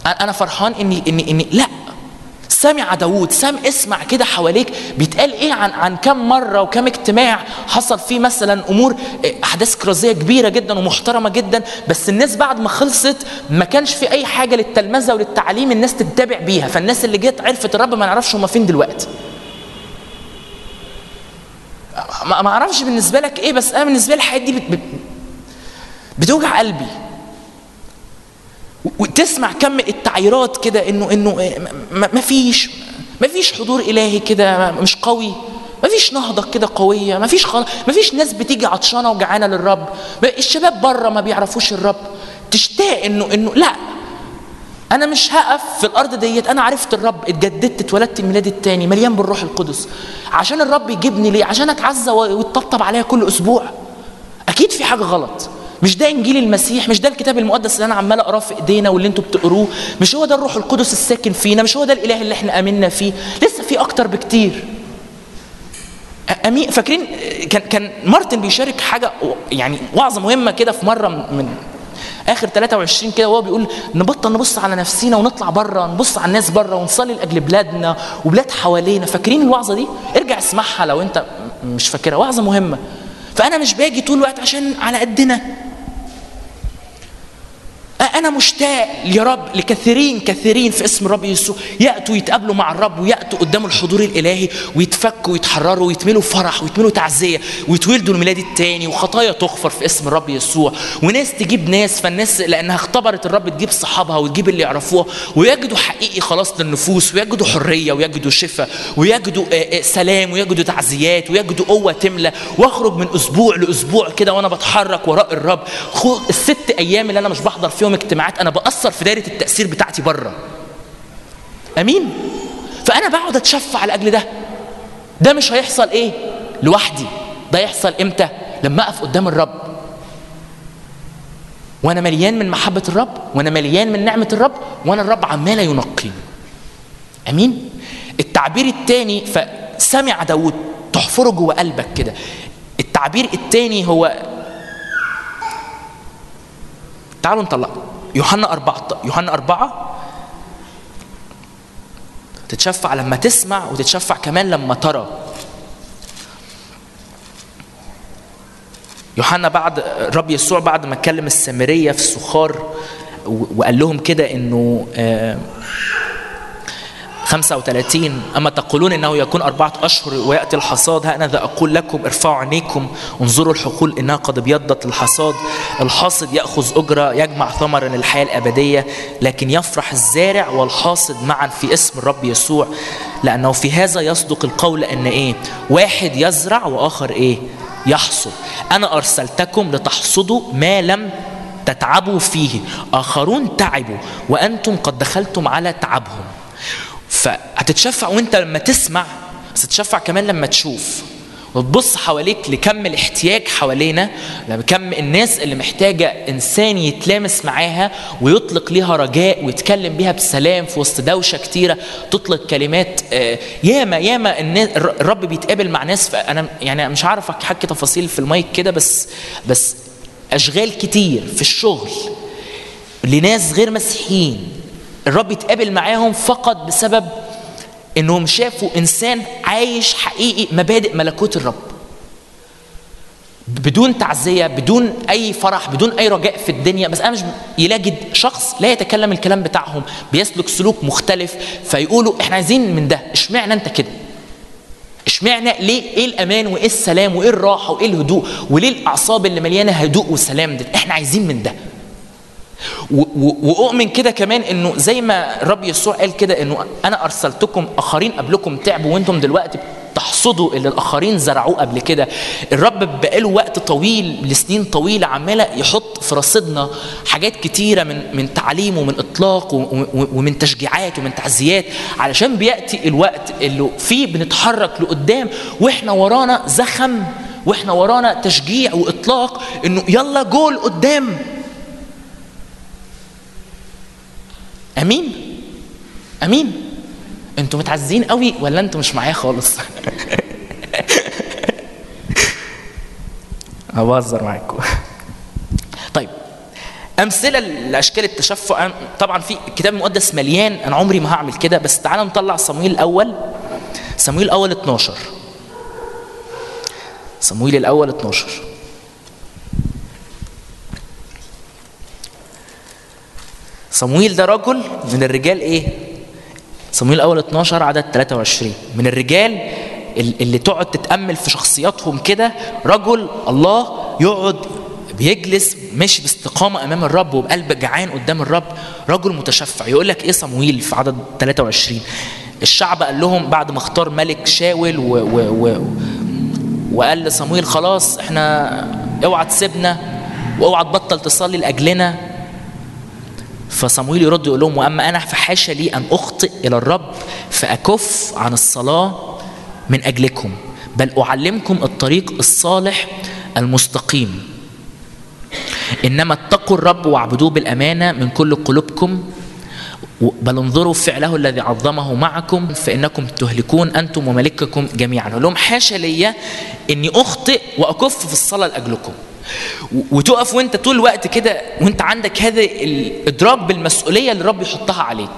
أنا فرحان إني إني إني لأ. سمع داوود سام اسمع كده حواليك بيتقال إيه عن عن كم مرة وكم اجتماع حصل فيه مثلا أمور إيه، أحداث كرازية كبيرة جدا ومحترمة جدا بس الناس بعد ما خلصت ما كانش في أي حاجة للتلمذة وللتعليم الناس تتبع بيها فالناس اللي جت عرفت الرب ما نعرفش هم فين دلوقتي ما أعرفش بالنسبة لك إيه بس أنا بالنسبة لي الحاجات دي بت- بت- بتوجع قلبي. وتسمع كم التعييرات كده انه إنه ما فيش ما فيش حضور إلهي كده مش قوي. ما فيش نهضة كده قوية. ما فيش. ما فيش ناس بتيجي عطشانه وجعانة للرب. الشباب بره ما بيعرفوش الرب. تشتاق انه انه لا. أنا مش هقف في الأرض ديت. أنا عرفت الرب اتجددت اتولدت الميلاد التاني مليان بالروح القدس. عشان الرب يجيبني ليه؟ عشان أتعزى ويتطبطب عليا كل أسبوع. أكيد في حاجة غلط. مش ده إنجيل المسيح مش ده الكتاب المقدس اللي أنا عمال أقراه في إيدينا واللي أنتوا بتقروه مش هو ده الروح القدس الساكن فينا مش هو ده الإله اللي إحنا آمنا فيه لسه في أكتر بكتير. أمين فاكرين كان كان مارتن بيشارك حاجة يعني وعظة مهمة كده في مرة من آخر 23 كده وهو بيقول نبطل نبص على نفسينا ونطلع بره نبص على الناس بره ونصلي لأجل بلادنا وبلاد حوالينا. فاكرين الوعظة دي؟ ارجع اسمعها لو أنت مش فاكرها. وعظة مهمة. فأنا مش باجي طول الوقت عشان على قدنا. أنا مشتاق يا رب لكثيرين كثيرين في اسم الرب يسوع. يأتوا يتقابلوا مع الرب ويأتوا قدام الحضور الإلهي ويتفكوا ويتحرروا ويتملوا فرح ويتملوا تعزية ويتولدوا الميلاد التاني وخطايا تغفر في اسم الرب يسوع. وناس تجيب ناس فالناس لأنها اختبرت الرب تجيب صحابها وتجيب اللي يعرفوها. ويجدوا حقيقي خلاص للنفوس ويجدوا حرية ويجدوا شفاء ويجدوا آه، آه، سلام ويجدوا تعزيات ويجدوا قوة تملى. واخرج من أسبوع لأسبوع كده وأنا بتحرك وراء الرب. الست أيام اللي أنا مش بحضر فيهم اجتماعات أنا بأثر في دايرة التأثير بتاعتي بره أمين؟ فأنا بقعد أتشفع لاجل ده. ده مش هيحصل إيه؟ لوحدي. ده يحصل إمتى؟ لما أقف قدام الرب. وأنا مليان من محبة الرب وأنا مليان من نعمة الرب وأنا الرب عمال ينقيني. أمين؟ التعبير الثاني فسمع داود تحفره جوه قلبك كده. التعبير التاني هو تعالوا نطلع يوحنا أربعة يوحنا أربعة تتشفع لما تسمع وتتشفع كمان لما ترى. يوحنا بعد الرب يسوع بعد ما كلم السامرية في سخار و- وقال لهم كده إنه آه، 35 أما تقولون إنه يكون أربعة أشهر ويأتي الحصاد هأنذا أقول لكم ارفعوا عينيكم انظروا الحقول إنها قد ابيضت الحصاد. الحاصد يأخذ أجرة يجمع ثمرا للحياة الأبدية لكن يفرح الزارع والحاصد معا في اسم الرب يسوع. لأنه في هذا يصدق القول أن إيه؟ واحد يزرع وآخر إيه؟ يحصد. أنا أرسلتكم لتحصدوا ما لم تتعبوا فيه. آخرون تعبوا وأنتم قد دخلتم على تعبهم. فهتتشفع وانت لما تسمع بس تتشفع كمان لما تشوف. وتبص حواليك لكم الاحتياج حوالينا لكم الناس اللي محتاجة إنسان يتلامس معاها ويطلق ليها رجاء ويتكلم بيها بسلام في وسط دوشة كتيرة تطلق كلمات آه، ياما ياما الرب بيتقابل مع ناس فأنا يعني مش عارف أحكي تفاصيل في المايك كده بس بس أشغال كتير في الشغل لناس غير مسيحيين. الرب يتقابل معاهم فقط بسبب إنهم شافوا إنسان عايش حقيقي مبادئ ملكوت الرب. بدون تعزية بدون أي فرح بدون أي رجاء في الدنيا. بس أنا مش يلاقي شخص لا يتكلم الكلام بتاعهم بيسلك سلوك مختلف فيقولوا إحنا عايزين من ده. إشمعنى أنت كده؟ إشمعنى ليه؟ إيه الأمان؟ وإيه السلام؟ وإيه الراحة؟ وإيه الهدوء؟ وليه الأعصاب اللي مليانة هدوء وسلام ده إحنا عايزين من ده. وأؤمن كده كمان إنه زي ما الرب يسوع قال كده إنه أنا أرسلتكم آخرين قبلكم تعبوا وأنتم دلوقتي تحصدوا اللي الآخرين زرعوه قبل كده. الرب بقاله وقت طويل لسنين طويلة عمالة يحط في رصيدنا حاجات كتيرة من من تعليم ومن إطلاق ومن تشجيعات ومن تعزيات علشان بيأتي الوقت اللي فيه بنتحرك لقدام وإحنا ورانا زخم وإحنا ورانا تشجيع وإطلاق إنه يلا جول قدام. أمين. أمين. أنتوا متعزين قوي ولا أنتوا مش معايا خالص؟ هبهزر معاكم. طيب. أمثلة لأشكال التشفع طبعا في الكتاب المقدس مليان أنا عمري ما هعمل كده بس تعالى نطلع صمويل الأول. صمويل الأول 12 صمويل الأول 12 صمويل ده رجل من الرجال إيه؟ صمويل الأول 12 عدد 23 من الرجال ال- اللي تقعد تتأمل في شخصياتهم كده رجل الله يقعد بيجلس ماشي باستقامة أمام الرب وبقلب جعان قدام الرب رجل متشفع. يقول لك إيه صمويل في عدد 23 الشعب قال لهم بعد ما اختار ملك شاول و, و, و وقال لصمويل خلاص إحنا اوعى تسيبنا وأوعى تبطل تصلي لأجلنا. فصمويل يرد يقول لهم وأما أنا فحاشا لي أن أخطئ إلى الرب فأكف عن الصلاة من أجلكم بل أعلمكم الطريق الصالح المستقيم. إنما اتقوا الرب واعبدوه بالأمانة من كل قلوبكم بل انظروا فعله الذي عظمه معكم فإنكم تهلكون أنتم وملككم جميعا. لهم حاشا ليا إني أخطئ وأكف في الصلاة لأجلكم. وتقف وانت طول الوقت كده وانت عندك هذا الادراك بالمسؤولية اللي الرب يحطها عليك.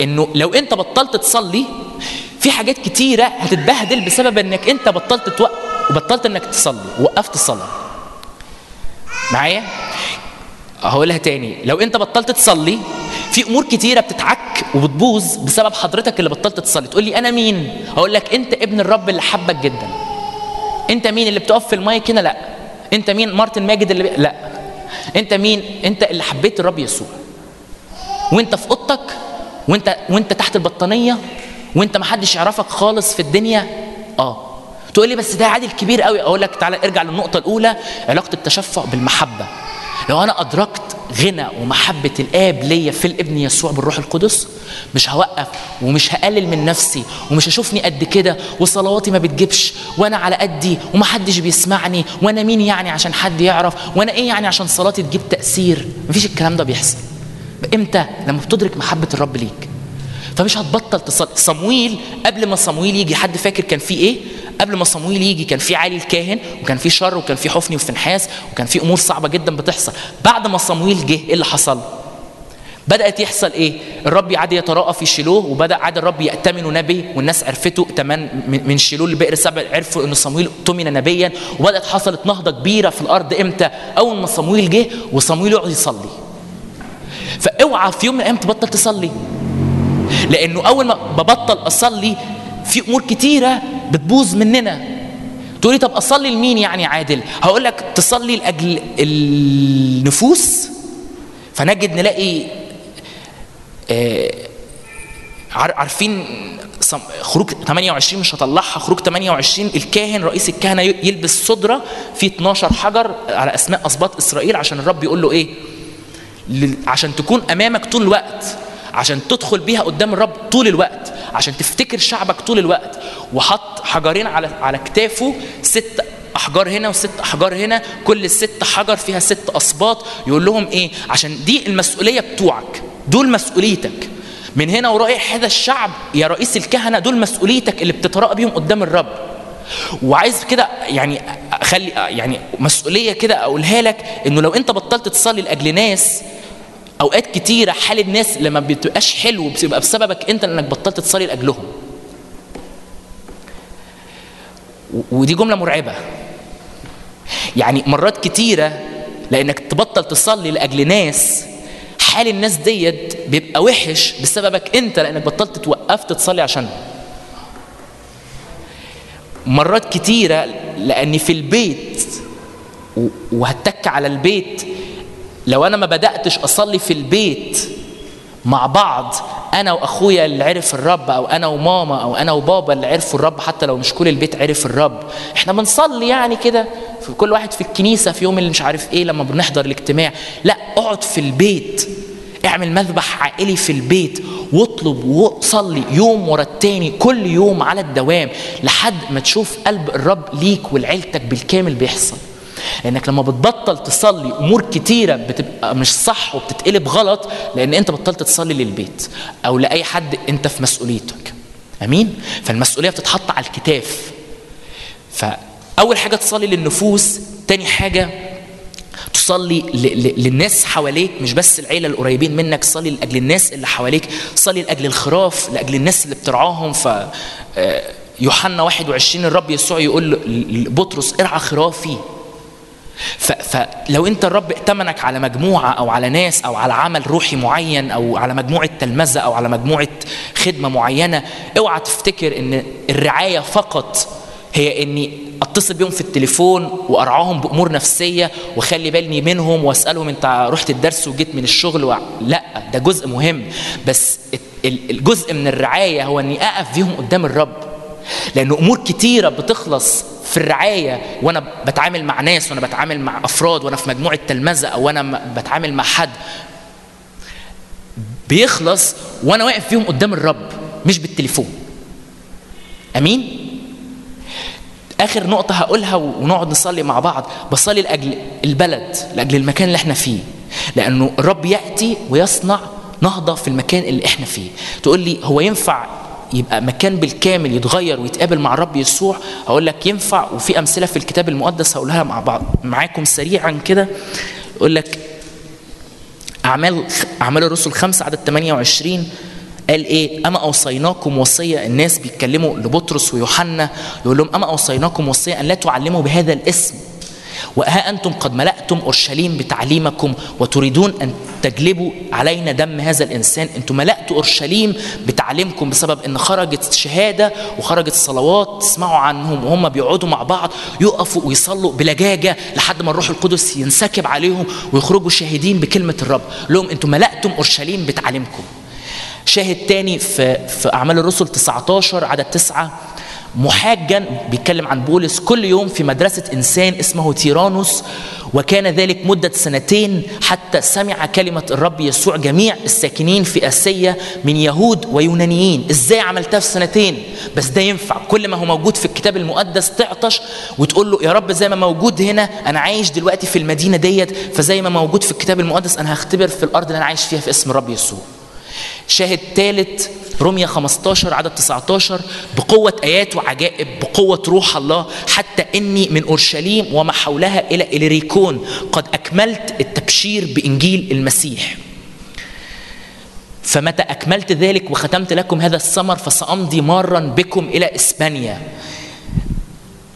إنه لو انت بطلت تصلي في حاجات كتيرة هتتبهدل بسبب إنك انت بطلت توق... وبطلت إنك تصلي وقفت الصلاة. معايا؟ هقولها تاني. لو انت بطلت تصلي في أمور كتيرة بتتعك وبتبوظ بسبب حضرتك اللي بطلت تصلي. تقول لي أنا مين؟ هقول لك أنت ابن الرب اللي حبك جدا. أنت مين اللي بتقف في المايك هنا؟ لأ. انت مين؟ مارتن ماجد اللي بي... لا. انت مين؟ انت اللي حبيت الرب يسوع. وانت في اوضتك وانت وانت تحت البطانية وانت ما حدش يعرفك خالص في الدنيا. آه. تقول لي بس ده عادل كبير قوي. أقول لك تعالى ارجع للنقطة الأولى. علاقة التشفع بالمحبة. لو أنا أدركت غنى ومحبة الآب ليا في الابن يسوع بالروح القدس مش هوقف ومش هقلل من نفسي ومش هشوفني قد كده وصلواتي ما بتجيبش وأنا على قدي ومحدش بيسمعني وأنا مين يعني عشان حد يعرف وأنا إيه يعني عشان صلاتي تجيب تأثير؟ مفيش الكلام ده بيحصل. إمتى لما بتدرك محبة الرب ليك. فمش هتبطل تصلي صمويل قبل ما صمويل يجي. حد فاكر كان فيه إيه؟ قبل ما صمويل يجي كان في عالي الكاهن وكان في شر وكان في حفني وفنحاس وكان في أمور صعبة جدا بتحصل. بعد ما صمويل جه إيه اللي حصل؟ بدأت يحصل إيه؟ الرب عاد يتراءى في شيلوه وبدأ عاد الرب يأتمن نبي والناس عرفته تمن من من شيلوه لبئر سبع عرفوا إن صمويل اؤتمن نبيا. وبدأت حصلت نهضة كبيرة في الأرض إمتى؟ أول ما صمويل جه وصمويل يقعد يصلي. فأوعى في يوم من الأيام تبطل تصلي. لأنه اول ما ببطل اصلي في امور كتيره بتبوظ مننا. تقولي طب اصلي لمين يعني عادل؟ هقول لك تصلي لاجل النفوس. فنجد نلاقي آه، عار- عارفين خروج 28 مش هطلعها خروج 28 الكاهن رئيس الكهنه يلبس صدرة في 12 حجر على أسماء أسباط إسرائيل عشان الرب يقول له إيه؟ عشان تكون أمامك طول الوقت. عشان تدخل بيها قدام الرب طول الوقت عشان تفتكر شعبك طول الوقت. وحط حجرين على على كتافه ست أحجار هنا وست أحجار هنا كل ست حجر فيها ست اسباط يقول لهم إيه؟ عشان دي المسؤولية بتوعك دول مسؤوليتك. من هنا ورايح هذا الشعب يا رئيس الكهنة دول مسؤوليتك اللي بتتراءى بيهم قدام الرب. وعايز كده يعني أخلي يعني مسؤولية كده أقولها لك إنه لو أنت بطلت تصلي لأجل ناس أوقات كتيرة حال الناس لما بتبقاش حلو بتبقى بسببك أنت لانك بطلت تصلي لأجلهم. ودي جملة مرعبة. يعني مرات كتيرة لأنك تبطل تصلي لأجل ناس حال الناس ديت بيبقى وحش بسببك أنت لأنك بطلت توقفت تصلي عشانهم. مرات كتيرة لأني في البيت وهتك على البيت لو أنا ما بدأتش أصلي في البيت مع بعض أنا وأخويا اللي عرف الرب أو أنا وماما أو أنا وبابا اللي عرفوا الرب حتى لو مش كل البيت عرف الرب. إحنا بنصلي يعني كده في كل واحد في الكنيسة في يوم اللي مش عارف إيه لما بنحضر الاجتماع. لا اقعد في البيت. اعمل مذبح عائلي في البيت. واطلب وصلي يوم ورا التاني كل يوم على الدوام لحد ما تشوف قلب الرب ليك ولعيلتك بالكامل بيحصل. لأنك لما بتبطل تصلي أمور كتيرة بتبقى مش صح وبتتقلب غلط لأن أنت بطلت تصلي للبيت أو لأي حد أنت في مسؤوليتك. أمين؟ فالمسؤولية بتتحط على الكتاف. فأول حاجة تصلي للنفوس تاني حاجة تصلي للناس حواليك مش بس العيلة القريبين منك صلي لأجل الناس اللي حواليك صلي لأجل الخراف لأجل الناس اللي بترعاهم. ف آه، يوحنا 21 الرب يسوع يقول لبطرس ارعى خرافي. فلو انت الرب ائتمنك على مجموعة أو على ناس أو على عمل روحي معين أو على مجموعة تلمذة أو على مجموعة خدمة معينة اوعى تفتكر إن الرعاية فقط هي إني أتصل بيهم في التليفون وأرعاهم بأمور نفسية وأخلي بالي منهم وأسألهم أنت رحت الدرس وجيت من الشغل و... لا ده جزء مهم. بس ال- الجزء من الرعاية هو إني أقف بيهم قدام الرب. لأن أمور كتيرة بتخلص في الرعاية وأنا بتعامل مع ناس وأنا بتعامل مع أفراد وأنا في مجموعة تلمذة أو أنا م- بتعامل مع حد. بيخلص وأنا واقف فيهم قدام الرب مش بالتليفون. أمين؟ آخر نقطة هقولها ونقعد نصلي مع بعض. بصلي لأجل البلد لأجل المكان اللي إحنا فيه. لأنه الرب يأتي ويصنع نهضة في المكان اللي إحنا فيه. تقول لي هو ينفع يبقى مكان بالكامل يتغير ويتقابل مع الرب يسوع. هقول لك ينفع وفي أمثلة في الكتاب المقدس هقولها مع بعض معاكم سريعا كده. يقول لك أعمال أعمال الرسل خمسة عدد 28 قال إيه؟ أما أوصيناكم وصية الناس بيتكلموا لبطرس ويوحنا يقول لهم أما أوصيناكم وصية أن لا تعلموا بهذا الاسم. وها أنتم قد ملأتم أورشليم بتعليمكم وتريدون أن تجلبوا علينا دم هذا الإنسان. أنتم ملأتوا أورشليم بتعليمكم بسبب إن خرجت شهاده وخرجت صلوات تسمعوا عنهم وهم بيقعدوا مع بعض يقفوا ويصلوا بلجاجة لحد ما الروح القدس ينسكب عليهم ويخرجوا شاهدين بكلمة الرب. لهم أنتم ملأتم أورشليم بتعليمكم. شاهد تاني في في أعمال الرسل 19 عدد 9 محاجا بيتكلم عن بولس كل يوم في مدرسة إنسان اسمه تيرانوس وكان ذلك مدة سنتين حتى سمع كلمة الرب يسوع جميع الساكنين في آسيا من يهود ويونانيين. إزاي عملتها في سنتين؟ بس ده ينفع. كل ما هو موجود في الكتاب المقدس تعطش وتقول له يا رب زي ما موجود هنا أنا عايش دلوقتي في المدينة ديت فزي ما موجود في الكتاب المقدس أنا هختبر في الأرض اللي أنا عايش فيها في اسم الرب يسوع. شاهد ثالث روميا 15 عدد 19 بقوة آيات وعجائب بقوة روح الله حتى إني من أورشليم وما حولها إلى إليريكون. قد أكملت التبشير بإنجيل المسيح. فمتى أكملت ذلك وختمت لكم هذا الثمر فسأمضي مارا بكم إلى إسبانيا.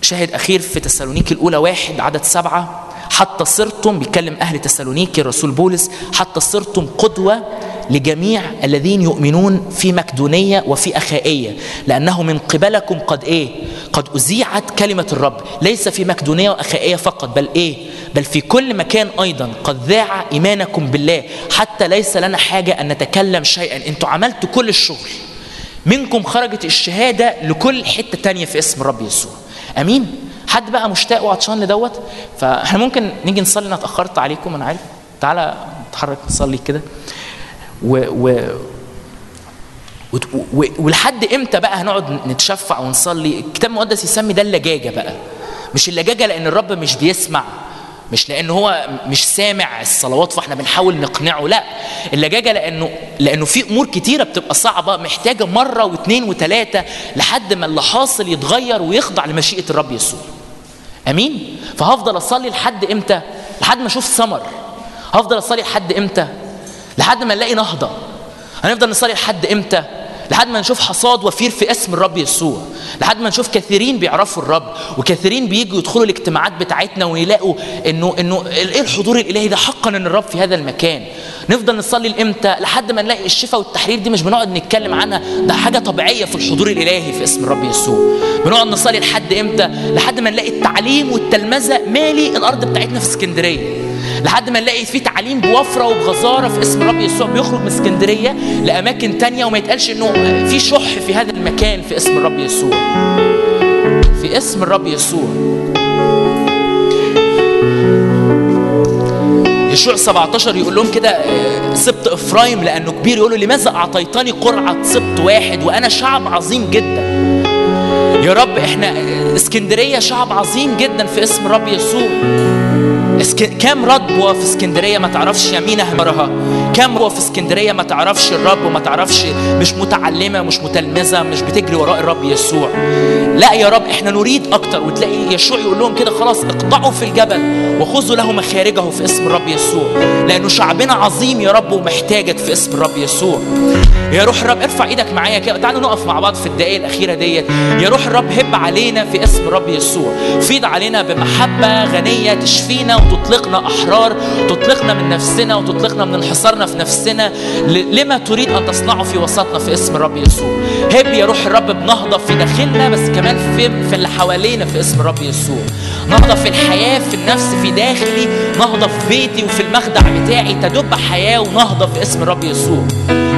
شاهد أخير في تسالونيكي الأولى واحد عدد سبعة. حتى صرتم بيتكلم أهل تسالونيكي الرسول بولس حتى صرتم قدوة لجميع الذين يؤمنون في مكدونية وفي أخائية. لأنه من قبلكم قد إيه؟ قد أذيعت كلمة الرب. ليس في مكدونية وأخائية فقط بل إيه؟ بل في كل مكان أيضا قد ذاع إيمانكم بالله. حتى ليس لنا حاجة أن نتكلم شيئا. أنتوا عملتوا كل الشغل. منكم خرجت الشهادة لكل حتة تانية في اسم الرب يسوع. أمين؟ حد بقى مشتاق وعطشان لدوت؟ فإحنا ممكن نيجي نصلي أنا اتأخرت عليكم أنا عارف. تعالى نتحرك نصلي كده. و, و ولحد إمتى بقى هنقعد نتشفع ونصلي؟ الكتاب المقدس يسمي ده اللجاجة بقى. مش اللجاجة لأن الرب مش بيسمع مش لأن هو مش سامع الصلوات فإحنا بنحاول نقنعه لا. اللجاجة لأنه لأنه في أمور كتيرة بتبقى صعبة محتاجة مرة واثنين وثلاثه لحد ما اللي حاصل يتغير ويخضع لمشيئة الرب يسوع. آمين؟ فهفضل أصلي لحد إمتى؟ لحد ما أشوف ثمر. هفضل أصلي لحد إمتى؟ لحد ما نلاقي نهضة. هنفضل نصلي لحد إمتى؟ لحد ما نشوف حصاد وفير في اسم الرب يسوع. لحد ما نشوف كثيرين بيعرفوا الرب وكثيرين بييجوا يدخلوا الاجتماعات بتاعتنا ويلاقوا انه إنه إيه الحضور الإلهي ده؟ حقا إن الرب في هذا المكان. نفضل نصلي لإمتى؟ لحد ما نلاقي الشفاء والتحرير دي مش بنقعد نتكلم عنها. ده حاجة طبيعية في الحضور الإلهي في اسم الرب يسوع. بنقعد نصلي لحد إمتى؟ لحد ما نلاقي التعليم والتلمذة مالي الأرض بتاعتنا في اسكندرية. لحد ما نلاقي في تعليم بوفرة وبغزارة في اسم الرب يسوع بيخرج من اسكندرية لأماكن تانية وما يتقالش إنه في شح في هذا المكان في اسم الرب يسوع. في اسم الرب يسوع. يشوع 17 يقول لهم كده آه، سبط إفرايم لأنه كبير يقول له لماذا أعطيتني قرعة سبط واحد وأنا شعب عظيم جدا؟ يا رب إحنا اسكندرية شعب عظيم جدا في اسم الرب يسوع. كام ربوة في اسكندرية ما تعرفش يمينها مرها كام ربوة في اسكندرية ما تعرفش الرب وما تعرفش مش متعلمة مش متلمذة مش بتجري وراء الرب يسوع؟ لا يا رب إحنا نريد أكتر. وتلاقي يشوع يقول لهم كده خلاص اقطعوا في الجبل وخذوا له مخارجه في اسم الرب يسوع. لأنه شعبنا عظيم يا رب ومحتاجك في اسم الرب يسوع. يا روح الرب ارفع إيدك معايا كده. تعالوا نقف مع بعض في الدقائق الأخيرة ديت. يا روح الرب هب علينا في اسم الرب يسوع. فيض علينا بمحبة غنية تشفينا وتطلقنا أحرار تطلقنا من نفسنا وتطلقنا من انحصارنا في نفسنا. لما تريد أن تصنعه في وسطنا في اسم الرب يسوع. هب يا روح الرب بنهضة في داخلنا بس كمان في في اللي حوالينا في اسم الرب يسوع. نهضة في الحياة في النفس في داخلي. نهضة في بيتي وفي المخدع بتاعي تدب حياة ونهضة في اسم الرب يسوع.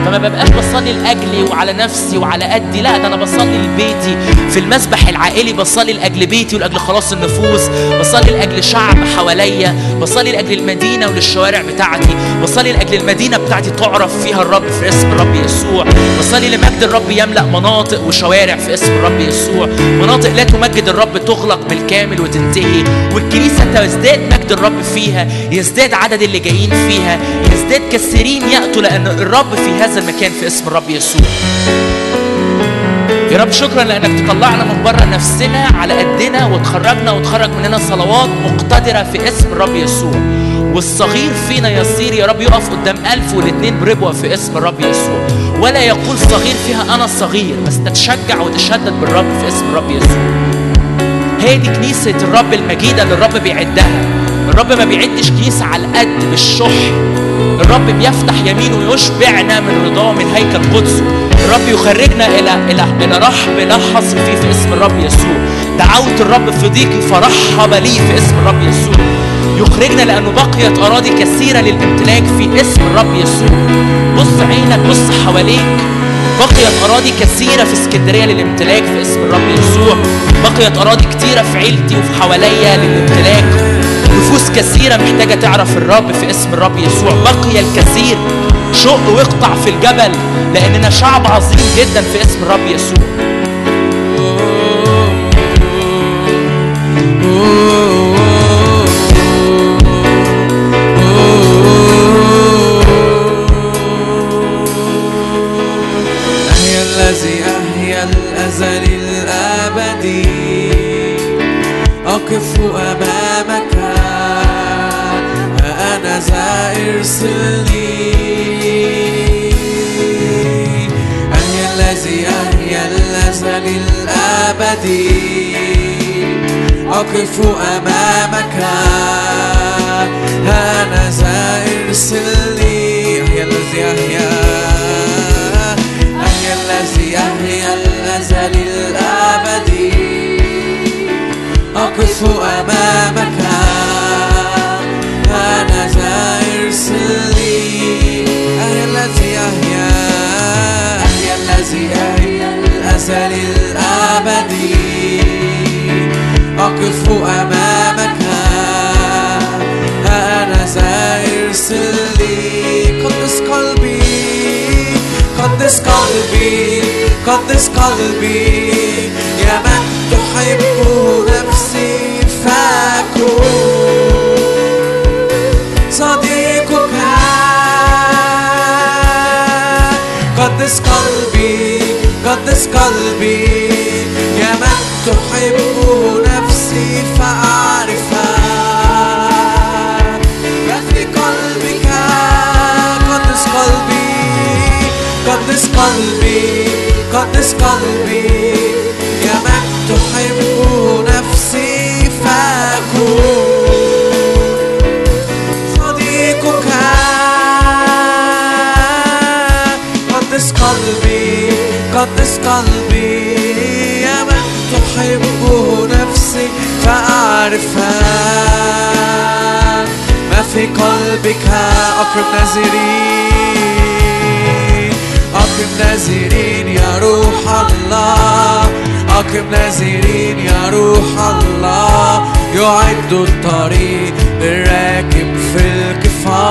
فما ببقاش بصلي لأجلي وعلى نفسي وعلى قدي. لا ده أنا بصلي لبيتي. في المسبح العائلي بصلي لأجل بيتي ولأجل خلاص النفوس. بصلي لأجل شعب حواليا. بصلي لأجل المدينة وللشوارع بتاعتي. بصلي لأجل المدينة بتاعتي تعرف فيها الرب في اسم الرب يسوع. بصلي لمجد الرب يملأ مناطق وشوارع في اسم الرب يسوع. مناطق لا تمجد الرب تغلق بالكامل وتنتهي. والكنيسة تزداد مجد الرب فيها. يزداد عدد اللي جايين فيها. يزداد كثيرين يأتوا لأن الرب في هذا المكان في اسم الرب يسوع. يا رب شكرا لأنك تطلعنا من بره نفسنا على قدنا وتخرجنا وتخرج مننا صلوات مقتدرة في اسم الرب يسوع. والصغير فينا يصير يا رب يقف قدام ألف والاتنين بربوة في اسم الرب يسوع. ولا يقول صغير فيها أنا صغير بس تتشجع وتشدد بالرب في اسم الرب يسوع. هي دي كنيسة الرب المجيدة اللي الرب بيعدها. الرب ما بيعدش كنيسة على القد بالشح. الرب بيفتح يمينه ويشبعنا من رضاه من هيكل قدسه الرب يخرجنا إلى إلى إلى رحب لا حصر فيه في اسم الرب يسوع. دعوت الرب في ضيقي فرحب لي في اسم الرب يسوع. يخرجنا لأنه بقيت أراضي كثيرة للامتلاك في اسم الرب يسوع. بص عينك بص حواليك. بقيت أراضي كثيرة في اسكندرية للامتلاك في اسم الرب يسوع. بقيت أراضي كثيرة في عيلتي وفي حواليا للامتلاك. نفوس كثيرة محتاجة تعرف الرب في اسم الرب يسوع. بقي الكثير. شق واقطع في الجبل لأننا شعب عظيم جدا في اسم الرب يسوع. أهي الذي أهي الأزل الأبدي. أقف وأبدي. ذا ارسلني أهي الذي أهي الأزل الأبدي أقف أمامك. أنا إرسلني. أهي الذي أهيا أهي الذي أهي الأزل الأبدي أقف أمامك. ارسلني أهي الذي أهيا أهي الذي أهيا الأزل الأبدي. أقف أمامك. أنا ذا ارسلني قدس قلبي. قدس قلبي. قدس قلبي. يا من تحب نفسي فاكون. قدس قلبي. يا من تحب نفسي فأعرفها. في قلبك قدس قلبي. قدس قلبي قدس قلبي. قلبك أقرب نازرين أقرب نازرين يا روح الله. أقرب نازرين يا روح الله. يعد الطريق للراكب في الكفار.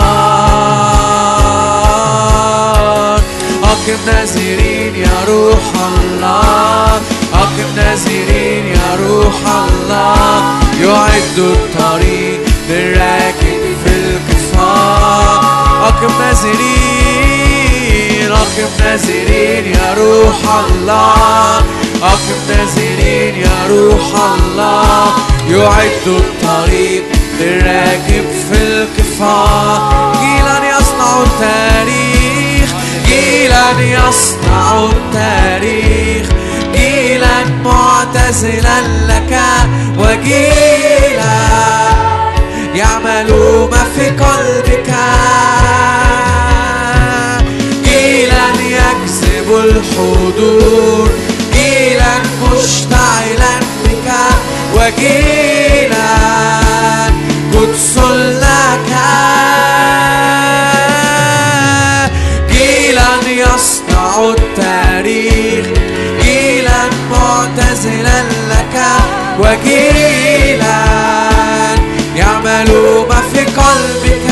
أقم نازرين يا روح الله. أقم نازرين يا روح الله. يعد الطريق للراكب في أقم نازرين أقم نازرين يا روح الله. أقم نازرين يا روح الله. يعد الطريق للراكب في الكفار جيلا يصنع التاريخ جيلا يصنع التاريخ. جيلا معتزلا لك وجيلا يعمل ما في قلبك. جيلا يجذب الحضور. جيلا مشتعلا بك. وجيلا قدس لك. جيلا يصنع التاريخ. جيلا معتزلا لك. وجيلا ما في قلبك.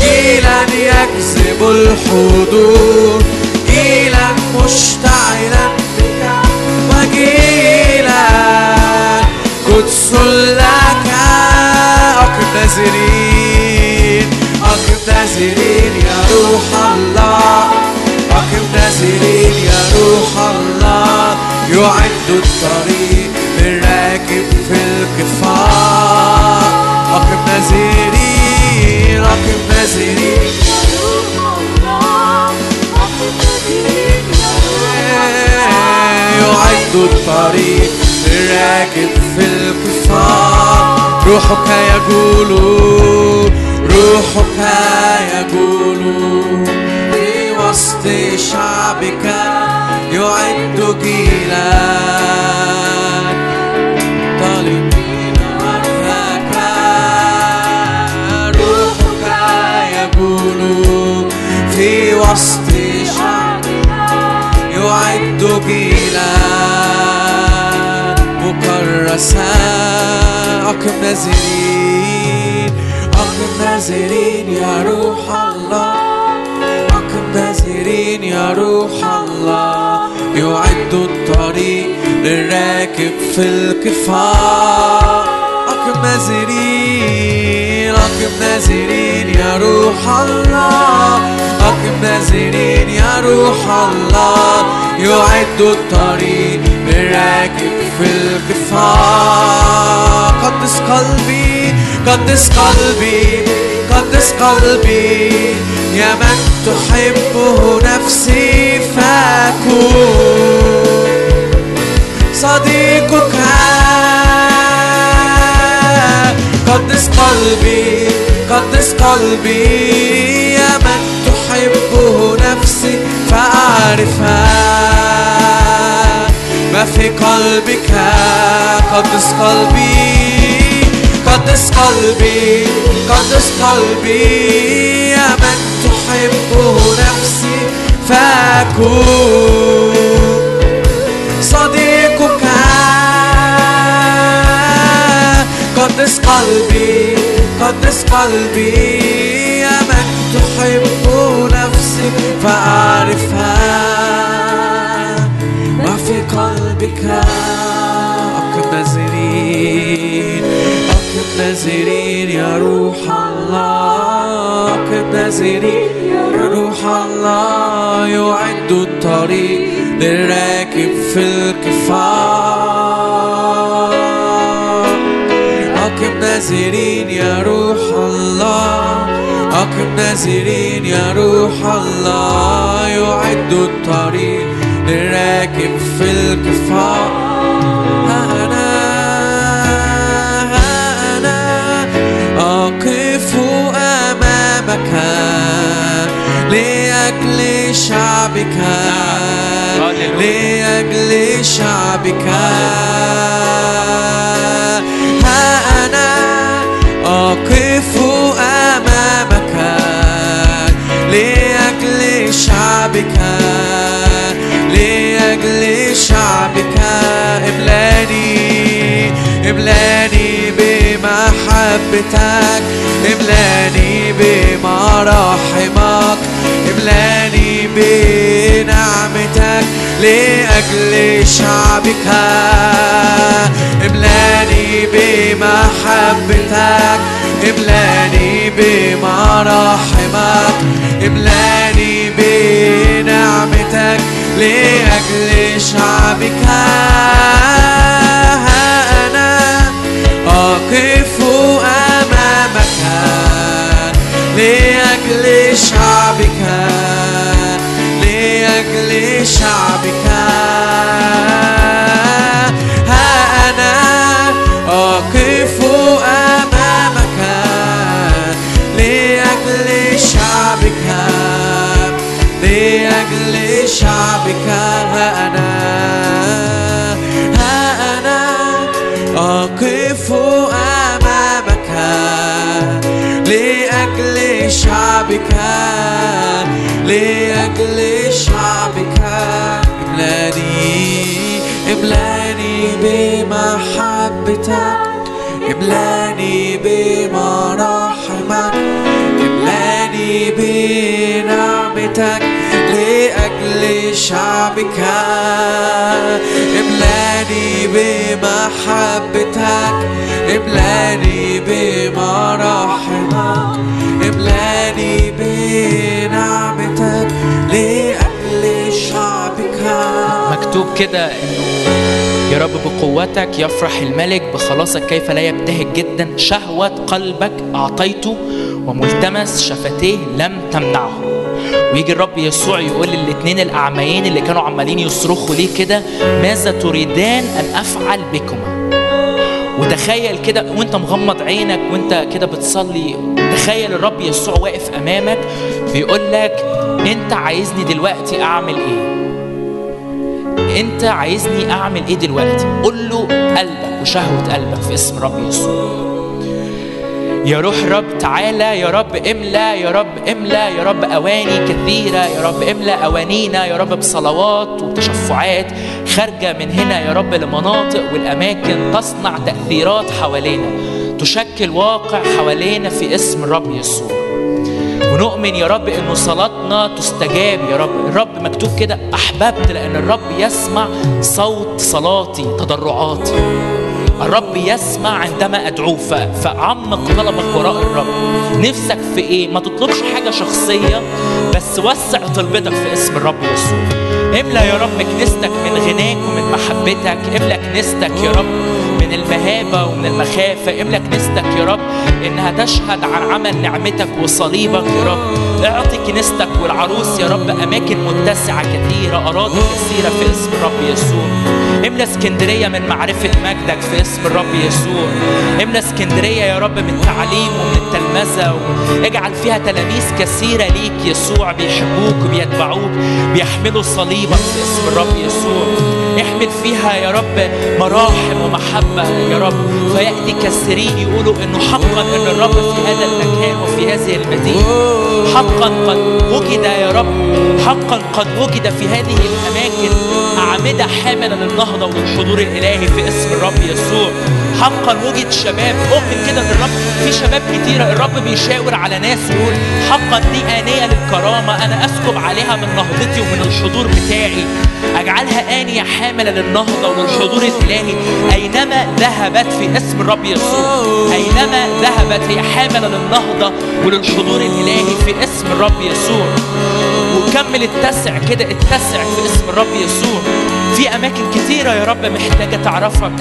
جيلا يجذب الحضور. جيلا مشتعلا بك. وجيلا قدس لك. أقم نازرين يا روح الله. أقم نازرين يا روح الله. يعد الطريق للراكب في الكفار أقم نازرين أقم نازرين يعد الطريق للراكب في الكفار روحك يقول روحك يقول. في وسط شعبك يعد جيلا طالبين وجهك روحك يقول في وسط شعبك يعد جيلا مكرسا أقم نازرين أقم نازرين يا روح الله. أقم نازرين يا روح الله يعد الطريق للراكب في نازرين أقم نازرين يا روح الله. نازلين يا روح الله يعد الطريق للراكب في القفار قدس قلبي قدس قلبي. قدس قلبي يا من تحبه نفسي فاكون صديقك. قدس قلبي قدس قلبي يا من تحبه نفسي فأعرفها ما في قلبك قدس قلبي. قدس قلبي قدس قلبي. يا من تحبه نفسي فأكون صديقك. قدس قلبي قدس قلبي. يا من تحب نفسي فأعرفها. ما في قلبك. أقم نازلين يا روح الله أقم نازلين يا روح الله يعد الطريق للراكب في الكفار أقم نازلين يا روح الله أقم نازلين يا روح الله يعد الطريق للراكب في الكفار شعبك. لأجل شعبك. ها أنا أقف أمامك. لأجل شعبك. لأجل شعبك. املاني املاني بمحبتك. املاني بمراحمك املاني بنعمتك لأجل شعبك. املأني بمحبتك املأني بمراحمك املأني بنعمتك لأجل شعبك. أنا أقف أمامك لأجل شعبك. لأجل شعبك ها أنا أقف أمامك لأجل شعبك. لأجل شعبك. ها أنا ها أنا أقف أمامك. لأجل شعبك. لأجل شعبك املاني املاني بمحبتك املاني بمراحمك املاني بنعمتك لأجل شعبك املاني بمحبتك املاني بمراحمك مكتوب كده يا رب بقوتك يفرح الملك بخلاصك كيف لا يبتهج جدا. شهوة قلبك أعطيته وملتمس شفتيه لم تمنعه. ويجي الرب يسوع يقول للاثنين الأعميين اللي كانوا عمالين يصرخوا ليه كده ماذا تريدان أن أفعل بكما؟ وتخيل كده وانت مغمض عينك وانت كده بتصلي تخيل الرب يسوع واقف أمامك بيقول لك أنت عايزني دلوقتي أعمل إيه؟ انت عايزني اعمل إيه دلوقتي؟ قول له قلبك وشهوة قلبك في اسم رب يسوع. يا روح رب تعالى يا رب املأ يا رب املأ يا رب أواني كثيرة يا رب املأ أوانينا يا رب بصلوات وتشفعات خارجة من هنا يا رب لمناطق والأماكن تصنع تأثيرات حوالينا تشكل واقع حوالينا في اسم الرب يسوع. ونؤمن يا رب إنه صلاتنا تستجاب يا رب. الرب مكتوب كده أحببت لأن الرب يسمع صوت صلاتي تضرعاتي. الرب يسمع عندما ادعوه فعمق طلبك وراء الرب. نفسك في إيه؟ ما تطلبش حاجة شخصية بس وسع طلبتك في اسم الرب يسوع. املى يا رب كنيستك من غناك ومن محبتك. املى كنيستك يا رب من المهابة ومن المخافة. املى كنيستك يا رب إنها تشهد عن عمل نعمتك وصليبك يا رب. أعطي كنيستك والعروس يا رب أماكن متسعة كثيرة أراضي كثيرة في اسم الرب يسوع. املى اسكندرية من معرفة مجدك في اسم الرب يسوع. املى اسكندرية يا رب من تعليم ومن التلمذة اجعل فيها تلاميذ كثيرة ليك يسوع بيحبوك وبيتبعوك بيحملوا صليبك في اسم الرب يسوع. احمل فيها يا رب مراحم ومحبة يا رب. فيأتي كثيرين يقولوا انه حقا إن الرب في هذا المكان وفي هذه المدينة. حقا قد وجد يا رب حقا قد وجد في هذه الأماكن أعمدة حامله للنهضه وللحضور الإلهي في اسم الرب يسوع. حقا وجد شباب اؤمن كده ان الرب. في شباب كتيرة الرب بيشاور على ناس يقول حقا دي آنية للكرامة أنا أسكب عليها من نهضتي ومن الحضور بتاعي. أجعلها آنية حاملة للنهضة وللحضور الالهي أينما ذهبت في اسم الرب يسوع أينما ذهبت هي حاملة للنهضة وللحضور الالهي في اسم الرب يسوع. وكمل اتسع كده اتسع في اسم الرب يسوع. في أماكن كتيرة يا رب محتاجة تعرفك.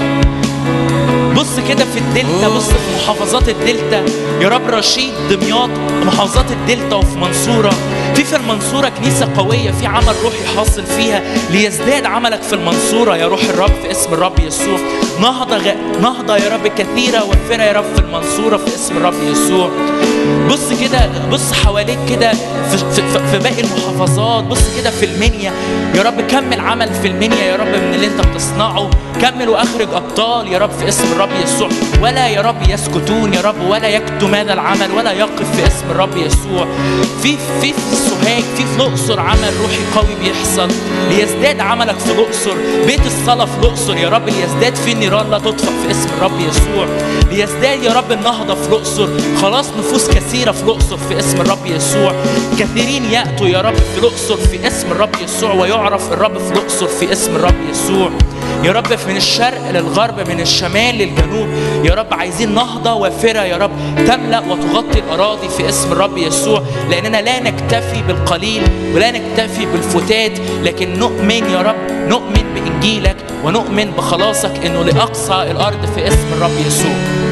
بص كده في الدلتا بص في محافظات الدلتا. يا رب رشيد دمياط محافظات الدلتا وفي منصورة. في في المنصورة كنيسة قوية في عمل روحي حاصل فيها. ليزداد عملك في المنصورة يا روح الرب في اسم الرب يسوع. نهضة غ... نهضة يا رب كثيرة وفرة يا رب في المنصورة في اسم الرب يسوع. بص كده بص حواليك كده في, في, في- باقي المحافظات. بص كده في المنيا. يا رب كمل عمل في المنيا يا رب من اللي انت بتصنعه. كمل وأخرج أبطال. يا رب في اسم الرب يسوع. ولا يا رب يسكتون يا رب ولا يكتم هذا العمل ولا يقف في اسم الرب يسوع. في في في السوهاج في في الأقصر عمل روحي قوي بيحصل. ليزداد عملك في الأقصر. بيت الصلاة في الأقصر يا رب ليزداد فيه النيران. لا تطفأ في اسم الرب يسوع. ليزداد يا رب النهضة في الأقصر. خلاص نفوس كثيرة في الأقصر في اسم الرب يسوع. كثيرين يأتوا يا رب في الأقصر في اسم الرب يسوع ويعرف الرب في الأقصر في اسم الرب يسوع. يا رب من الشرق للغرب من الشمال للجنوب. يا رب عايزين نهضة وافرة يا رب تملأ وتغطي الأراضي في اسم الرب يسوع لأننا لا نكتفي بالقليل ولا نكتفي بالفتات لكن نؤمن يا رب نؤمن بإنجيلك ونؤمن بخلاصك إنه لأقصى الأرض في اسم الرب يسوع.